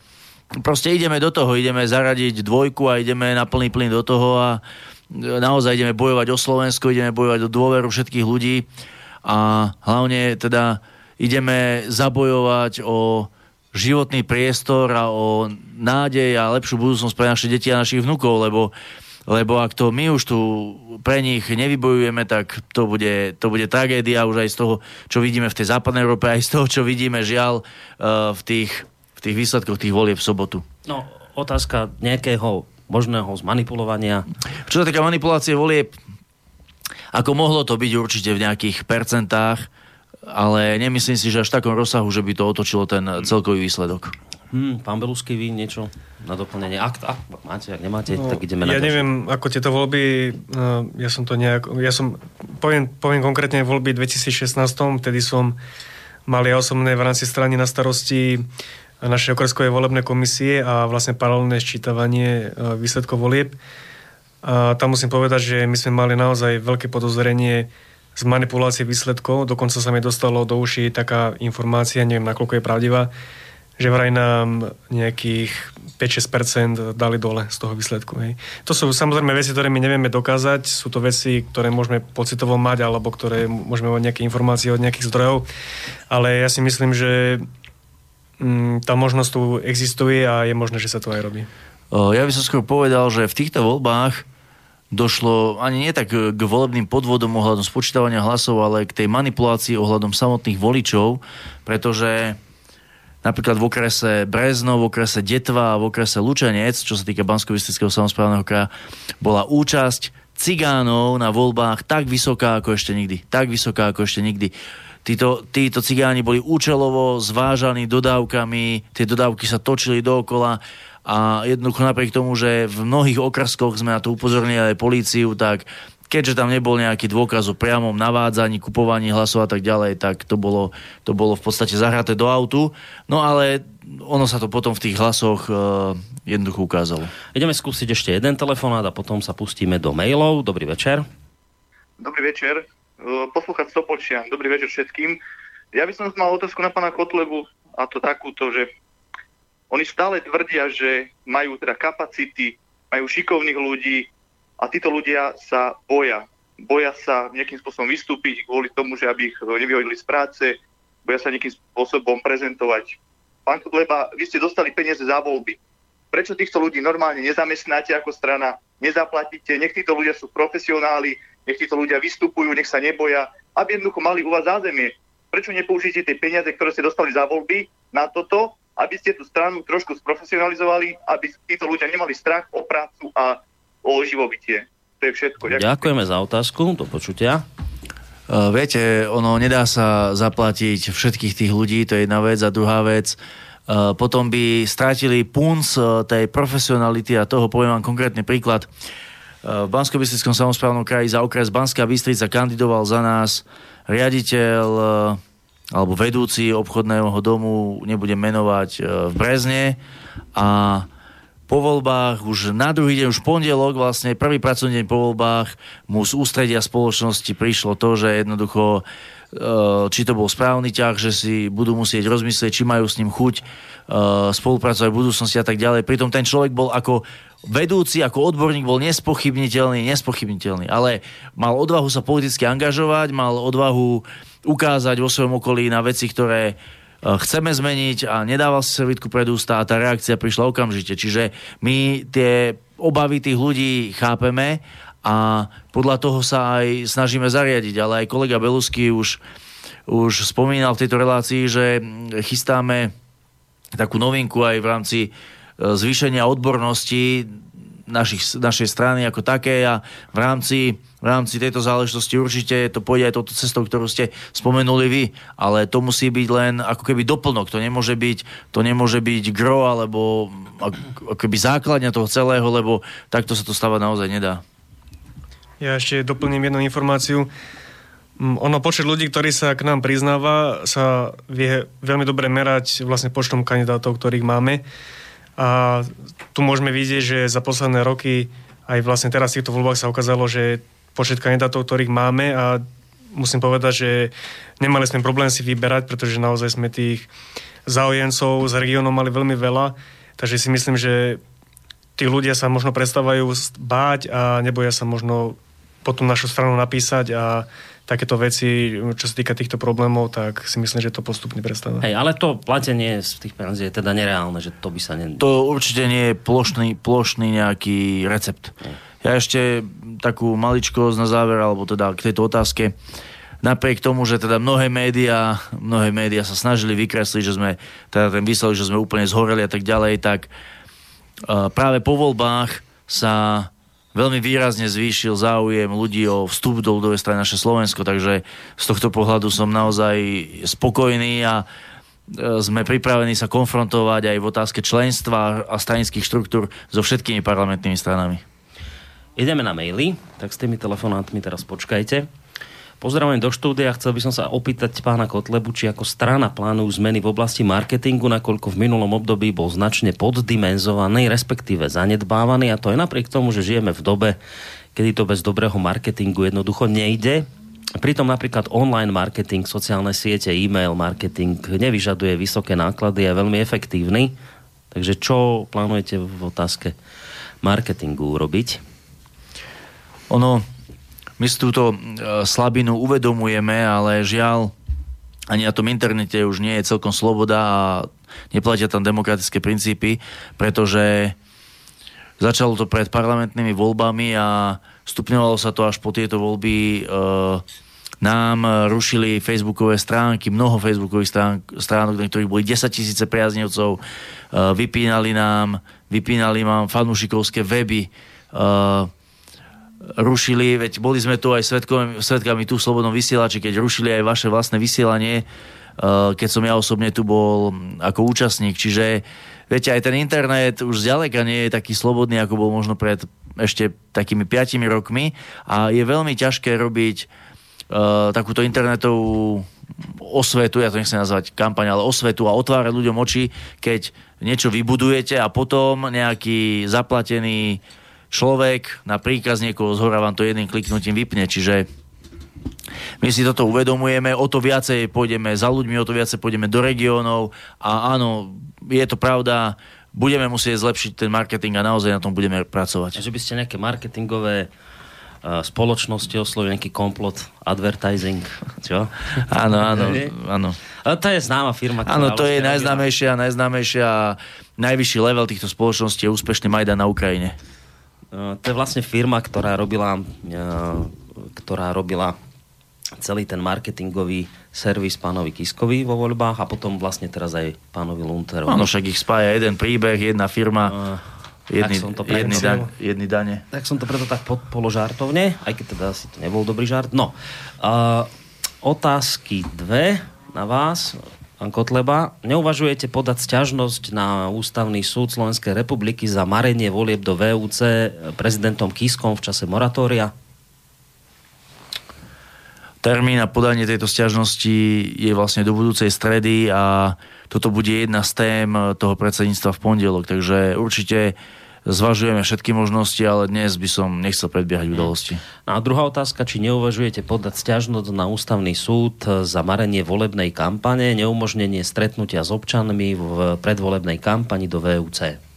proste ideme do toho, ideme zaradiť dvojku a ideme na plný plyn do toho a e, naozaj ideme bojovať o Slovensko, ideme bojovať o dôveru všetkých ľudí a hlavne teda ideme zabojovať o životný priestor a o nádej a lepšiu budúcnosť pre naše deti a našich vnúkov, lebo lebo ak to my už tu pre nich nevybojujeme, tak to bude, to bude tragédia už aj z toho, čo vidíme v tej západnej Európe, aj z toho, čo vidíme žiaľ uh, v tých, v tých výsledkoch tých volieb v sobotu. No, otázka nejakého možného zmanipulovania. Čo sa týka manipulácie volieb, ako mohlo to byť určite v nejakých percentách, ale nemyslím si, že až v takom rozsahu, že by to otočilo ten celkový výsledok. Hmm, pán Belusky, vy niečo na doplnenie? Ak, ak máte, ak nemáte, no, tak ideme ja na Ja neviem, ako tieto voľby, uh, ja som to nejak, ja som, poviem, poviem konkrétne voľby 2016, vtedy som mal ja osobné v rámci strany na starosti našej okreskovej volebnej komisie a vlastne paralelné ščítavanie uh, výsledkov volieb. A tam musím povedať, že my sme mali naozaj veľké podozrenie z manipulácie výsledkov. Dokonca sa mi dostalo do uší taká informácia, neviem nakoľko je pravdivá, že vraj nám nejakých 5-6% dali dole z toho výsledku. Hej. To sú samozrejme veci, ktoré my nevieme dokázať, sú to veci, ktoré môžeme pocitovo mať, alebo ktoré môžeme mať nejaké informácie od nejakých zdrojov, ale ja si myslím, že tá možnosť tu existuje a je možné, že sa to aj robí. Ja by som skôr povedal, že v týchto voľbách došlo ani nie tak k volebným podvodom ohľadom spočítavania hlasov, ale k tej manipulácii ohľadom samotných voličov, pretože napríklad v okrese Brezno, v okrese Detva v okrese Lučenec, čo sa týka bansko samozprávneho kraja, bola účasť cigánov na voľbách tak vysoká ako ešte nikdy. Tak vysoká ako ešte nikdy. Títo, títo cigáni boli účelovo zvážaní dodávkami, tie dodávky sa točili dookola a jednoducho napriek tomu, že v mnohých okrskoch sme na to upozornili aj políciu, tak keďže tam nebol nejaký dôkaz o priamom navádzaní, kupovaní hlasov a tak ďalej, tak to bolo, to bolo v podstate zahraté do autu. No ale ono sa to potom v tých hlasoch uh, jednoducho ukázalo. Ideme skúsiť ešte jeden telefonát a potom sa pustíme do mailov. Dobrý večer. Dobrý večer. Uh, poslúchať Stopolčian. Dobrý večer všetkým. Ja by som mal otázku na pána Kotlebu a to takúto, že oni stále tvrdia, že majú teda kapacity, majú šikovných ľudí, a títo ľudia sa boja. Boja sa nejakým spôsobom vystúpiť kvôli tomu, že aby ich nevyhodili z práce, boja sa nejakým spôsobom prezentovať. Pán Kudleba, vy ste dostali peniaze za voľby. Prečo týchto ľudí normálne nezamestnáte ako strana, nezaplatíte, nech títo ľudia sú profesionáli, nech títo ľudia vystupujú, nech sa neboja, aby jednoducho mali u vás zázemie. Prečo nepoužijete tie peniaze, ktoré ste dostali za voľby na toto, aby ste tú stranu trošku sprofesionalizovali, aby títo ľudia nemali strach o prácu a o živobytie. To je všetko. Ďakujem. Ďakujeme za otázku, do počutia. Uh, viete, ono nedá sa zaplatiť všetkých tých ľudí, to je jedna vec. A druhá vec, uh, potom by strátili punc uh, tej profesionality a toho poviem vám konkrétny príklad. V bansko samozprávnom kraji za okres Banská Bystrica kandidoval za nás riaditeľ uh, alebo vedúci obchodného domu, nebudem menovať, uh, v Brezne a po voľbách, už na druhý deň, už pondelok, vlastne prvý pracovný deň po voľbách, mu z ústredia spoločnosti prišlo to, že jednoducho e, či to bol správny ťah, že si budú musieť rozmyslieť, či majú s ním chuť spolupracovať v budúcnosti a tak ďalej. Pritom ten človek bol ako vedúci, ako odborník bol nespochybniteľný, nespochybniteľný, ale mal odvahu sa politicky angažovať, mal odvahu ukázať vo svojom okolí na veci, ktoré Eh, chceme zmeniť a nedával si servitku pred ústa a tá reakcia prišla okamžite. Čiže my tie obavy tých ľudí chápeme a podľa toho sa aj snažíme zariadiť. Ale aj kolega Belusky už, už spomínal v tejto relácii, že chystáme takú novinku aj v rámci zvýšenia odbornosti našich, našej strany ako také a v rámci v rámci tejto záležitosti určite to pôjde aj touto cestou, ktorú ste spomenuli vy, ale to musí byť len ako keby doplnok, to nemôže byť, to nemôže byť gro alebo ako keby základňa toho celého, lebo takto sa to stavať naozaj nedá. Ja ešte doplním jednu informáciu. Mm, ono počet ľudí, ktorí sa k nám priznáva, sa vie veľmi dobre merať vlastne počtom kandidátov, ktorých máme. A tu môžeme vidieť, že za posledné roky aj vlastne teraz v týchto voľbách sa ukázalo, že počet kandidátov, ktorých máme a musím povedať, že nemali sme problém si vyberať, pretože naozaj sme tých záujemcov z regiónov mali veľmi veľa, takže si myslím, že tí ľudia sa možno prestávajú báť a neboja sa možno potom našu stranu napísať a takéto veci, čo sa týka týchto problémov, tak si myslím, že to postupne prestáva. Hej, ale to platenie z tých peniazí je teda nereálne, že to by sa ne... To určite nie je plošný, plošný nejaký recept. Hej. Ja ešte takú maličkosť na záver, alebo teda k tejto otázke. Napriek tomu, že teda mnohé médiá, mnohé médiá sa snažili vykresliť, že sme, teda ten výsledok, že sme úplne zhoreli a tak ďalej, tak uh, práve po voľbách sa veľmi výrazne zvýšil záujem ľudí o vstup do ľudovej strany naše Slovensko, takže z tohto pohľadu som naozaj spokojný a sme pripravení sa konfrontovať aj v otázke členstva a stranických štruktúr so všetkými parlamentnými stranami. Ideme na maily, tak s tými telefonátmi teraz počkajte. Pozdravujem do štúdia. Chcel by som sa opýtať pána Kotlebu, či ako strana plánujú zmeny v oblasti marketingu, nakoľko v minulom období bol značne poddimenzovaný, respektíve zanedbávaný a to je napriek tomu, že žijeme v dobe, kedy to bez dobrého marketingu jednoducho nejde. Pritom napríklad online marketing, sociálne siete, e-mail marketing nevyžaduje vysoké náklady a je veľmi efektívny. Takže čo plánujete v otázke marketingu urobiť? Ono, my si túto e, slabinu uvedomujeme, ale žiaľ, ani na tom internete už nie je celkom sloboda a neplatia tam demokratické princípy, pretože začalo to pred parlamentnými voľbami a stupňovalo sa to až po tieto voľby. E, nám rušili facebookové stránky, mnoho facebookových strán, stránok, na ktorých boli 10 tisíce priaznivcov, e, vypínali nám, vypínali nám fanúšikovské weby, rušili, veď boli sme tu aj svetkami, svetkami tu v Slobodnom vysielači, keď rušili aj vaše vlastné vysielanie, uh, keď som ja osobne tu bol ako účastník. Čiže viete, aj ten internet už zďaleka nie je taký slobodný, ako bol možno pred ešte takými piatimi rokmi a je veľmi ťažké robiť uh, takúto internetovú osvetu, ja to nechcem nazvať kampaň, ale osvetu a otvárať ľuďom oči, keď niečo vybudujete a potom nejaký zaplatený človek na príkaz niekoho z hora vám to jedným kliknutím vypne. Čiže my si toto uvedomujeme, o to viacej pôjdeme za ľuďmi, o to viacej pôjdeme do regiónov a áno, je to pravda, budeme musieť zlepšiť ten marketing a naozaj na tom budeme pracovať. Že by ste nejaké marketingové uh, spoločnosti oslovili, nejaký komplot, advertising, čo? Áno, áno, áno. Ale to je známa firma. Áno, to je najznámejšia, najznámejšia, najvyšší level týchto spoločností je úspešný Majdan na Ukrajine. Eh, to je vlastne firma, ktorá robila, eh, ktorá robila celý ten marketingový servis pánovi Kiskovi vo voľbách a potom vlastne teraz aj pánovi Lunterovi. Áno, však ich spája jeden príbeh, jedna firma, uh, jedni, som to jedni, daň, jedni dane. Tak som to preto tak položartovne, aj keď teda asi to nebol dobrý žart. No, uh, otázky dve na vás. Kotleba, neuvažujete podať sťažnosť na Ústavný súd Slovenskej republiky za marenie volieb do VUC prezidentom Kiskom v čase moratória? Termín na podanie tejto sťažnosti je vlastne do budúcej stredy a toto bude jedna z tém toho predsedníctva v pondelok, takže určite zvažujeme všetky možnosti, ale dnes by som nechcel predbiehať udalosti. No a druhá otázka, či neuvažujete podať stiažnosť na ústavný súd za marenie volebnej kampane, neumožnenie stretnutia s občanmi v predvolebnej kampani do VUC?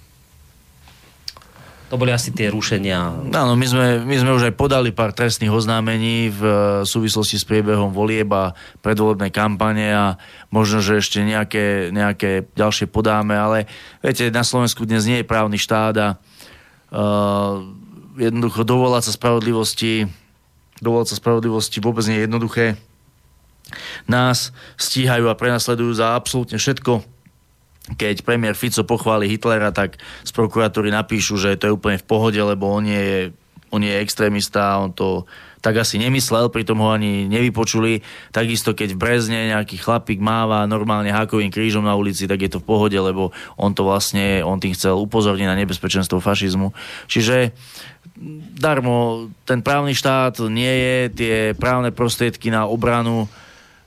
To boli asi tie rušenia. Áno, my sme, my sme už aj podali pár trestných oznámení v súvislosti s priebehom volieb a predvolebnej kampane a možno, že ešte nejaké, nejaké ďalšie podáme, ale viete, na Slovensku dnes nie je právny štát a uh, jednoducho dovolať sa spravodlivosti dovolať sa spravodlivosti vôbec nie je jednoduché. Nás stíhajú a prenasledujú za absolútne všetko, keď premiér Fico pochváli Hitlera, tak z prokuratúry napíšu, že to je úplne v pohode, lebo on je, on je extrémista, on to tak asi nemyslel, pritom ho ani nevypočuli. Takisto keď v Brezne nejaký chlapík máva normálne hákovým krížom na ulici, tak je to v pohode, lebo on to vlastne, on tým chcel upozorniť na nebezpečenstvo fašizmu. Čiže darmo, ten právny štát nie je, tie právne prostriedky na obranu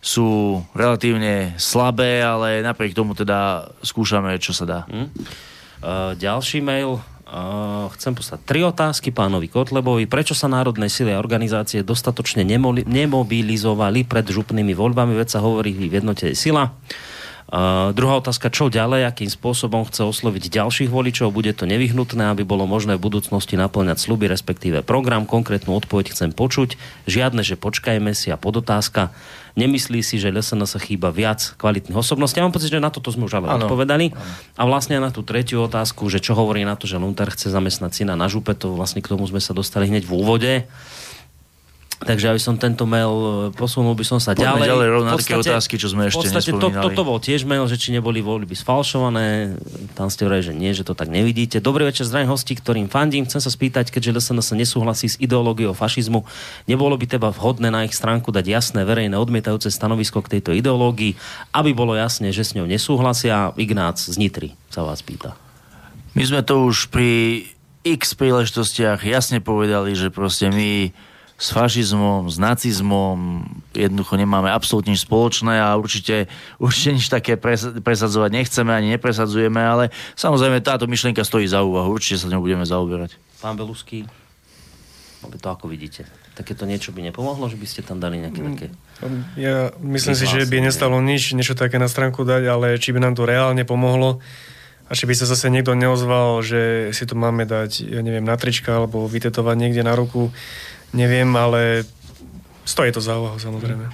sú relatívne slabé, ale napriek tomu teda skúšame, čo sa dá. Hmm. Uh, ďalší mail. Uh, chcem poslať tri otázky pánovi Kotlebovi. Prečo sa národné sily a organizácie dostatočne nemobilizovali pred župnými voľbami? Veď sa hovorí v jednote sila. Druhá otázka, čo ďalej, akým spôsobom chce osloviť ďalších voličov, bude to nevyhnutné, aby bolo možné v budúcnosti naplňať sluby, respektíve program, konkrétnu odpoveď chcem počuť, žiadne, že počkajme si a podotázka, nemyslí si, že LSN sa chýba viac kvalitných osobností. Ja mám pocit, že na toto sme už ale ano. odpovedali. Ano. A vlastne na tú tretiu otázku, že čo hovorí na to, že Lunter chce zamestnať syna na župe, to vlastne k tomu sme sa dostali hneď v úvode. Takže aby som tento mail e, posunul, by som sa Poďme ďalej. ďalej rovno na V také otázky, čo sme ešte v podstate to, toto bol tiež mail, že či neboli voľby sfalšované. Tam ste vraj, že nie, že to tak nevidíte. Dobrý večer, zdravím hostí, ktorým fandím. Chcem sa spýtať, keďže LSNS nesúhlasí s ideológiou fašizmu, nebolo by teba vhodné na ich stránku dať jasné, verejné, odmietajúce stanovisko k tejto ideológii, aby bolo jasné, že s ňou nesúhlasia. Ignác z Nitry sa vás pýta. My sme to už pri x príležitostiach jasne povedali, že proste my s fašizmom, s nacizmom jednoducho nemáme absolútne nič spoločné a určite, určite nič také pres, presadzovať nechceme ani nepresadzujeme, ale samozrejme táto myšlienka stojí za úvahu, určite sa ňou budeme zaoberať. Pán Belusky, to ako vidíte? Takéto niečo by nepomohlo, že by ste tam dali nejaké také... Ja myslím si, že by nestalo nič, niečo také na stránku dať, ale či by nám to reálne pomohlo a či by sa zase niekto neozval, že si to máme dať, ja neviem, na trička alebo vytetovať niekde na ruku, neviem, ale stojí to za úvahu samozrejme.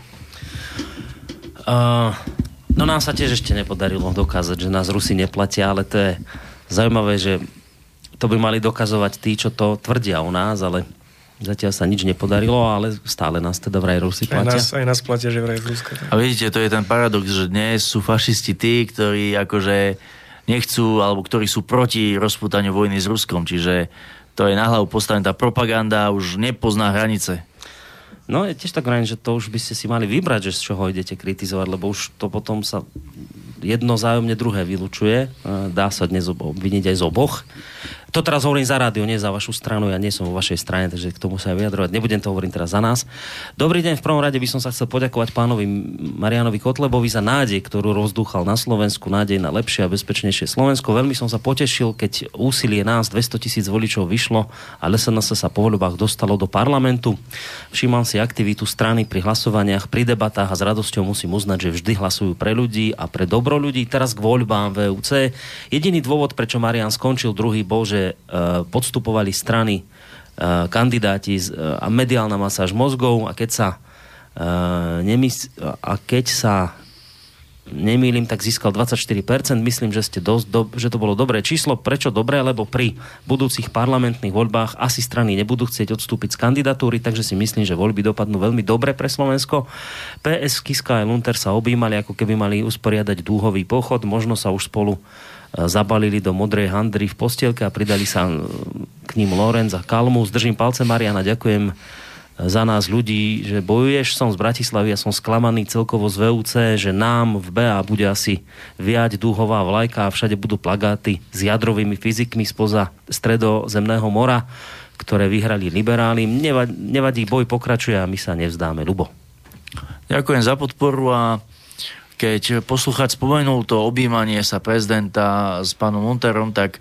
Uh, no nám sa tiež ešte nepodarilo dokázať, že nás Rusi neplatia, ale to je zaujímavé, že to by mali dokazovať tí, čo to tvrdia u nás, ale zatiaľ sa nič nepodarilo, ale stále nás teda vraj Rusi Aj platia. nás, aj nás platia, že vraj z Ruska. A vidíte, to je ten paradox, že dnes sú fašisti tí, ktorí akože nechcú, alebo ktorí sú proti rozputaniu vojny s Ruskom, čiže to je na hlavu postavená tá propaganda, už nepozná hranice. No je tiež tak vrajím, že to už by ste si mali vybrať, že z čoho idete kritizovať, lebo už to potom sa jedno zájomne druhé vylučuje. E, Dá sa dnes ob- obviniť aj z oboch. To teraz hovorím za rádio, nie za vašu stranu. Ja nie som vo vašej strane, takže k tomu sa aj vyjadrovať. Nebudem to hovoriť teraz za nás. Dobrý deň, v prvom rade by som sa chcel poďakovať pánovi Marianovi Kotlebovi za nádej, ktorú rozdúchal na Slovensku, nádej na lepšie a bezpečnejšie Slovensko. Veľmi som sa potešil, keď úsilie nás 200 tisíc voličov vyšlo a SNS sa po voľbách dostalo do parlamentu. Všímam si aktivitu strany pri hlasovaniach, pri debatách a s radosťou musím uznať, že vždy hlasujú pre ľudí a pre dobro ľudí. Teraz k voľbám VUC. Jediný dôvod, prečo Marian skončil druhý, bol, že e, podstupovali strany e, kandidáti z, e, a mediálna masáž mozgov a keď sa nemys- a keď sa nemýlim, tak získal 24%. Myslím, že, ste dosť do, že to bolo dobré číslo. Prečo dobré? Lebo pri budúcich parlamentných voľbách asi strany nebudú chcieť odstúpiť z kandidatúry, takže si myslím, že voľby dopadnú veľmi dobre pre Slovensko. PS, Kiska a Lunter sa objímali, ako keby mali usporiadať dúhový pochod. Možno sa už spolu e, zabalili do modrej handry v postielke a pridali sa e, k ním Lorenz a Kalmu. Zdržím palce Mariana, ďakujem za nás ľudí, že bojuješ, som z Bratislavy a som sklamaný celkovo z VUC, že nám v BA bude asi viať dúhová vlajka a všade budú plagáty s jadrovými fyzikmi spoza stredozemného mora, ktoré vyhrali liberáli. Nevadí, nevadí boj pokračuje a my sa nevzdáme. Lubo. Ďakujem za podporu a keď poslucháč spomenul to objímanie sa prezidenta s pánom Monterom, tak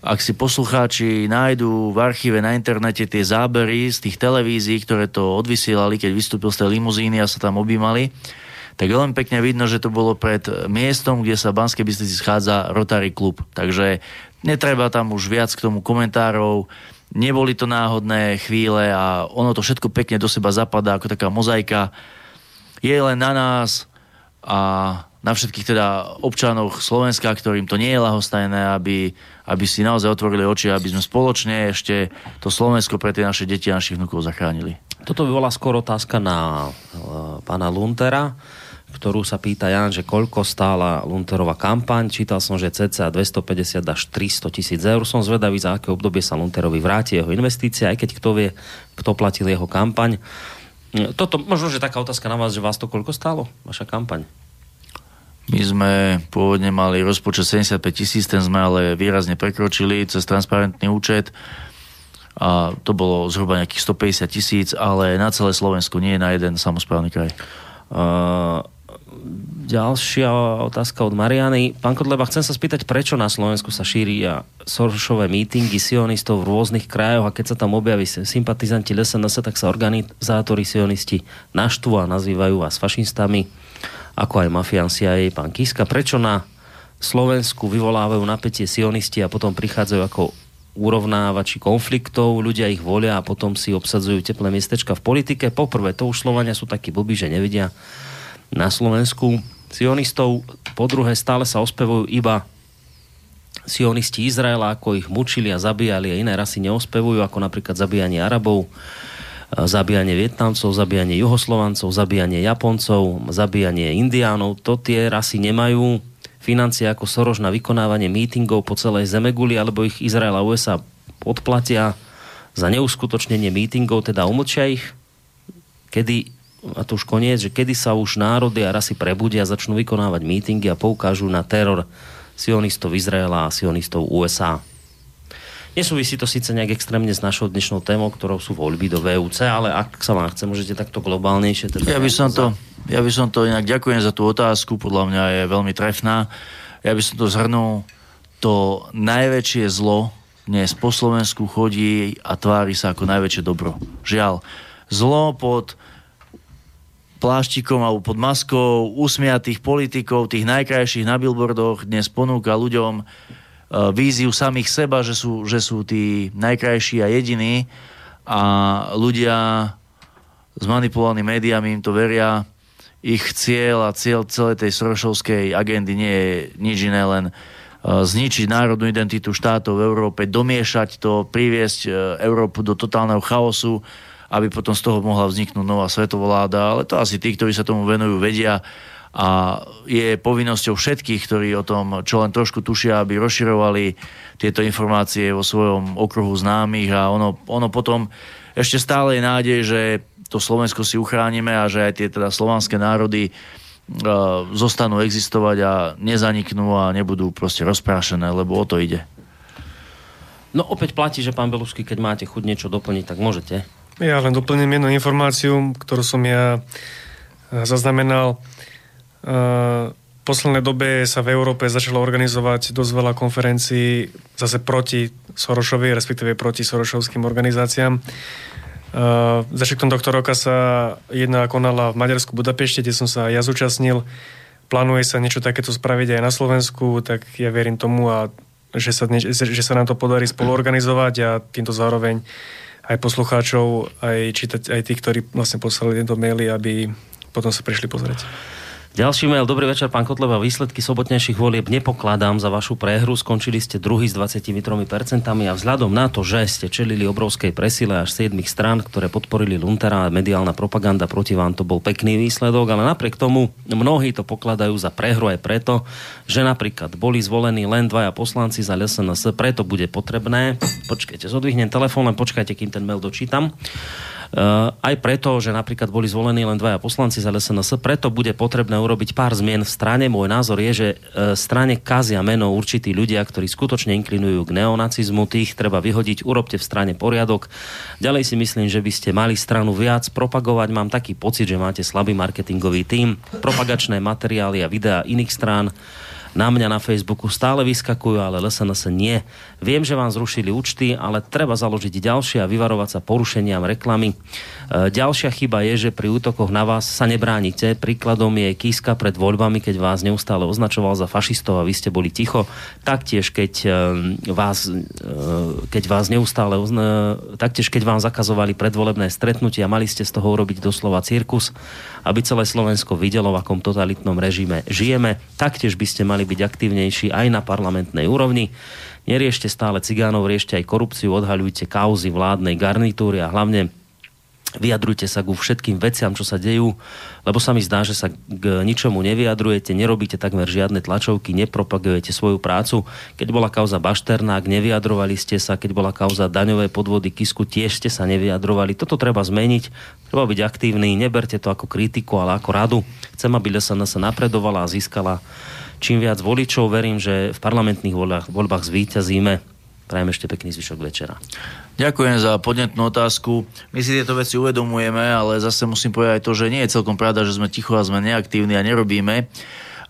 ak si poslucháči nájdú v archíve na internete tie zábery z tých televízií, ktoré to odvysielali, keď vystúpil z tej limuzíny a sa tam objímali, tak veľmi pekne vidno, že to bolo pred miestom, kde sa v Banskej Bystrici schádza Rotary Club. Takže netreba tam už viac k tomu komentárov, neboli to náhodné chvíle a ono to všetko pekne do seba zapadá ako taká mozaika. Je len na nás a na všetkých teda občanoch Slovenska, ktorým to nie je lahostajné, aby, aby si naozaj otvorili oči, aby sme spoločne ešte to Slovensko pre tie naše deti a našich vnúkov zachránili. Toto by bola skôr otázka na uh, pána Luntera, ktorú sa pýta Jan, že koľko stála Lunterová kampaň. Čítal som, že cca 250 až 300 tisíc eur. Som zvedavý, za aké obdobie sa Lunterovi vráti jeho investície, aj keď kto vie, kto platil jeho kampaň. Toto, možno, že taká otázka na vás, že vás to koľko stálo, vaša kampaň? My sme pôvodne mali rozpočet 75 tisíc, ten sme ale výrazne prekročili cez transparentný účet a to bolo zhruba nejakých 150 tisíc, ale na celé Slovensko, nie na jeden samozprávny kraj. Uh, ďalšia otázka od Mariany. Pán Kodleba, chcem sa spýtať, prečo na Slovensku sa šíria Sorošové mítingy sionistov v rôznych krajoch a keď sa tam objaví sympatizanti SNS, tak sa organizátori sionisti naštvú a nazývajú vás fašistami, ako aj mafián CIA, pán Kiska. Prečo na Slovensku vyvolávajú napätie sionisti a potom prichádzajú ako urovnávači konfliktov, ľudia ich volia a potom si obsadzujú teplé miestečka v politike. Poprvé, to už Slovania sú takí blbí, že nevidia na Slovensku sionistov. Po druhé, stále sa ospevujú iba sionisti Izraela, ako ich mučili a zabíjali a iné rasy neospevujú, ako napríklad zabíjanie Arabov. zabíjanie Vietnamcov, zabíjanie Juhoslovancov, zabíjanie Japoncov, zabíjanie Indiánov. To tie rasy nemajú financie ako Soroš na vykonávanie mítingov po celej Zemeguli, alebo ich Izrael a USA odplatia za neuskutočnenie mítingov, teda umlčia ich, kedy a to už koniec, že kedy sa už národy a rasy prebudia, začnú vykonávať mítingy a poukážu na teror sionistov Izraela a sionistov USA. Nesúvisí to síce nejak extrémne s našou dnešnou témou, ktorou sú voľby do VUC, ale ak sa vám chce, môžete takto globálnejšie. Teda ja by som to, ja by som to inak ďakujem za tú otázku, podľa mňa je veľmi trefná. Ja by som to zhrnul, to najväčšie zlo dnes po Slovensku chodí a tvári sa ako najväčšie dobro. Žiaľ, zlo pod pláštikom alebo pod maskou usmiatých politikov, tých najkrajších na billboardoch dnes ponúka ľuďom E, víziu samých seba, že sú, že sú tí najkrajší a jediní a ľudia s manipulovanými médiami im to veria. Ich cieľ a cieľ celej tej sorošovskej agendy nie je nič iné, len e, zničiť národnú identitu štátov v Európe, domiešať to, priviesť e, Európu do totálneho chaosu, aby potom z toho mohla vzniknúť nová svetovláda. Ale to asi tí, ktorí sa tomu venujú, vedia a je povinnosťou všetkých, ktorí o tom čo len trošku tušia, aby rozširovali tieto informácie vo svojom okruhu známych a ono, ono potom ešte stále je nádej, že to Slovensko si uchránime a že aj tie teda slovanské národy uh, zostanú existovať a nezaniknú a nebudú proste rozprášené, lebo o to ide. No opäť platí, že pán Belusky, keď máte chuť niečo doplniť, tak môžete. Ja len doplním jednu informáciu, ktorú som ja zaznamenal v poslednej dobe sa v Európe začalo organizovať dosť veľa konferencií zase proti Sorošovi, respektíve proti Sorošovským organizáciám. Uh, začiatkom tohto roka sa jedna konala v Maďarsku Budapešti, kde som sa ja zúčastnil. Plánuje sa niečo takéto spraviť aj na Slovensku, tak ja verím tomu, a že, sa, že sa nám to podarí spoluorganizovať a týmto zároveň aj poslucháčov, aj, čítať, aj tých, ktorí vlastne poslali tento maily, aby potom sa prišli pozrieť. Ďalší mail. Dobrý večer, pán Kotleva. Výsledky sobotnejších volieb nepokladám za vašu prehru. Skončili ste druhý s 23% a vzhľadom na to, že ste čelili obrovskej presile až 7 strán, ktoré podporili Luntera a mediálna propaganda proti vám, to bol pekný výsledok, ale napriek tomu mnohí to pokladajú za prehru aj preto, že napríklad boli zvolení len dvaja poslanci za LSNS, preto bude potrebné, počkajte, zodvihnem telefón, len počkajte, kým ten mail dočítam. Uh, aj preto, že napríklad boli zvolení len dvaja poslanci za LSNS, preto bude potrebné urobiť pár zmien v strane. Môj názor je, že uh, strane kazia meno určití ľudia, ktorí skutočne inklinujú k neonacizmu, tých treba vyhodiť, urobte v strane poriadok. Ďalej si myslím, že by ste mali stranu viac propagovať. Mám taký pocit, že máte slabý marketingový tím, propagačné materiály a videá iných strán na mňa na Facebooku stále vyskakujú, ale LSNS nie. Viem, že vám zrušili účty, ale treba založiť ďalšie a vyvarovať sa porušeniam reklamy. E, ďalšia chyba je, že pri útokoch na vás sa nebránite. Príkladom je Kiska pred voľbami, keď vás neustále označoval za fašistov a vy ste boli ticho. Taktiež, keď e, vás, e, keď vás neustále taktiež, keď vám zakazovali predvolebné stretnutia, mali ste z toho urobiť doslova cirkus, aby celé Slovensko videlo, v akom totalitnom režime žijeme. Taktiež by ste mali mali byť aktívnejší aj na parlamentnej úrovni. Neriešte stále cigánov, riešte aj korupciu, odhaľujte kauzy vládnej garnitúry a hlavne vyjadrujte sa ku všetkým veciam, čo sa dejú, lebo sa mi zdá, že sa k ničomu nevyjadrujete, nerobíte takmer žiadne tlačovky, nepropagujete svoju prácu. Keď bola kauza Bašternák, nevyjadrovali ste sa, keď bola kauza daňové podvody Kisku, tiež ste sa nevyjadrovali. Toto treba zmeniť, treba byť aktívny, neberte to ako kritiku, ale ako radu. Chcem, aby SNS napredovala a získala čím viac voličov. Verím, že v parlamentných voľbách, voľbách zvíťazíme. Prajem ešte pekný zvyšok večera. Ďakujem za podnetnú otázku. My si tieto veci uvedomujeme, ale zase musím povedať aj to, že nie je celkom pravda, že sme ticho a sme neaktívni a nerobíme.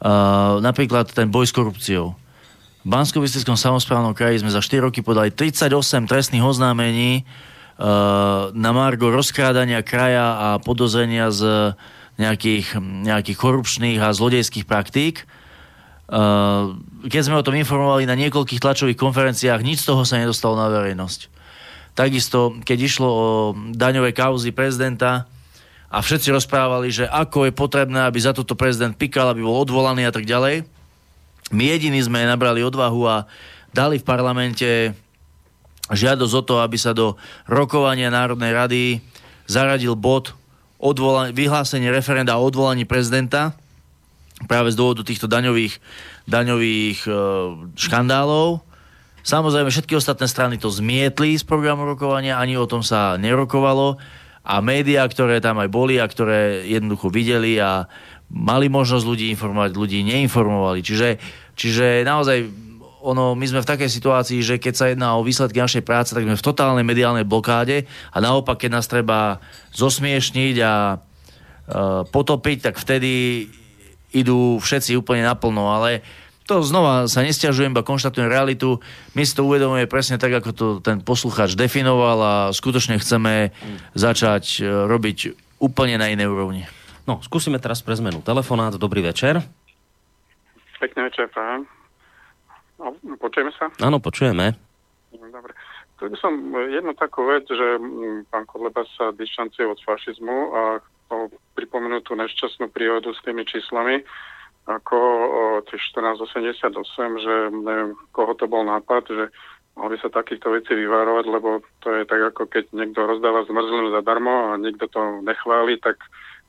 Uh, napríklad ten boj s korupciou. V bansko samozprávnom kraji sme za 4 roky podali 38 trestných oznámení uh, na margo rozkrádania kraja a podozrenia z nejakých, nejakých korupčných a zlodejských praktík. Eh, keď sme o tom informovali na niekoľkých tlačových konferenciách, nič z toho sa nedostalo na verejnosť. Takisto, keď išlo o daňové kauzy prezidenta a všetci rozprávali, že ako je potrebné, aby za toto prezident pikal, aby bol odvolaný a tak ďalej, my jediní sme nabrali odvahu a dali v parlamente žiadosť o to, aby sa do rokovania Národnej rady zaradil bod odvola- vyhlásenie referenda o odvolaní prezidenta práve z dôvodu týchto daňových, daňových e, škandálov. Samozrejme, všetky ostatné strany to zmietli z programu rokovania, ani o tom sa nerokovalo a médiá, ktoré tam aj boli a ktoré jednoducho videli a mali možnosť ľudí informovať, ľudí neinformovali. Čiže, čiže naozaj ono, my sme v takej situácii, že keď sa jedná o výsledky našej práce, tak sme v totálnej mediálnej blokáde a naopak, keď nás treba zosmiešniť a e, potopiť, tak vtedy idú všetci úplne naplno, ale to znova sa nestiažujem, iba konštatujem realitu. My si to uvedomujeme presne tak, ako to ten poslucháč definoval a skutočne chceme začať e, robiť úplne na inej úrovni. No, skúsime teraz pre zmenu telefonát. Dobrý večer. Pekný večer, prajem. No, počujeme sa? Áno, počujeme. Dobre. Tu by som jednu takú vec, že mm, pán Kodleba sa dištancuje od fašizmu a pripomenú tú nešťastnú príhodu s tými číslami, ako tých 1488, že neviem, koho to bol nápad, že mohli sa takýchto vecí vyvárovať, lebo to je tak, ako keď niekto rozdáva zmrzlinu zadarmo a nikto to nechváli, tak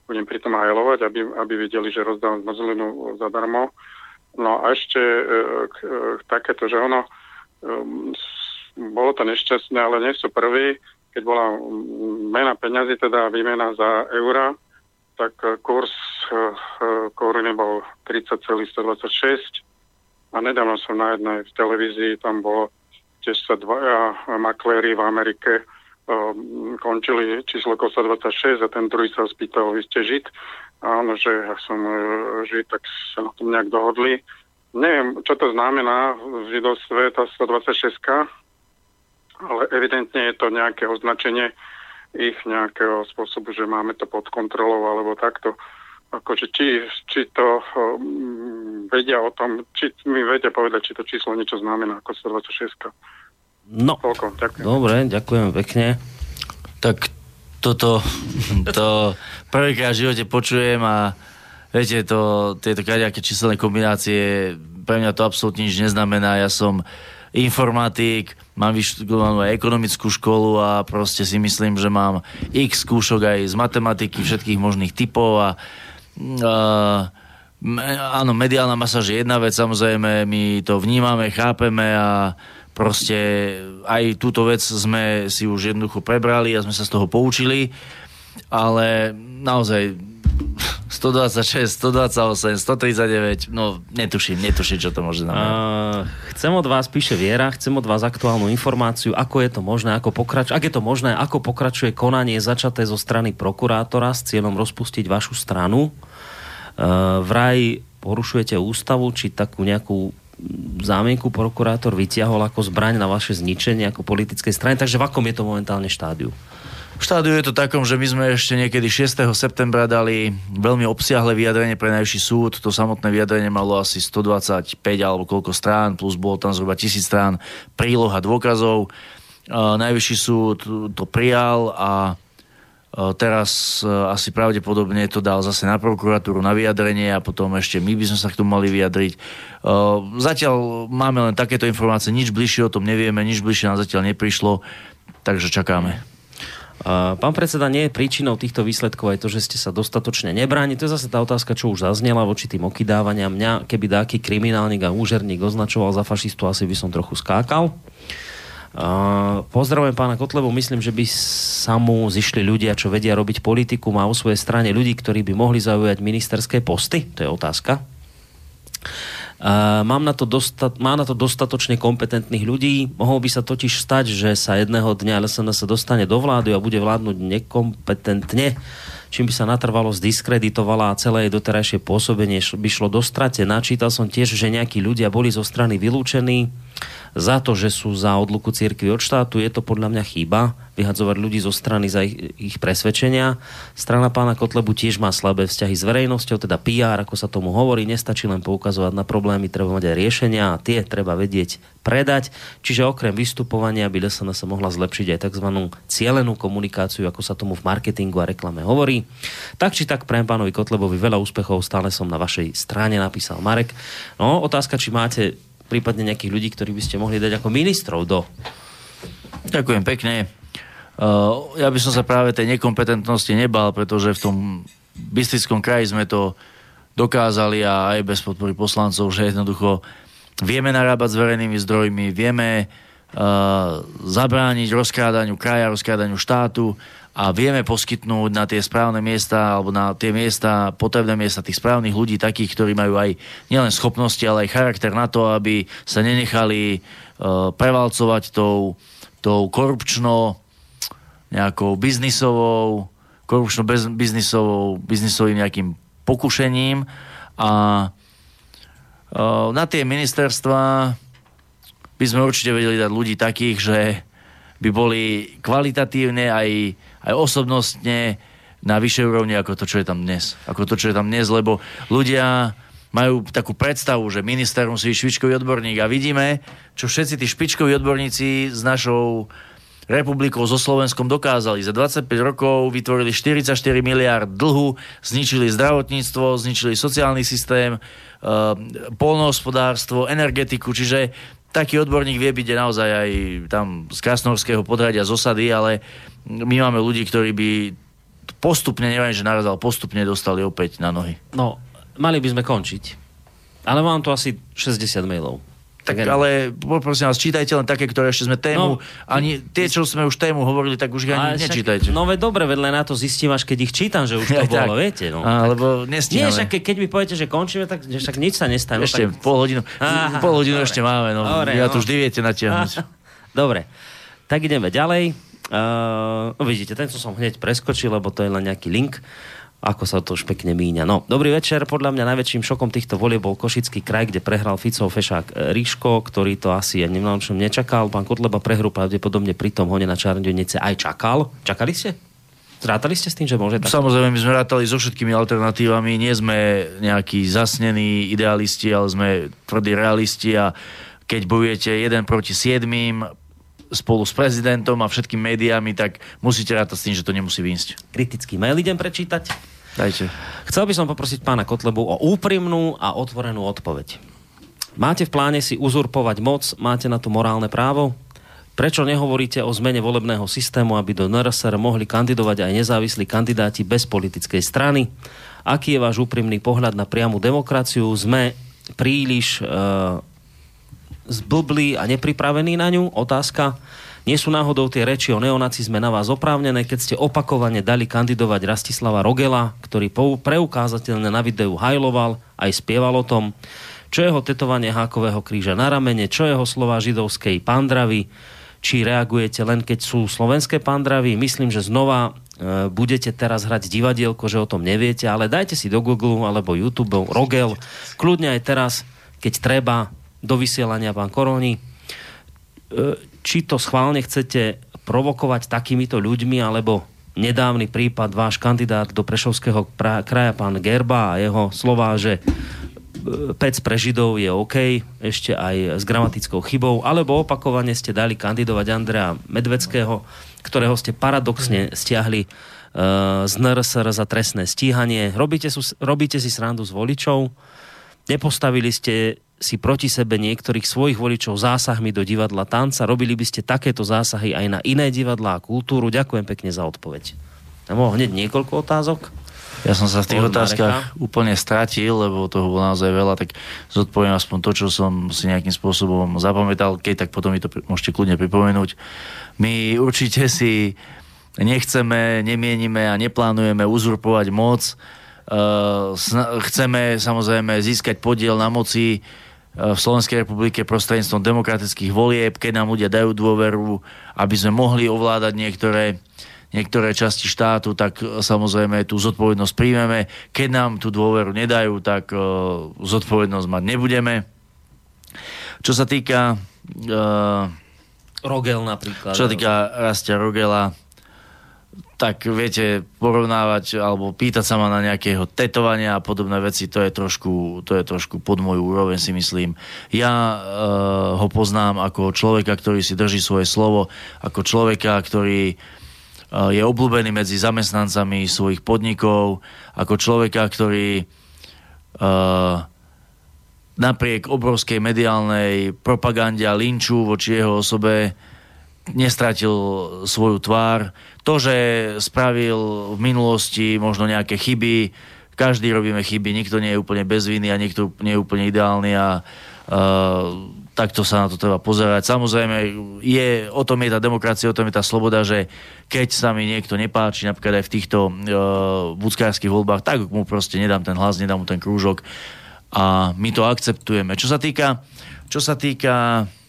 budem pri tom hajlovať, aby, aby videli, že rozdávam zmrzlinu zadarmo. No a ešte e, k, e, takéto, že ono, um, bolo to nešťastné, ale nie sú prví, keď bola mena peňazí, teda výmena za eura, tak eh, kurz koruny bol 30,126 a nedávno som na jednej v televízii, tam bolo tiež sa dvaja makléri v Amerike um, končili číslo kosa 26 a ten druhý sa spýtal, vy ste žid? Áno, že ja som uh, žid, tak sa na tom nejak dohodli. Neviem, čo to znamená v židovstve, tá 126 ale evidentne je to nejaké označenie ich nejakého spôsobu, že máme to pod kontrolou alebo takto. Akože či, či to um, vedia o tom, či mi vedia povedať, či to číslo niečo znamená ako 126. No, Toľko, ďakujem. dobre, ďakujem pekne. Tak toto to prvýkrát v živote počujem a viete, to, tieto kaďaké číselné kombinácie pre mňa to absolútne nič neznamená. Ja som informatik, mám vyštudovanú ekonomickú školu a proste si myslím, že mám x skúšok aj z matematiky, všetkých možných typov a uh, áno, mediálna masáž je jedna vec, samozrejme, my to vnímame, chápeme a proste aj túto vec sme si už jednoducho prebrali a sme sa z toho poučili, ale naozaj 126, 128, 139, no netuším, netuším, čo to môže znamenať. Uh, chcem od vás, píše Viera, chcem od vás aktuálnu informáciu, ako je to možné, ako pokračuje, ak je to možné, ako pokračuje konanie začaté zo strany prokurátora s cieľom rozpustiť vašu stranu. Uh, vraj porušujete ústavu, či takú nejakú zámienku prokurátor vyťahol ako zbraň na vaše zničenie ako politickej strany, takže v akom je to momentálne štádiu? Štádiu je to takom, že my sme ešte niekedy 6. septembra dali veľmi obsiahle vyjadrenie pre najvyšší súd. To samotné vyjadrenie malo asi 125 alebo koľko strán, plus bolo tam zhruba 1000 strán príloha dôkazov. Najvyšší súd to prijal a teraz asi pravdepodobne to dal zase na prokuratúru na vyjadrenie a potom ešte my by sme sa k tomu mali vyjadriť. Zatiaľ máme len takéto informácie, nič bližšie o tom nevieme, nič bližšie nám zatiaľ neprišlo, takže čakáme. Pán predseda, nie je príčinou týchto výsledkov aj to, že ste sa dostatočne nebráni. To je zase tá otázka, čo už zaznela voči tým okydávaniam. Mňa, keby dáky kriminálnik a úžerník označoval za fašistu, asi by som trochu skákal. Uh, pozdravujem pána Kotlebu, myslím, že by sa mu zišli ľudia, čo vedia robiť politiku, má o svojej strane ľudí, ktorí by mohli zaujať ministerské posty, to je otázka. Uh, mám na to dostat, má na to dostatočne kompetentných ľudí. Mohol by sa totiž stať, že sa jedného dňa LSNS dostane do vlády a bude vládnuť nekompetentne, čím by sa natrvalo zdiskreditovala a celé jej doterajšie pôsobenie by šlo do strate. Načítal som tiež, že nejakí ľudia boli zo strany vylúčení za to, že sú za odluku cirkvi od štátu. Je to podľa mňa chyba vyhadzovať ľudí zo strany za ich, ich presvedčenia. Strana pána Kotlebu tiež má slabé vzťahy s verejnosťou, teda PR, ako sa tomu hovorí. Nestačí len poukazovať na problémy, treba mať aj riešenia a tie treba vedieť predať. Čiže okrem vystupovania by LSN sa mohla zlepšiť aj tzv. cielenú komunikáciu, ako sa tomu v marketingu a reklame hovorí. Tak či tak pre pánovi Kotlebovi veľa úspechov, stále som na vašej strane, napísal Marek. No, otázka, či máte prípadne nejakých ľudí, ktorí by ste mohli dať ako ministrov do... Ďakujem pekne. Uh, ja by som sa práve tej nekompetentnosti nebal, pretože v tom Bystrickom kraji sme to dokázali a aj bez podpory poslancov, že jednoducho vieme narábať s verejnými zdrojmi, vieme uh, zabrániť rozkrádaniu kraja, rozkrádaniu štátu a vieme poskytnúť na tie správne miesta alebo na tie miesta, potrebné miesta tých správnych ľudí, takých, ktorí majú aj nielen schopnosti, ale aj charakter na to, aby sa nenechali uh, prevalcovať tou, tou korupčno nejakou biznisovou, korupčno biznisovou, biznisovým nejakým pokušením. A na tie ministerstva by sme určite vedeli dať ľudí takých, že by boli kvalitatívne aj, aj osobnostne na vyššej úrovni ako to, čo je tam dnes. Ako to, čo je tam dnes, lebo ľudia majú takú predstavu, že minister musí byť špičkový odborník a vidíme, čo všetci tí špičkoví odborníci s našou republikou so Slovenskom dokázali. Za 25 rokov vytvorili 44 miliard dlhu, zničili zdravotníctvo, zničili sociálny systém, uh, polnohospodárstvo, energetiku, čiže taký odborník vie byť naozaj aj tam z Krasnorského podradia z osady, ale my máme ľudí, ktorí by postupne, neviem, že naraz, ale postupne dostali opäť na nohy. No, mali by sme končiť. Ale mám tu asi 60 mailov. Tak ale poprosím vás, čítajte len také, ktoré ešte sme tému, no, ani tie, čo sme už tému hovorili, tak už ich ani však, nečítajte. No veď dobre, vedľa na to zistím, až keď ich čítam, že už to bolo, tak. viete. No, a, lebo nestíhame. Nie, však keď mi poviete, že končíme, tak však nič sa nestane. Ešte tak... pol hodinu, Aha, pol hodinu dobre. ešte máme, no. Dobre, ja no. tu vždy viete natiahnuť. Dobre, tak ideme ďalej. Uh, vidíte, ten som hneď preskočil, lebo to je len nejaký link ako sa to už pekne míňa. No, dobrý večer. Podľa mňa najväčším šokom týchto volieb bol Košický kraj, kde prehral Ficov Fešák Ríško, ktorý to asi ja neviem, čom nečakal. Pán Kotleba prehru pravdepodobne pri tom hone na Čarnenice aj čakal. Čakali ste? Zrátali ste s tým, že môže tak? Samozrejme, my sme rátali so všetkými alternatívami. Nie sme nejakí zasnení idealisti, ale sme tvrdí realisti a keď bojujete jeden proti siedmým, spolu s prezidentom a všetkými médiami, tak musíte rátať s tým, že to nemusí výjsť. Kritický mail idem prečítať. Dajte. Chcel by som poprosiť pána Kotlebu o úprimnú a otvorenú odpoveď. Máte v pláne si uzurpovať moc? Máte na to morálne právo? Prečo nehovoríte o zmene volebného systému, aby do NRSR mohli kandidovať aj nezávislí kandidáti bez politickej strany? Aký je váš úprimný pohľad na priamu demokraciu? Sme príliš e, zblblí a nepripravení na ňu? Otázka. Nie sú náhodou tie reči o neonacizme na vás oprávnené, keď ste opakovane dali kandidovať Rastislava Rogela, ktorý preukázateľne na videu hajloval, aj spieval o tom, čo jeho tetovanie hákového kríža na ramene, čo jeho slova židovskej pandravy, či reagujete len keď sú slovenské pandravy. Myslím, že znova e, budete teraz hrať divadielko, že o tom neviete, ale dajte si do Google alebo YouTube Rogel, kľudne aj teraz, keď treba, do vysielania pán Koroni. E, či to schválne chcete provokovať takýmito ľuďmi, alebo nedávny prípad váš kandidát do Prešovského kraja, pán Gerba a jeho slová, že e, pec pre Židov je OK, ešte aj s gramatickou chybou, alebo opakovane ste dali kandidovať Andrea Medveckého, ktorého ste paradoxne stiahli uh, z NRSR za trestné stíhanie. Robíte, sú, robíte si srandu s voličov, nepostavili ste si proti sebe niektorých svojich voličov zásahmi do divadla tanca. Robili by ste takéto zásahy aj na iné divadlá a kultúru? Ďakujem pekne za odpoveď. Tam bolo hneď niekoľko otázok. Ja som sa v tých otázkach Mareka. úplne stratil, lebo toho bolo naozaj veľa, tak zodpoviem aspoň to, čo som si nejakým spôsobom zapamätal, keď tak potom mi to môžete kľudne pripomenúť. My určite si nechceme, nemienime a neplánujeme uzurpovať moc. Chceme samozrejme získať podiel na moci v Slovenskej republike prostredníctvom demokratických volieb, keď nám ľudia dajú dôveru, aby sme mohli ovládať niektoré, niektoré časti štátu, tak e, samozrejme tú zodpovednosť príjmeme. Keď nám tú dôveru nedajú, tak zodpovednosť mať nebudeme. Čo sa týka... Uh, Rogel napríklad. Čo sa týka Rastia Rogela, tak viete, porovnávať alebo pýtať sa ma na nejakého tetovania a podobné veci, to je trošku, to je trošku pod moju úroveň si myslím. Ja uh, ho poznám ako človeka, ktorý si drží svoje slovo, ako človeka, ktorý uh, je obľúbený medzi zamestnancami svojich podnikov, ako človeka, ktorý uh, napriek obrovskej mediálnej propagande a linču voči jeho osobe nestratil svoju tvár. To, že spravil v minulosti možno nejaké chyby, každý robíme chyby, nikto nie je úplne bez viny a nikto nie je úplne ideálny a uh, takto sa na to treba pozerať. Samozrejme, je, o tom je tá demokracia, o tom je tá sloboda, že keď sa mi niekto nepáči, napríklad aj v týchto uh, budskárskych voľbách, tak mu proste nedám ten hlas, nedám mu ten krúžok a my to akceptujeme. Čo sa týka, čo sa týka uh,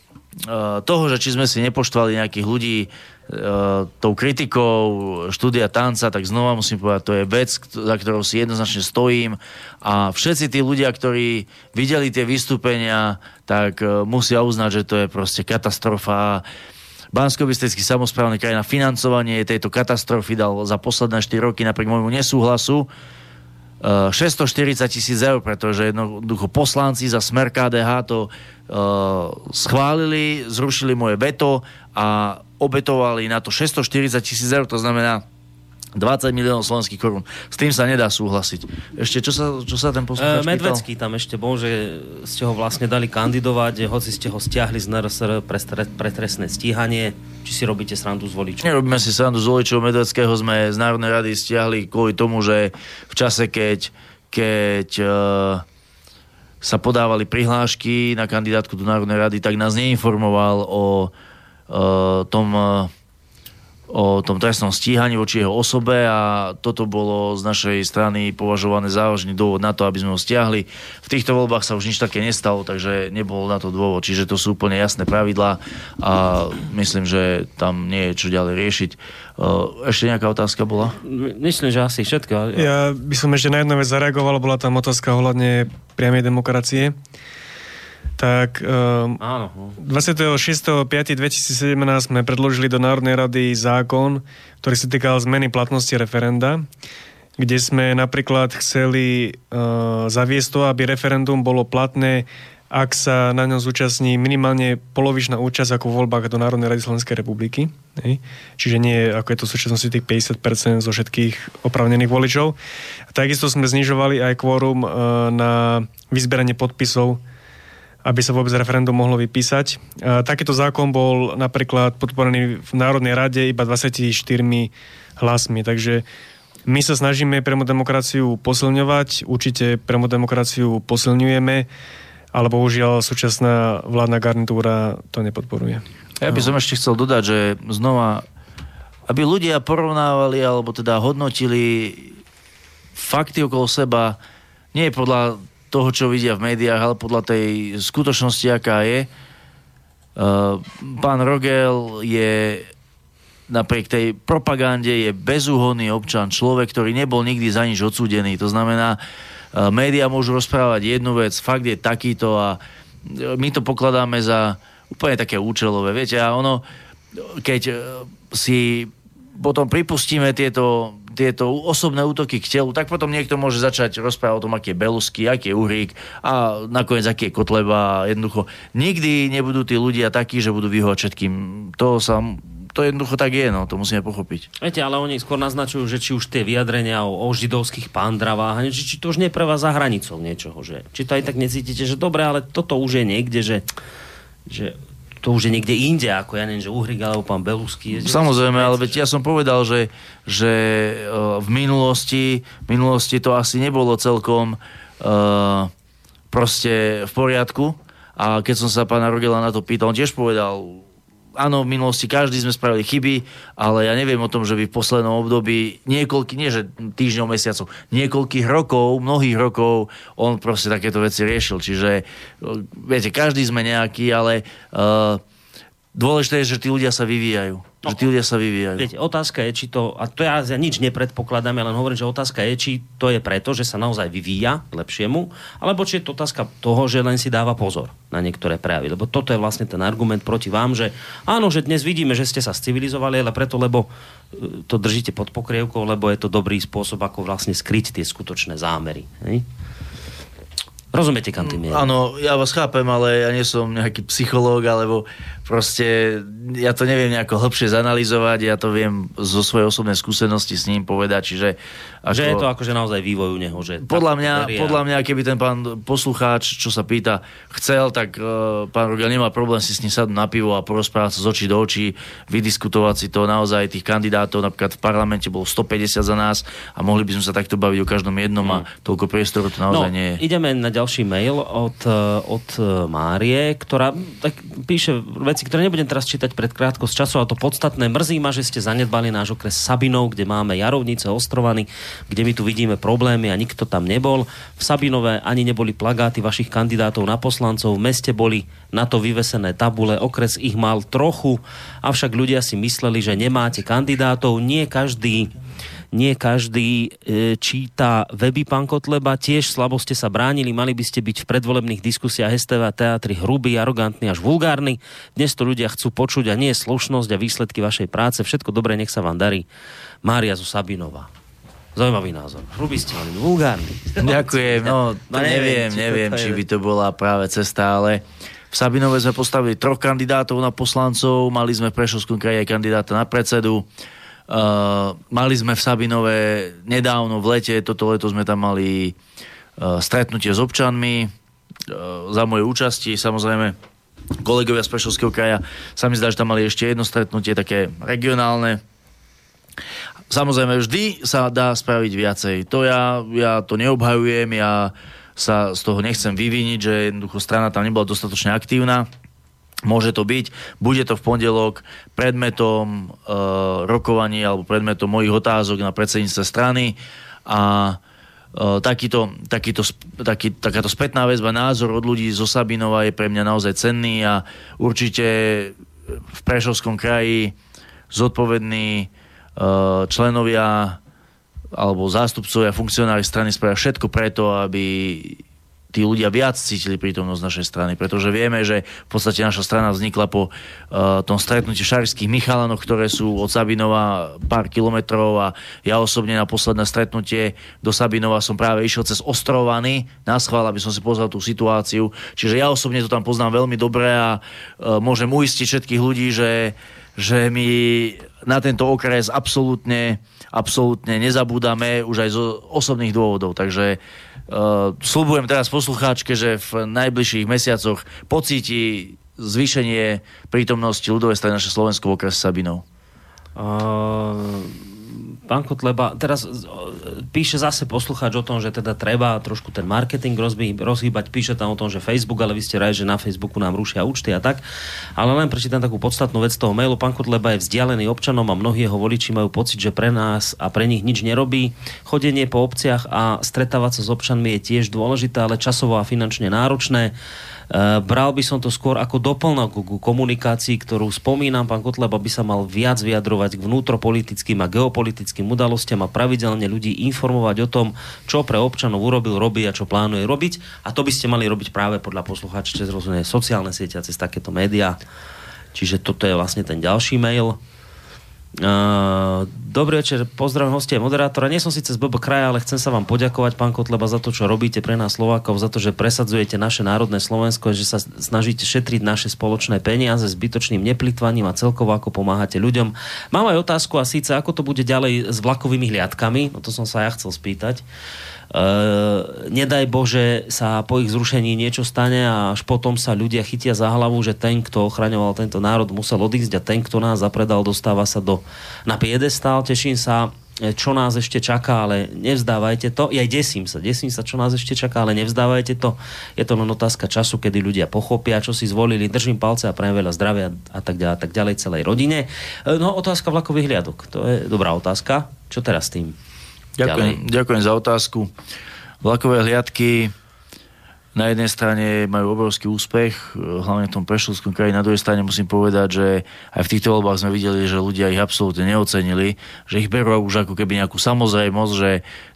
toho, že či sme si nepoštvali nejakých ľudí uh, tou kritikou štúdia tanca, tak znova musím povedať, to je vec, za ktorou si jednoznačne stojím a všetci tí ľudia, ktorí videli tie vystúpenia, tak uh, musia uznať, že to je proste katastrofa. bansko samozprávny kraj na financovanie tejto katastrofy dal za posledné 4 roky napriek môjmu nesúhlasu 640 tisíc eur, pretože jednoducho poslanci za smer KDH to uh, schválili, zrušili moje veto a obetovali na to 640 tisíc eur, to znamená 20 miliónov slovenských korún. S tým sa nedá súhlasiť. Ešte, čo sa, čo sa ten poslucháč e, Medvecký tam ešte bol, že ste ho vlastne dali kandidovať, hoci ste ho stiahli z NRSR pre, pre trestné stíhanie. Či si robíte srandu z voličov? Nerobíme si srandu z voličov. Medveckého sme z Národnej rady stiahli kvôli tomu, že v čase, keď, keď uh, sa podávali prihlášky na kandidátku do Národnej rady, tak nás neinformoval o uh, tom uh, o tom trestnom stíhaní voči jeho osobe a toto bolo z našej strany považované závažný dôvod na to, aby sme ho stiahli. V týchto voľbách sa už nič také nestalo, takže nebol na to dôvod. Čiže to sú úplne jasné pravidlá a myslím, že tam nie je čo ďalej riešiť. Ešte nejaká otázka bola? Myslím, že asi všetko. Ja by som ešte na jednu vec zareagoval, bola tam otázka ohľadne priamej demokracie tak um, Áno. 26.5.2017 sme predložili do Národnej rady zákon, ktorý sa týkal zmeny platnosti referenda, kde sme napríklad chceli uh, zaviesť to, aby referendum bolo platné, ak sa na ňom zúčastní minimálne polovičná účasť ako v voľbách do Národnej rady Slovenskej republiky. Hej. Čiže nie ako je to v súčasnosti tých 50% zo všetkých opravnených voličov. A takisto sme znižovali aj kvórum uh, na vyzberanie podpisov aby sa vôbec referendum mohlo vypísať. Takýto zákon bol napríklad podporený v Národnej rade iba 24 hlasmi, takže my sa snažíme priamo demokraciu posilňovať, určite priamo demokraciu posilňujeme, ale bohužiaľ súčasná vládna garnitúra to nepodporuje. Ja by som ešte chcel dodať, že znova, aby ľudia porovnávali alebo teda hodnotili fakty okolo seba, nie podľa toho, čo vidia v médiách, ale podľa tej skutočnosti, aká je. Uh, pán Rogel je napriek tej propagande je bezúhonný občan, človek, ktorý nebol nikdy za nič odsúdený. To znamená, uh, médiá môžu rozprávať jednu vec, fakt je takýto a uh, my to pokladáme za úplne také účelové. Viete, a ono, keď si potom pripustíme tieto tieto osobné útoky k telu, tak potom niekto môže začať rozprávať o tom, aký je Belusky, aký je Uhrík a nakoniec aký je Kotleba. Jednoducho, nikdy nebudú tí ľudia takí, že budú vyhovať všetkým. To sa to jednoducho tak je, no, to musíme pochopiť. Viete, ale oni skôr naznačujú, že či už tie vyjadrenia o, o židovských pándravách, či, či to už nie je pre vás za hranicou niečoho, že či to aj tak necítite, že dobre, ale toto už je niekde, že, že to už je niekde inde, ako ja neviem, že Uhrik alebo pán Belusky. Samozrejme, ale veď ja som povedal, že, že uh, v minulosti, minulosti to asi nebolo celkom uh, proste v poriadku. A keď som sa pána Rogela na to pýtal, on tiež povedal, áno, v minulosti každý sme spravili chyby, ale ja neviem o tom, že by v poslednom období niekoľky, nie že týždňov, mesiacov, niekoľkých rokov, mnohých rokov on proste takéto veci riešil. Čiže, viete, každý sme nejaký, ale uh, dôležité je, že tí ľudia sa vyvíjajú. No, že tí ľudia sa vyvíjajú. Viete, otázka je, či to, a to ja, ja nič nepredpokladám, ja len hovorím, že otázka je, či to je preto, že sa naozaj vyvíja k lepšiemu, alebo či je to otázka toho, že len si dáva pozor na niektoré prejavy. Lebo toto je vlastne ten argument proti vám, že áno, že dnes vidíme, že ste sa civilizovali, ale preto, lebo e, to držíte pod pokrievkou, lebo je to dobrý spôsob, ako vlastne skryť tie skutočné zámery. Hej? Rozumiete, kam tým Áno, ja vás chápem, ale ja nie som nejaký psychológ, alebo proste ja to neviem nejako hlbšie zanalizovať, ja to viem zo svojej osobnej skúsenosti s ním povedať, čiže... Ako, že je to akože naozaj vývoj u neho, že... Podľa mňa, podľa mňa, keby ten pán poslucháč, čo sa pýta, chcel, tak uh, pán Rogel nemá problém si s ním sadnúť na pivo a porozprávať sa z očí do očí, vydiskutovať si to naozaj tých kandidátov, napríklad v parlamente bolo 150 za nás a mohli by sme sa takto baviť o každom jednom mm. a toľko priestoru to naozaj no, nie je. ideme na ďalší mail od, eh, od eh, Márie, ktorá tak píše veci, ktoré nebudem teraz čítať pred krátkosť času, a to podstatné. Mrzí ma, že ste zanedbali náš okres Sabinov, kde máme Jarovnice, Ostrovany, kde my tu vidíme problémy a nikto tam nebol. V Sabinove ani neboli plagáty vašich kandidátov na poslancov, v meste boli na to vyvesené tabule, okres ich mal trochu, avšak ľudia si mysleli, že nemáte kandidátov. Nie každý nie každý e, číta weby pán Kotleba, tiež slabo ste sa bránili, mali by ste byť v predvolebných diskusiách STV a teatri hrubý, arogantný až vulgárny. Dnes to ľudia chcú počuť a nie slušnosť a výsledky vašej práce. Všetko dobre, nech sa vám darí. Mária zo Sabinová. Zaujímavý názor. Hrubý ste mali, vulgárny. Ďakujem, no, no neviem, či neviem, či by to bola práve cesta, ale v Sabinove sme postavili troch kandidátov na poslancov, mali sme v Prešovskom kraji aj kandidáta na predsedu. Uh, mali sme v Sabinove nedávno v lete, toto leto sme tam mali uh, stretnutie s občanmi uh, za mojej účasti, samozrejme kolegovia z Prešovského kraja sa mi zdá, že tam mali ešte jedno stretnutie také regionálne. Samozrejme, vždy sa dá spraviť viacej. To ja, ja to neobhajujem, ja sa z toho nechcem vyviniť, že jednoducho strana tam nebola dostatočne aktívna Môže to byť, bude to v pondelok predmetom e, rokovaní alebo predmetom mojich otázok na predsedníctve strany a e, takýto, takýto, taký, takáto spätná väzba, názor od ľudí zo Sabinova je pre mňa naozaj cenný a určite v Prešovskom kraji zodpovední e, členovia alebo zástupcovia, funkcionári strany spravia všetko preto, aby tí ľudia viac cítili prítomnosť našej strany, pretože vieme, že v podstate naša strana vznikla po uh, tom stretnutí šarišských Michalanoch, ktoré sú od Sabinova pár kilometrov a ja osobne na posledné stretnutie do Sabinova som práve išiel cez Ostrovany na schvál, aby som si pozrel tú situáciu. Čiže ja osobne to tam poznám veľmi dobre a uh, môžem uistiť všetkých ľudí, že, že my na tento okres absolútne, absolútne nezabúdame už aj zo osobných dôvodov. Takže uh, Uh, slubujem teraz poslucháčke, že v najbližších mesiacoch pocíti zvýšenie prítomnosti ľudovej strany naše Slovensko v okrese Sabinov. Uh, pán Kotleba, teraz píše zase poslucháč o tom, že teda treba trošku ten marketing rozhýbať, píše tam o tom, že Facebook, ale vy ste raj, že na Facebooku nám rušia účty a tak. Ale len prečítam takú podstatnú vec toho mailu. Pán Kotleba je vzdialený občanom a mnohí jeho voliči majú pocit, že pre nás a pre nich nič nerobí. Chodenie po obciach a stretávať sa s občanmi je tiež dôležité, ale časovo a finančne náročné. Eh, bral by som to skôr ako doplnok ku komunikácii, ktorú spomínam. Pán Kotleba by sa mal viac vyjadrovať k vnútropolitickým a geopolitickým udalostiam a pravidelne ľudí informovať o tom, čo pre občanov urobil, robí a čo plánuje robiť. A to by ste mali robiť práve podľa poslucháča cez rozhodne sociálne siete a cez takéto médiá. Čiže toto je vlastne ten ďalší mail. Uh, dobrý večer, pozdravím hostia moderátora. Nie som síce z BB kraja, ale chcem sa vám poďakovať, pán Kotleba, za to, čo robíte pre nás Slovákov, za to, že presadzujete naše národné Slovensko, že sa snažíte šetriť naše spoločné peniaze zbytočným neplitvaním a celkovo ako pomáhate ľuďom. Mám aj otázku a síce, ako to bude ďalej s vlakovými hliadkami, no to som sa ja chcel spýtať. Uh, nedaj Bože sa po ich zrušení niečo stane a až potom sa ľudia chytia za hlavu, že ten, kto ochraňoval tento národ, musel odísť a ten, kto nás zapredal, dostáva sa do, na piedestál. Teším sa, čo nás ešte čaká, ale nevzdávajte to. Ja desím sa, desím sa, čo nás ešte čaká, ale nevzdávajte to. Je to len otázka času, kedy ľudia pochopia, čo si zvolili. Držím palce a prajem veľa zdravia a tak ďalej, tak ďalej celej rodine. No, otázka vlakových hliadok. To je dobrá otázka. Čo teraz s tým? Ďakujem, ďakujem za otázku. Vlakové hliadky na jednej strane majú obrovský úspech, hlavne v tom Prešovskom kraji, na druhej strane musím povedať, že aj v týchto voľbách sme videli, že ľudia ich absolútne neocenili, že ich berú už ako keby nejakú samozrejmosť, že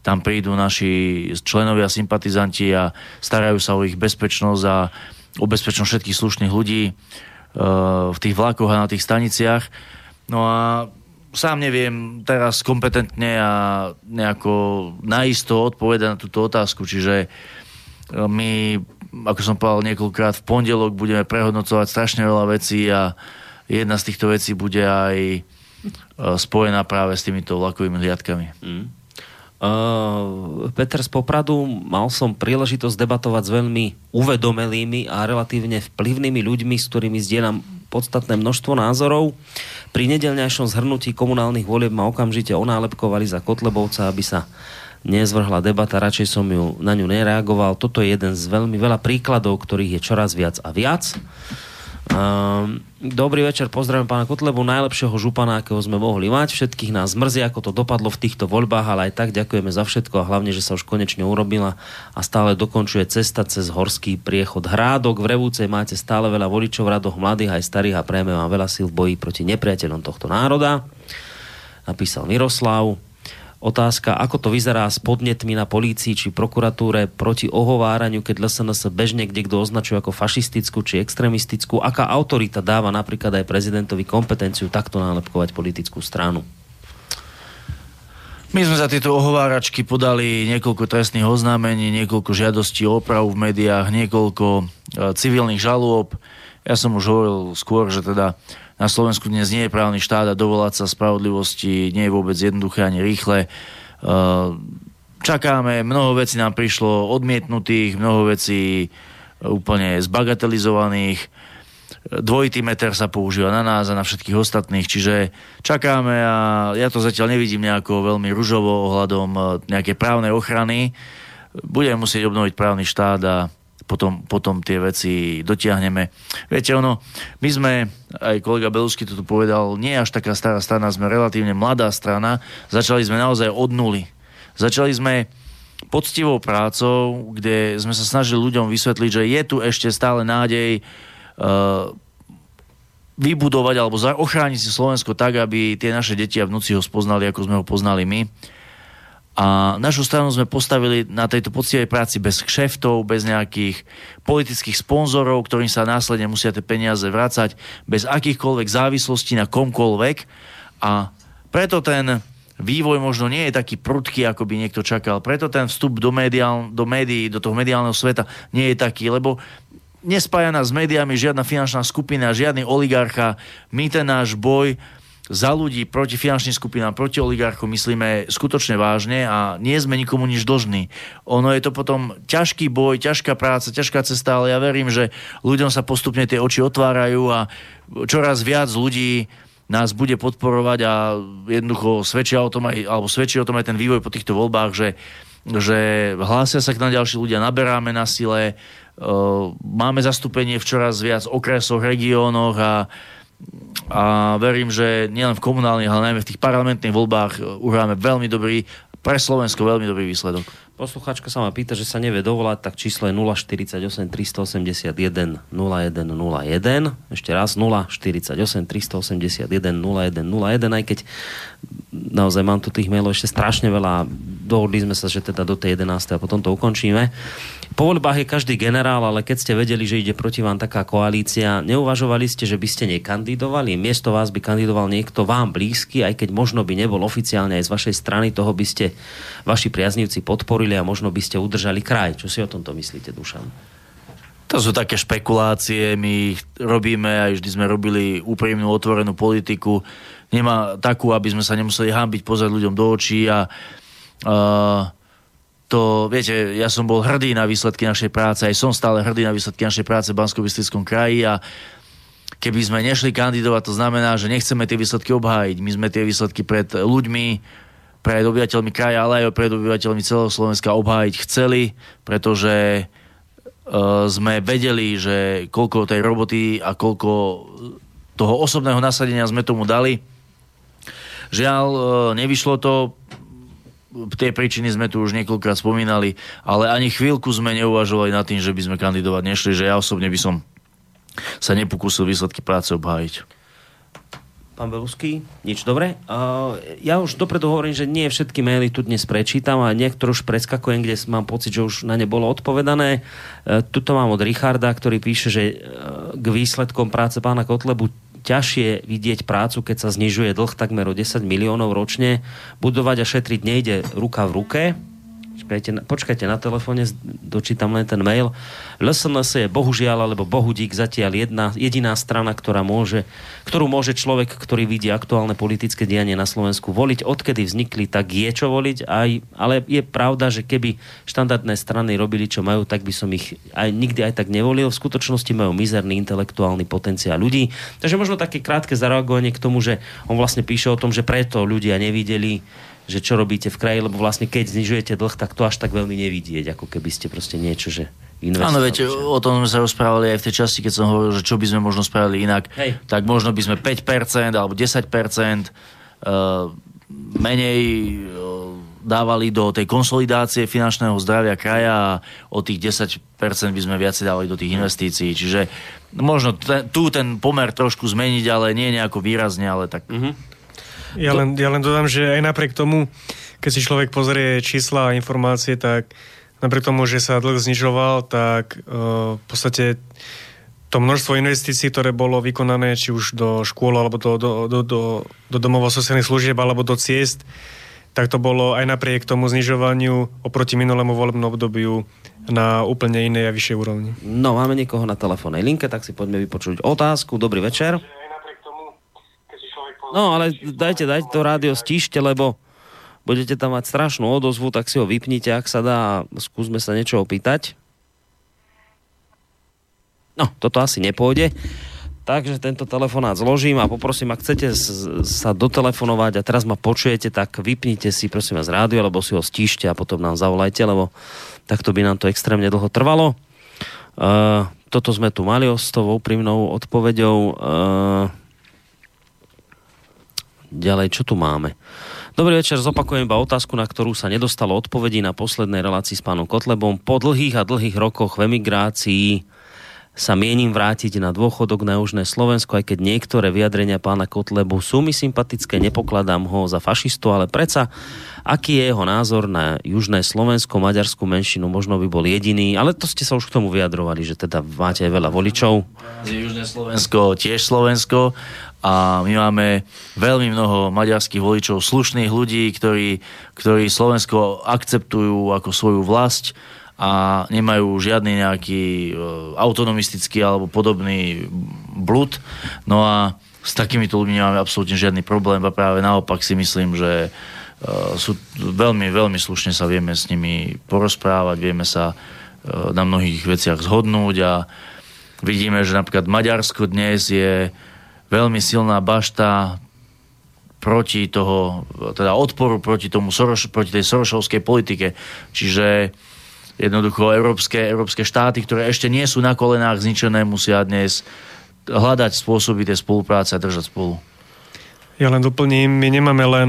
tam prídu naši členovia, sympatizanti a starajú sa o ich bezpečnosť a o bezpečnosť všetkých slušných ľudí uh, v tých vlakoch a na tých staniciach. No a sám neviem teraz kompetentne a nejako naisto odpovedať na túto otázku, čiže e, my ako som povedal niekoľkrát, v pondelok budeme prehodnocovať strašne veľa vecí a jedna z týchto vecí bude aj e, spojená práve s týmito vlakovými hliadkami. Uh, Peter z Popradu, mal som príležitosť debatovať s veľmi uvedomelými a relatívne vplyvnými ľuďmi, s ktorými zdieľam podstatné množstvo názorov. Pri nedelňajšom zhrnutí komunálnych volieb ma okamžite onálepkovali za Kotlebovca, aby sa nezvrhla debata, radšej som ju, na ňu nereagoval. Toto je jeden z veľmi veľa príkladov, ktorých je čoraz viac a viac. Um, dobrý večer, pozdravím pána Kotlebu, najlepšieho župana, akého sme mohli mať. Všetkých nás mrzí, ako to dopadlo v týchto voľbách, ale aj tak ďakujeme za všetko a hlavne, že sa už konečne urobila a stále dokončuje cesta cez horský priechod Hrádok. V Revúcej máte stále veľa voličov, radoch mladých aj starých a prejme vám veľa síl v boji proti nepriateľom tohto národa. Napísal Miroslav. Otázka, ako to vyzerá s podnetmi na polícii či prokuratúre proti ohováraniu, keď LSNS bežne kde kto označuje ako fašistickú či extremistickú. Aká autorita dáva napríklad aj prezidentovi kompetenciu takto nálepkovať politickú stranu? My sme za tieto ohováračky podali niekoľko trestných oznámení, niekoľko žiadostí o opravu v médiách, niekoľko e, civilných žalôb. Ja som už hovoril skôr, že teda na Slovensku dnes nie je právny štát a dovolať sa spravodlivosti nie je vôbec jednoduché ani rýchle. Uh, čakáme, mnoho vecí nám prišlo odmietnutých, mnoho vecí úplne zbagatelizovaných. Dvojitý meter sa používa na nás a na všetkých ostatných, čiže čakáme a ja to zatiaľ nevidím nejako veľmi ružovo ohľadom uh, nejakej právnej ochrany. Budeme musieť obnoviť právny štát a potom, potom tie veci dotiahneme. Viete, ono, my sme, aj kolega Belusky to tu povedal, nie až taká stará strana, sme relatívne mladá strana, začali sme naozaj od nuly. Začali sme poctivou prácou, kde sme sa snažili ľuďom vysvetliť, že je tu ešte stále nádej uh, vybudovať alebo ochrániť si Slovensko tak, aby tie naše deti a vnúci ho spoznali, ako sme ho poznali my. A našu stranu sme postavili na tejto poctivej práci bez kšeftov, bez nejakých politických sponzorov, ktorým sa následne musia tie peniaze vrácať, bez akýchkoľvek závislostí na komkoľvek. A preto ten vývoj možno nie je taký prudký, ako by niekto čakal. Preto ten vstup do, mediál, do médií, do toho mediálneho sveta nie je taký, lebo nespája nás s médiami žiadna finančná skupina, žiadny oligarcha. My ten náš boj za ľudí proti finančným skupinám, proti oligarchom myslíme skutočne vážne a nie sme nikomu nič dlžní. Ono je to potom ťažký boj, ťažká práca, ťažká cesta, ale ja verím, že ľuďom sa postupne tie oči otvárajú a čoraz viac ľudí nás bude podporovať a jednoducho svedčia o tom aj, alebo svedčí o tom aj ten vývoj po týchto voľbách, že, že hlásia sa k nám ďalší ľudia, naberáme na sile, máme zastúpenie v čoraz viac okresoch, regiónoch a a verím, že nielen v komunálnych, ale najmä v tých parlamentných voľbách e, uhráme veľmi dobrý, pre Slovensko veľmi dobrý výsledok. Posluchačka sa ma pýta, že sa nevie dovolať, tak číslo je 048 381 0101. Ešte raz 048 381 0101, aj keď naozaj mám tu tých mailov ešte strašne veľa. Dohodli sme sa, že teda do tej 11. a potom to ukončíme. Po voľbách je každý generál, ale keď ste vedeli, že ide proti vám taká koalícia, neuvažovali ste, že by ste nekandidovali? Miesto vás by kandidoval niekto vám blízky, aj keď možno by nebol oficiálne aj z vašej strany, toho by ste vaši priaznivci podporili a možno by ste udržali kraj. Čo si o tomto myslíte, Dušan? To sú také špekulácie, my ich robíme, aj vždy sme robili úprimnú, otvorenú politiku. Nemá takú, aby sme sa nemuseli hambiť, pozrieť ľuďom do očí a uh, to, viete, ja som bol hrdý na výsledky našej práce, aj som stále hrdý na výsledky našej práce v bansko kraji a keby sme nešli kandidovať, to znamená, že nechceme tie výsledky obhájiť. My sme tie výsledky pred ľuďmi, pred obyvateľmi kraja, ale aj pred obyvateľmi celého Slovenska obhájiť chceli, pretože uh, sme vedeli, že koľko tej roboty a koľko toho osobného nasadenia sme tomu dali. Žiaľ, uh, nevyšlo to, tie príčiny sme tu už niekoľkrát spomínali, ale ani chvíľku sme neuvažovali nad tým, že by sme kandidovať nešli, že ja osobne by som sa nepokúsil výsledky práce obhájiť. Pán Belusky, nič dobre. Uh, ja už dopredu hovorím, že nie všetky maily tu dnes prečítam a niektoré už preskakujem, kde mám pocit, že už na ne bolo odpovedané. Uh, tuto mám od Richarda, ktorý píše, že uh, k výsledkom práce pána Kotlebu ťažšie vidieť prácu, keď sa znižuje dlh takmer o 10 miliónov ročne. Budovať a šetriť nejde ruka v ruke. Počkajte, počkajte na telefóne, dočítam len ten mail. LSNS je bohužiaľ, alebo bohudík zatiaľ jedna, jediná strana, ktorá môže, ktorú môže človek, ktorý vidí aktuálne politické dianie na Slovensku voliť. Odkedy vznikli, tak je čo voliť. Aj, ale je pravda, že keby štandardné strany robili, čo majú, tak by som ich aj nikdy aj tak nevolil. V skutočnosti majú mizerný intelektuálny potenciál ľudí. Takže možno také krátke zareagovanie k tomu, že on vlastne píše o tom, že preto ľudia nevideli že čo robíte v kraji, lebo vlastne keď znižujete dlh, tak to až tak veľmi nevidieť, ako keby ste proste niečo, že investovali. Áno, veď o tom sme sa rozprávali aj v tej časti, keď som hovoril, že čo by sme možno spravili inak. Hej. Tak možno by sme 5% alebo 10% uh, menej uh, dávali do tej konsolidácie finančného zdravia kraja a o tých 10% by sme viacej dávali do tých investícií. Čiže možno ten, tu ten pomer trošku zmeniť, ale nie nejako výrazne, ale tak... Mhm. Ja len, ja len dodám, že aj napriek tomu, keď si človek pozrie čísla a informácie, tak napriek tomu, že sa dlh znižoval, tak uh, v podstate to množstvo investícií, ktoré bolo vykonané či už do škôl, alebo do, do, do, do, do domov sociálnych služieb, alebo do ciest, tak to bolo aj napriek tomu znižovaniu oproti minulému volebnému obdobiu na úplne inej a vyššej úrovni. No, máme niekoho na telefónnej linke, tak si poďme vypočuť otázku. Dobrý večer. No, ale dajte, dajte to rádio stíšte, lebo budete tam mať strašnú odozvu, tak si ho vypnite, ak sa dá, a skúsme sa niečo opýtať. No, toto asi nepôjde. Takže tento telefonát zložím a poprosím, ak chcete sa dotelefonovať a teraz ma počujete, tak vypnite si prosím vás rádio, alebo si ho stíšte a potom nám zavolajte, lebo takto by nám to extrémne dlho trvalo. Uh, toto sme tu mali s tou úprimnou odpoveďou. Uh, ďalej, čo tu máme? Dobrý večer, zopakujem iba otázku, na ktorú sa nedostalo odpovedí na poslednej relácii s pánom Kotlebom. Po dlhých a dlhých rokoch v emigrácii sa mienim vrátiť na dôchodok na Južné Slovensko, aj keď niektoré vyjadrenia pána Kotlebu sú mi sympatické, nepokladám ho za fašistu, ale predsa, aký je jeho názor na Južné Slovensko, maďarskú menšinu, možno by bol jediný, ale to ste sa už k tomu vyjadrovali, že teda máte aj veľa voličov. Južné Slovensko, tiež Slovensko a my máme veľmi mnoho maďarských voličov, slušných ľudí, ktorí, ktorí Slovensko akceptujú ako svoju vlast a nemajú žiadny nejaký e, autonomistický alebo podobný blud. No a s takýmito ľuďmi nemáme absolútne žiadny problém a práve naopak si myslím, že e, sú veľmi, veľmi slušne sa vieme s nimi porozprávať, vieme sa e, na mnohých veciach zhodnúť a vidíme, že napríklad Maďarsko dnes je veľmi silná bašta proti toho, teda odporu proti tomu Soroš, proti tej sorošovskej politike. Čiže jednoducho európske, európske štáty, ktoré ešte nie sú na kolenách zničené, musia dnes hľadať spôsoby tej spolupráce a držať spolu. Ja len doplním, my nemáme len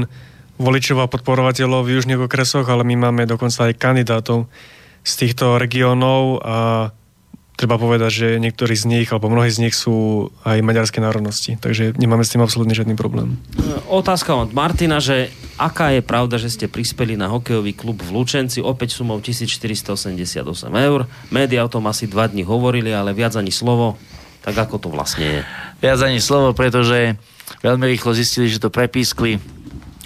voličov a podporovateľov v južných okresoch, ale my máme dokonca aj kandidátov z týchto regiónov a treba povedať, že niektorí z nich, alebo mnohí z nich sú aj maďarské národnosti. Takže nemáme s tým absolútne žiadny problém. Otázka od Martina, že aká je pravda, že ste prispeli na hokejový klub v Lučenci opäť sumou 1488 eur. Média o tom asi dva dní hovorili, ale viac ani slovo. Tak ako to vlastne je? Viac ani slovo, pretože veľmi rýchlo zistili, že to prepískli.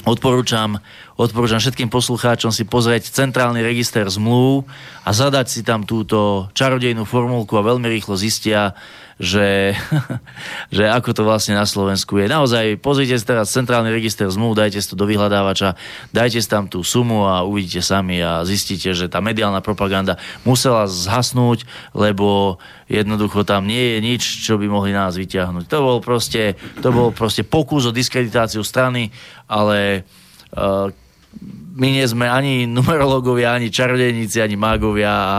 Odporúčam, odporúčam všetkým poslucháčom si pozrieť centrálny register zmluv a zadať si tam túto čarodejnú formulku a veľmi rýchlo zistia, že, že ako to vlastne na Slovensku je. Naozaj, pozrite si teraz centrálny register zmluv, dajte si to do vyhľadávača, dajte si tam tú sumu a uvidíte sami a zistíte, že tá mediálna propaganda musela zhasnúť, lebo jednoducho tam nie je nič, čo by mohli nás vyťahnuť. To bol proste, to bol proste pokus o diskreditáciu strany, ale uh, my nie sme ani numerológovia, ani čarodejníci, ani mágovia a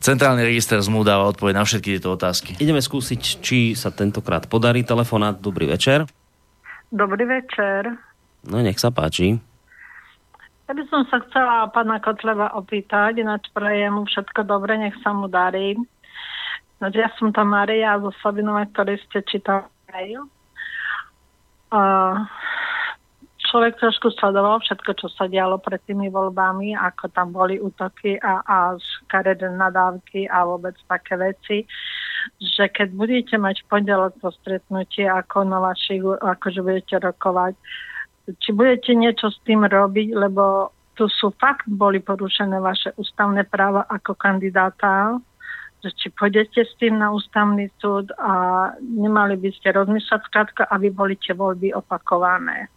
Centrálny register zmluv dáva odpoveď na všetky tieto otázky. Ideme skúsiť, či sa tentokrát podarí telefonát. Dobrý večer. Dobrý večer. No nech sa páči. Ja by som sa chcela pána Kotleva opýtať, ináč prajem mu všetko dobre, nech sa mu darí. Ináč ja som tá Maria zo Sabinova, ktorý ste čítali. Uh, človek trošku sledoval všetko, čo sa dialo pred tými voľbami, ako tam boli útoky a, a škaredé nadávky a vôbec také veci, že keď budete mať v pondelok to stretnutie, ako na vašich, akože budete rokovať, či budete niečo s tým robiť, lebo tu sú fakt, boli porušené vaše ústavné práva ako kandidáta, že či pôjdete s tým na ústavný súd a nemali by ste rozmýšľať skrátka, aby boli tie voľby opakované.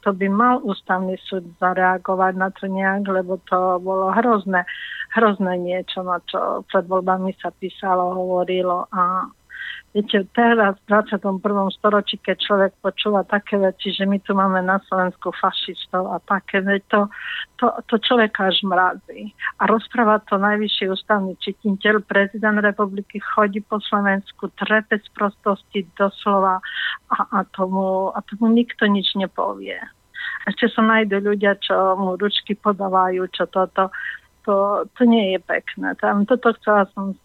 To by mal ústavný súd zareagovať na to nejak, lebo to bolo hrozné, hrozné niečo, na čo pred voľbami sa písalo, hovorilo a Viete, teraz v 21. storočí, keď človek počúva také veci, že my tu máme na Slovensku fašistov a také, to, to, to človeka až mrazí. A rozpráva to najvyšší ústavný čititeľ, prezident republiky, chodí po Slovensku, trepe z prostosti doslova a, a, tomu, a tomu nikto nič nepovie. Ešte sa nájdú ľudia, čo mu ručky podávajú, čo toto. To, to nie je pekné. Tam, toto chcela som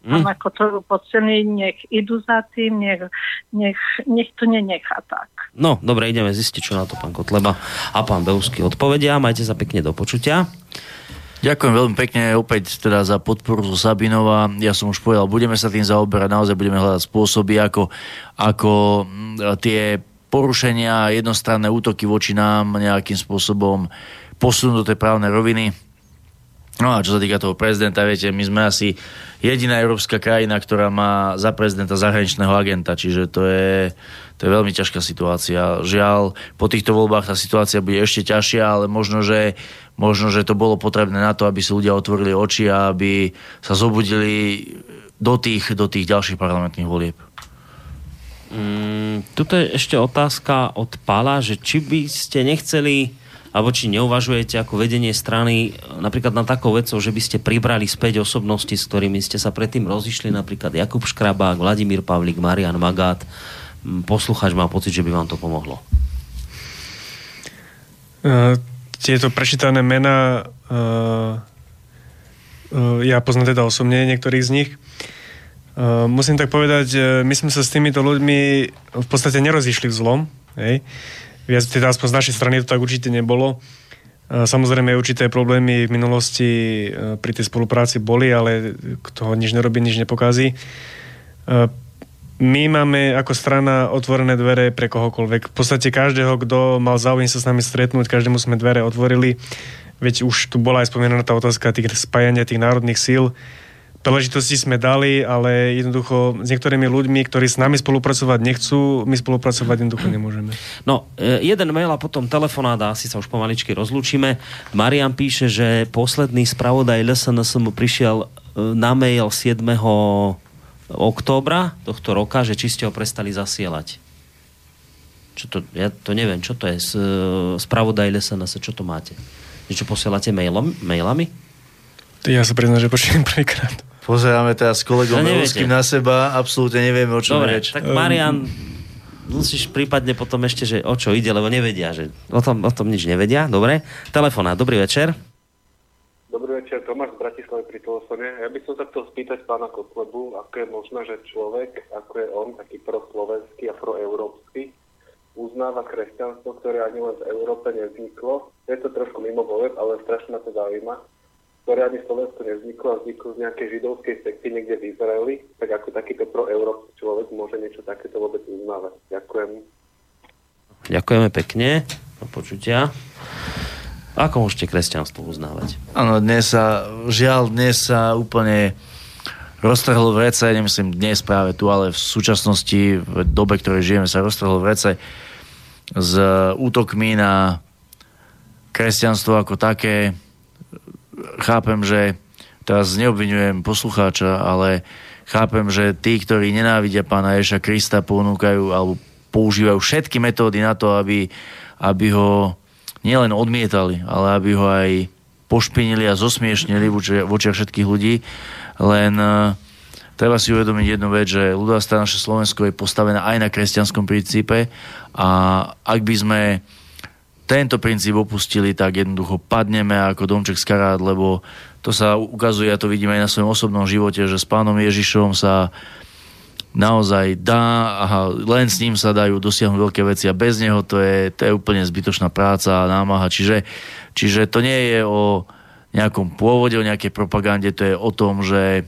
Mm. ako to podcený, nech idú za tým, nech, nech, nech to nenechá tak. No, dobre, ideme zistiť, čo na to pán Kotleba a pán Beusky odpovedia. Majte sa pekne do počutia. Ďakujem veľmi pekne opäť teda za podporu zo Sabinova. Ja som už povedal, budeme sa tým zaoberať, naozaj budeme hľadať spôsoby, ako, ako mm, tie porušenia, jednostranné útoky voči nám nejakým spôsobom posunúť do tej právnej roviny No a čo sa týka toho prezidenta, viete, my sme asi jediná európska krajina, ktorá má za prezidenta zahraničného agenta, čiže to je, to je veľmi ťažká situácia. Žiaľ, po týchto voľbách tá situácia bude ešte ťažšia, ale možno, že, možno, že to bolo potrebné na to, aby si ľudia otvorili oči a aby sa zobudili do tých, do tých ďalších parlamentných volieb. Mm, tuto je ešte otázka od Pala, že či by ste nechceli alebo či neuvažujete ako vedenie strany napríklad na takou vecou, že by ste pribrali späť osobnosti, s ktorými ste sa predtým rozišli, napríklad Jakub Škrabák, Vladimír Pavlík, Marian Magát. Posluchač má pocit, že by vám to pomohlo. Uh, tieto prečítané mená uh, uh, ja poznám teda osobne niektorých z nich. Uh, musím tak povedať, my sme sa s týmito ľuďmi v podstate nerozišli v zlom. Hej. Uh, viac, teda aspoň z našej strany to tak určite nebolo. Samozrejme, určité problémy v minulosti e, pri tej spolupráci boli, ale kto nič nerobí, nič nepokazí. E, my máme ako strana otvorené dvere pre kohokoľvek. V podstate každého, kto mal záujem sa s nami stretnúť, každému sme dvere otvorili. Veď už tu bola aj spomínaná tá otázka tých spájania tých národných síl príležitosti sme dali, ale jednoducho s niektorými ľuďmi, ktorí s nami spolupracovať nechcú, my spolupracovať jednoducho nemôžeme. No, e, jeden mail a potom telefonát a asi sa už pomaličky rozlúčime. Marian píše, že posledný spravodaj LSNS mu prišiel e, na mail 7. októbra tohto roka, že či ste ho prestali zasielať. Čo to, ja to neviem, čo to je e, spravodaj LSNS, čo to máte? Niečo posielate mailom, mailami? Ja sa priznám, že počujem prvýkrát. Pozeráme teraz s kolegom no, na seba, absolútne nevieme, o čom Dobre, reč. tak Marian, musíš prípadne potom ešte, že o čo ide, lebo nevedia, že o tom, o tom nič nevedia. Dobre, telefonát, dobrý večer. Dobrý večer, Tomáš z Bratislavy pri telefóne. Ja by som sa chcel spýtať pána Kotlebu, ako je možné, že človek, ako je on, taký proslovenský a proeurópsky, uznáva kresťanstvo, ktoré ani len v Európe nevzniklo. Je to trošku mimo voleb, ale strašne ma to zaujíma ktoré ani Slovensku nevzniklo a vzniklo z nejakej židovskej sekty niekde v Izraeli, tak ako takýto proeurópsky človek môže niečo takéto vôbec uznávať. Ďakujem. Ďakujeme pekne. Do počutia. Ako môžete kresťanstvo uznávať? Áno, dnes sa, žiaľ, dnes sa úplne roztrhlo v rece, nemyslím dnes práve tu, ale v súčasnosti, v dobe, ktorej žijeme, sa roztrhlo v rece s útokmi na kresťanstvo ako také, chápem, že teraz neobvinujem poslucháča, ale chápem, že tí, ktorí nenávidia pána Ježa Krista, ponúkajú alebo používajú všetky metódy na to, aby, aby ho nielen odmietali, ale aby ho aj pošpinili a zosmiešnili v očiach všetkých ľudí. Len uh, treba si uvedomiť jednu vec, že ľudová strana naše Slovensko je postavená aj na kresťanskom princípe a ak by sme tento princíp opustili, tak jednoducho padneme ako domček z karát, lebo to sa ukazuje, ja to vidím aj na svojom osobnom živote, že s pánom Ježišom sa naozaj dá a len s ním sa dajú dosiahnuť veľké veci a bez neho to je, to je úplne zbytočná práca a námaha. Čiže, čiže to nie je o nejakom pôvode, o nejakej propagande, to je o tom, že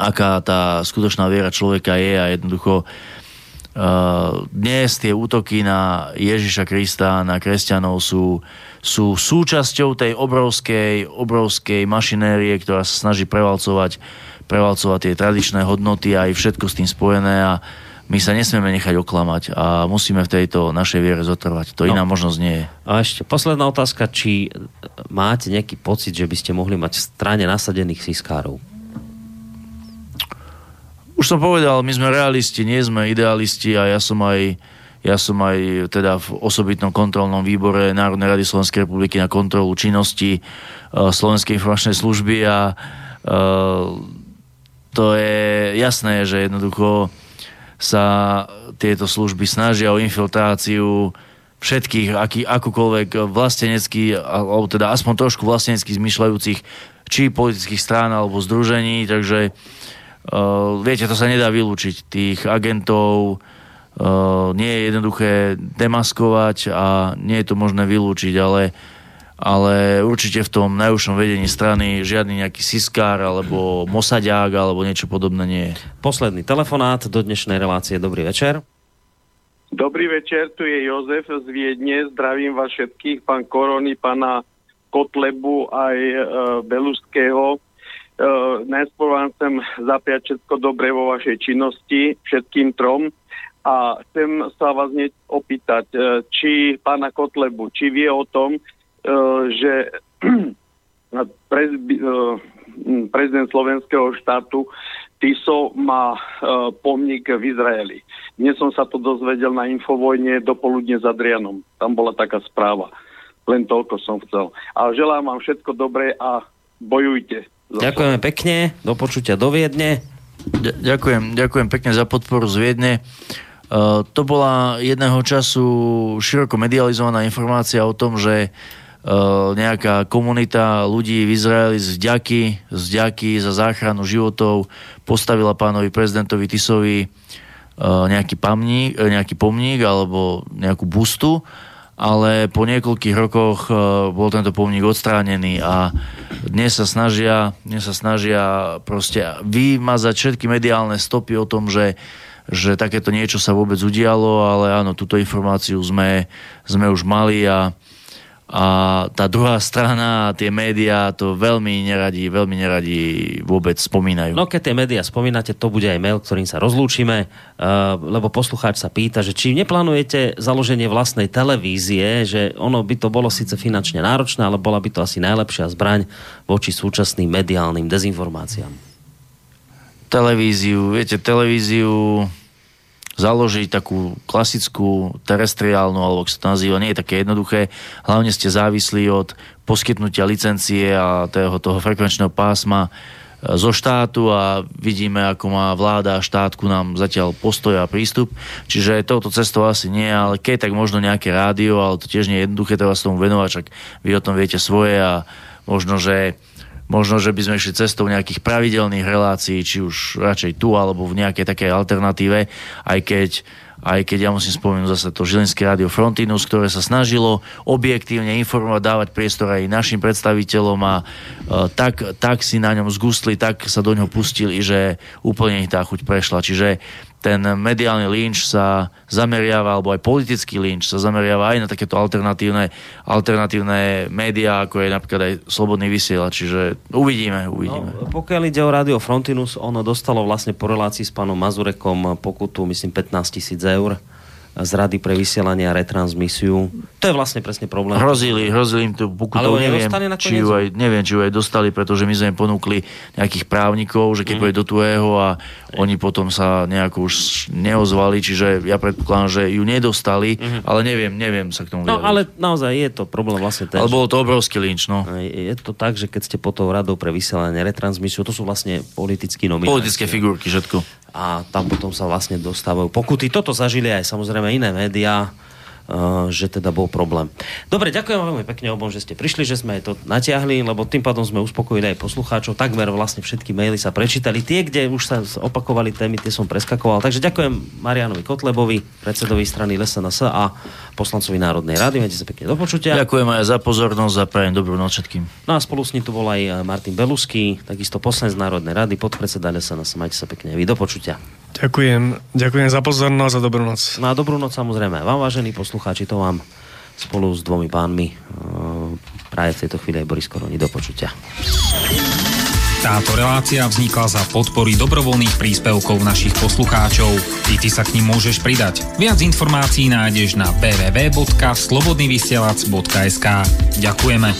aká tá skutočná viera človeka je a jednoducho dnes tie útoky na Ježiša Krista, na kresťanov sú, sú súčasťou tej obrovskej, obrovskej mašinérie, ktorá sa snaží prevalcovať, prevalcovať tie tradičné hodnoty a aj všetko s tým spojené a my sa nesmieme nechať oklamať a musíme v tejto našej viere zotrvať. To no. iná možnosť nie je. A ešte posledná otázka, či máte nejaký pocit, že by ste mohli mať v strane nasadených siskárov? Už som povedal, my sme realisti, nie sme idealisti a ja som aj ja som aj teda v osobitnom kontrolnom výbore Národnej rady Slovenskej republiky na kontrolu činnosti uh, Slovenskej informačnej služby a uh, to je jasné, že jednoducho sa tieto služby snažia o infiltráciu všetkých, aký, akúkoľvek vlastenecký, alebo teda aspoň trošku vlastenecky zmyšľajúcich či politických strán alebo združení, takže uh, viete, to sa nedá vylúčiť. Tých agentov uh, nie je jednoduché demaskovať a nie je to možné vylúčiť, ale ale určite v tom najúžšom vedení strany žiadny nejaký siskár alebo mosadiák alebo niečo podobné nie je. Posledný telefonát do dnešnej relácie. Dobrý večer. Dobrý večer, tu je Jozef z Viedne. Zdravím vás všetkých, pán Korony, pána Kotlebu aj e, Beluského. E, najskôr vám chcem zapiať všetko dobre vo vašej činnosti, všetkým trom. A chcem sa vás hneď opýtať, e, či pána Kotlebu, či vie o tom, Eh, že prezident slovenského štátu Tiso má pomník v Izraeli. Dnes som sa to dozvedel na Infovojne dopoludne s Adrianom. Tam bola taká správa. Len toľko som chcel. A želám vám všetko dobré a bojujte. Ďakujeme pekne, do počutia do Viedne. Ďakujem, ďakujem pekne za podporu z Viedne. Uh, to bola jedného času široko medializovaná informácia o tom, že uh, nejaká komunita ľudí v Izraeli z vďaky, z vďaky za záchranu životov postavila pánovi prezidentovi Tisovi eh, nejaký, pamník, nejaký pomník alebo nejakú bustu, ale po niekoľkých rokoch bol tento pomník odstránený a dnes sa snažia, dnes sa snažia proste vymazať všetky mediálne stopy o tom, že že takéto niečo sa vôbec udialo, ale áno, túto informáciu sme, sme už mali a a tá druhá strana, tie médiá to veľmi neradi, veľmi neradi vôbec spomínajú. No keď tie médiá spomínate, to bude aj mail, ktorým sa rozlúčime, uh, lebo poslucháč sa pýta, že či neplánujete založenie vlastnej televízie, že ono by to bolo síce finančne náročné, ale bola by to asi najlepšia zbraň voči súčasným mediálnym dezinformáciám. Televíziu, viete, televíziu založiť takú klasickú terestriálnu, alebo sa to nazýva, nie je také jednoduché. Hlavne ste závislí od poskytnutia licencie a toho, toho frekvenčného pásma e, zo štátu a vidíme, ako má vláda a štátku nám zatiaľ postoj a prístup. Čiže touto cestou asi nie, ale keď tak možno nejaké rádio, ale to tiež nie je jednoduché, treba sa tomu venovať, čak vy o tom viete svoje a možno, že možno, že by sme išli cestou nejakých pravidelných relácií, či už radšej tu, alebo v nejakej takej alternatíve, aj keď aj keď ja musím spomenúť zase to Žilinské rádio Frontinus, ktoré sa snažilo objektívne informovať, dávať priestor aj našim predstaviteľom a e, tak, tak si na ňom zgustli, tak sa do ňoho pustili, že úplne ich tá chuť prešla. Čiže ten mediálny lynč sa zameriava, alebo aj politický lynč sa zameriava aj na takéto alternatívne, alternatívne médiá, ako je napríklad aj Slobodný vysielač. Čiže uvidíme, uvidíme. No, pokiaľ ide o Radio Frontinus, ono dostalo vlastne po relácii s pánom Mazurekom pokutu, myslím, 15 tisíc eur z Rady pre vysielanie a retransmisiu. To je vlastne presne problém. Hrozili, hrozili im to pokutou, neviem, či ju aj, neviem, či ju aj dostali, pretože my sme im ponúkli nejakých právnikov, že keď mm. do tuého a oni potom sa nejako už neozvali, čiže ja predpokladám, že ju nedostali, mm. ale neviem, neviem sa k tomu No, ale naozaj je to problém vlastne ten. Ale bolo to obrovský linč, no. Je to tak, že keď ste pod tou radou pre vysielanie retransmisiu, to sú vlastne politickí nominácie. Politické figurky, všetko a tam potom sa vlastne dostávajú pokuty. Toto zažili aj samozrejme iné médiá, že teda bol problém. Dobre, ďakujem vám veľmi pekne obom, že ste prišli, že sme to natiahli, lebo tým pádom sme uspokojili aj poslucháčov. Takmer vlastne všetky maily sa prečítali. Tie, kde už sa opakovali témy, tie som preskakoval. Takže ďakujem Marianovi Kotlebovi, predsedovi strany LSNS a poslancovi Národnej rady. Majte sa pekne do počutia. Ďakujem aj za pozornosť a prajem dobrú noc všetkým. No a spolu s ním tu bol aj Martin Belusky, takisto poslanec Národnej rady, podpredseda LSNS. Majte sa pekne vy do počutia. Ďakujem, ďakujem za pozornosť a dobrú noc. No a dobrú noc samozrejme. Vám, vážení poslucháči, to vám spolu s dvomi pánmi e, práve v tejto chvíli aj Boris Koroni. Do počutia. Táto relácia vznikla za podpory dobrovoľných príspevkov našich poslucháčov. I ty sa k ním môžeš pridať. Viac informácií nájdeš na www.slobodnyvysielac.sk Ďakujeme.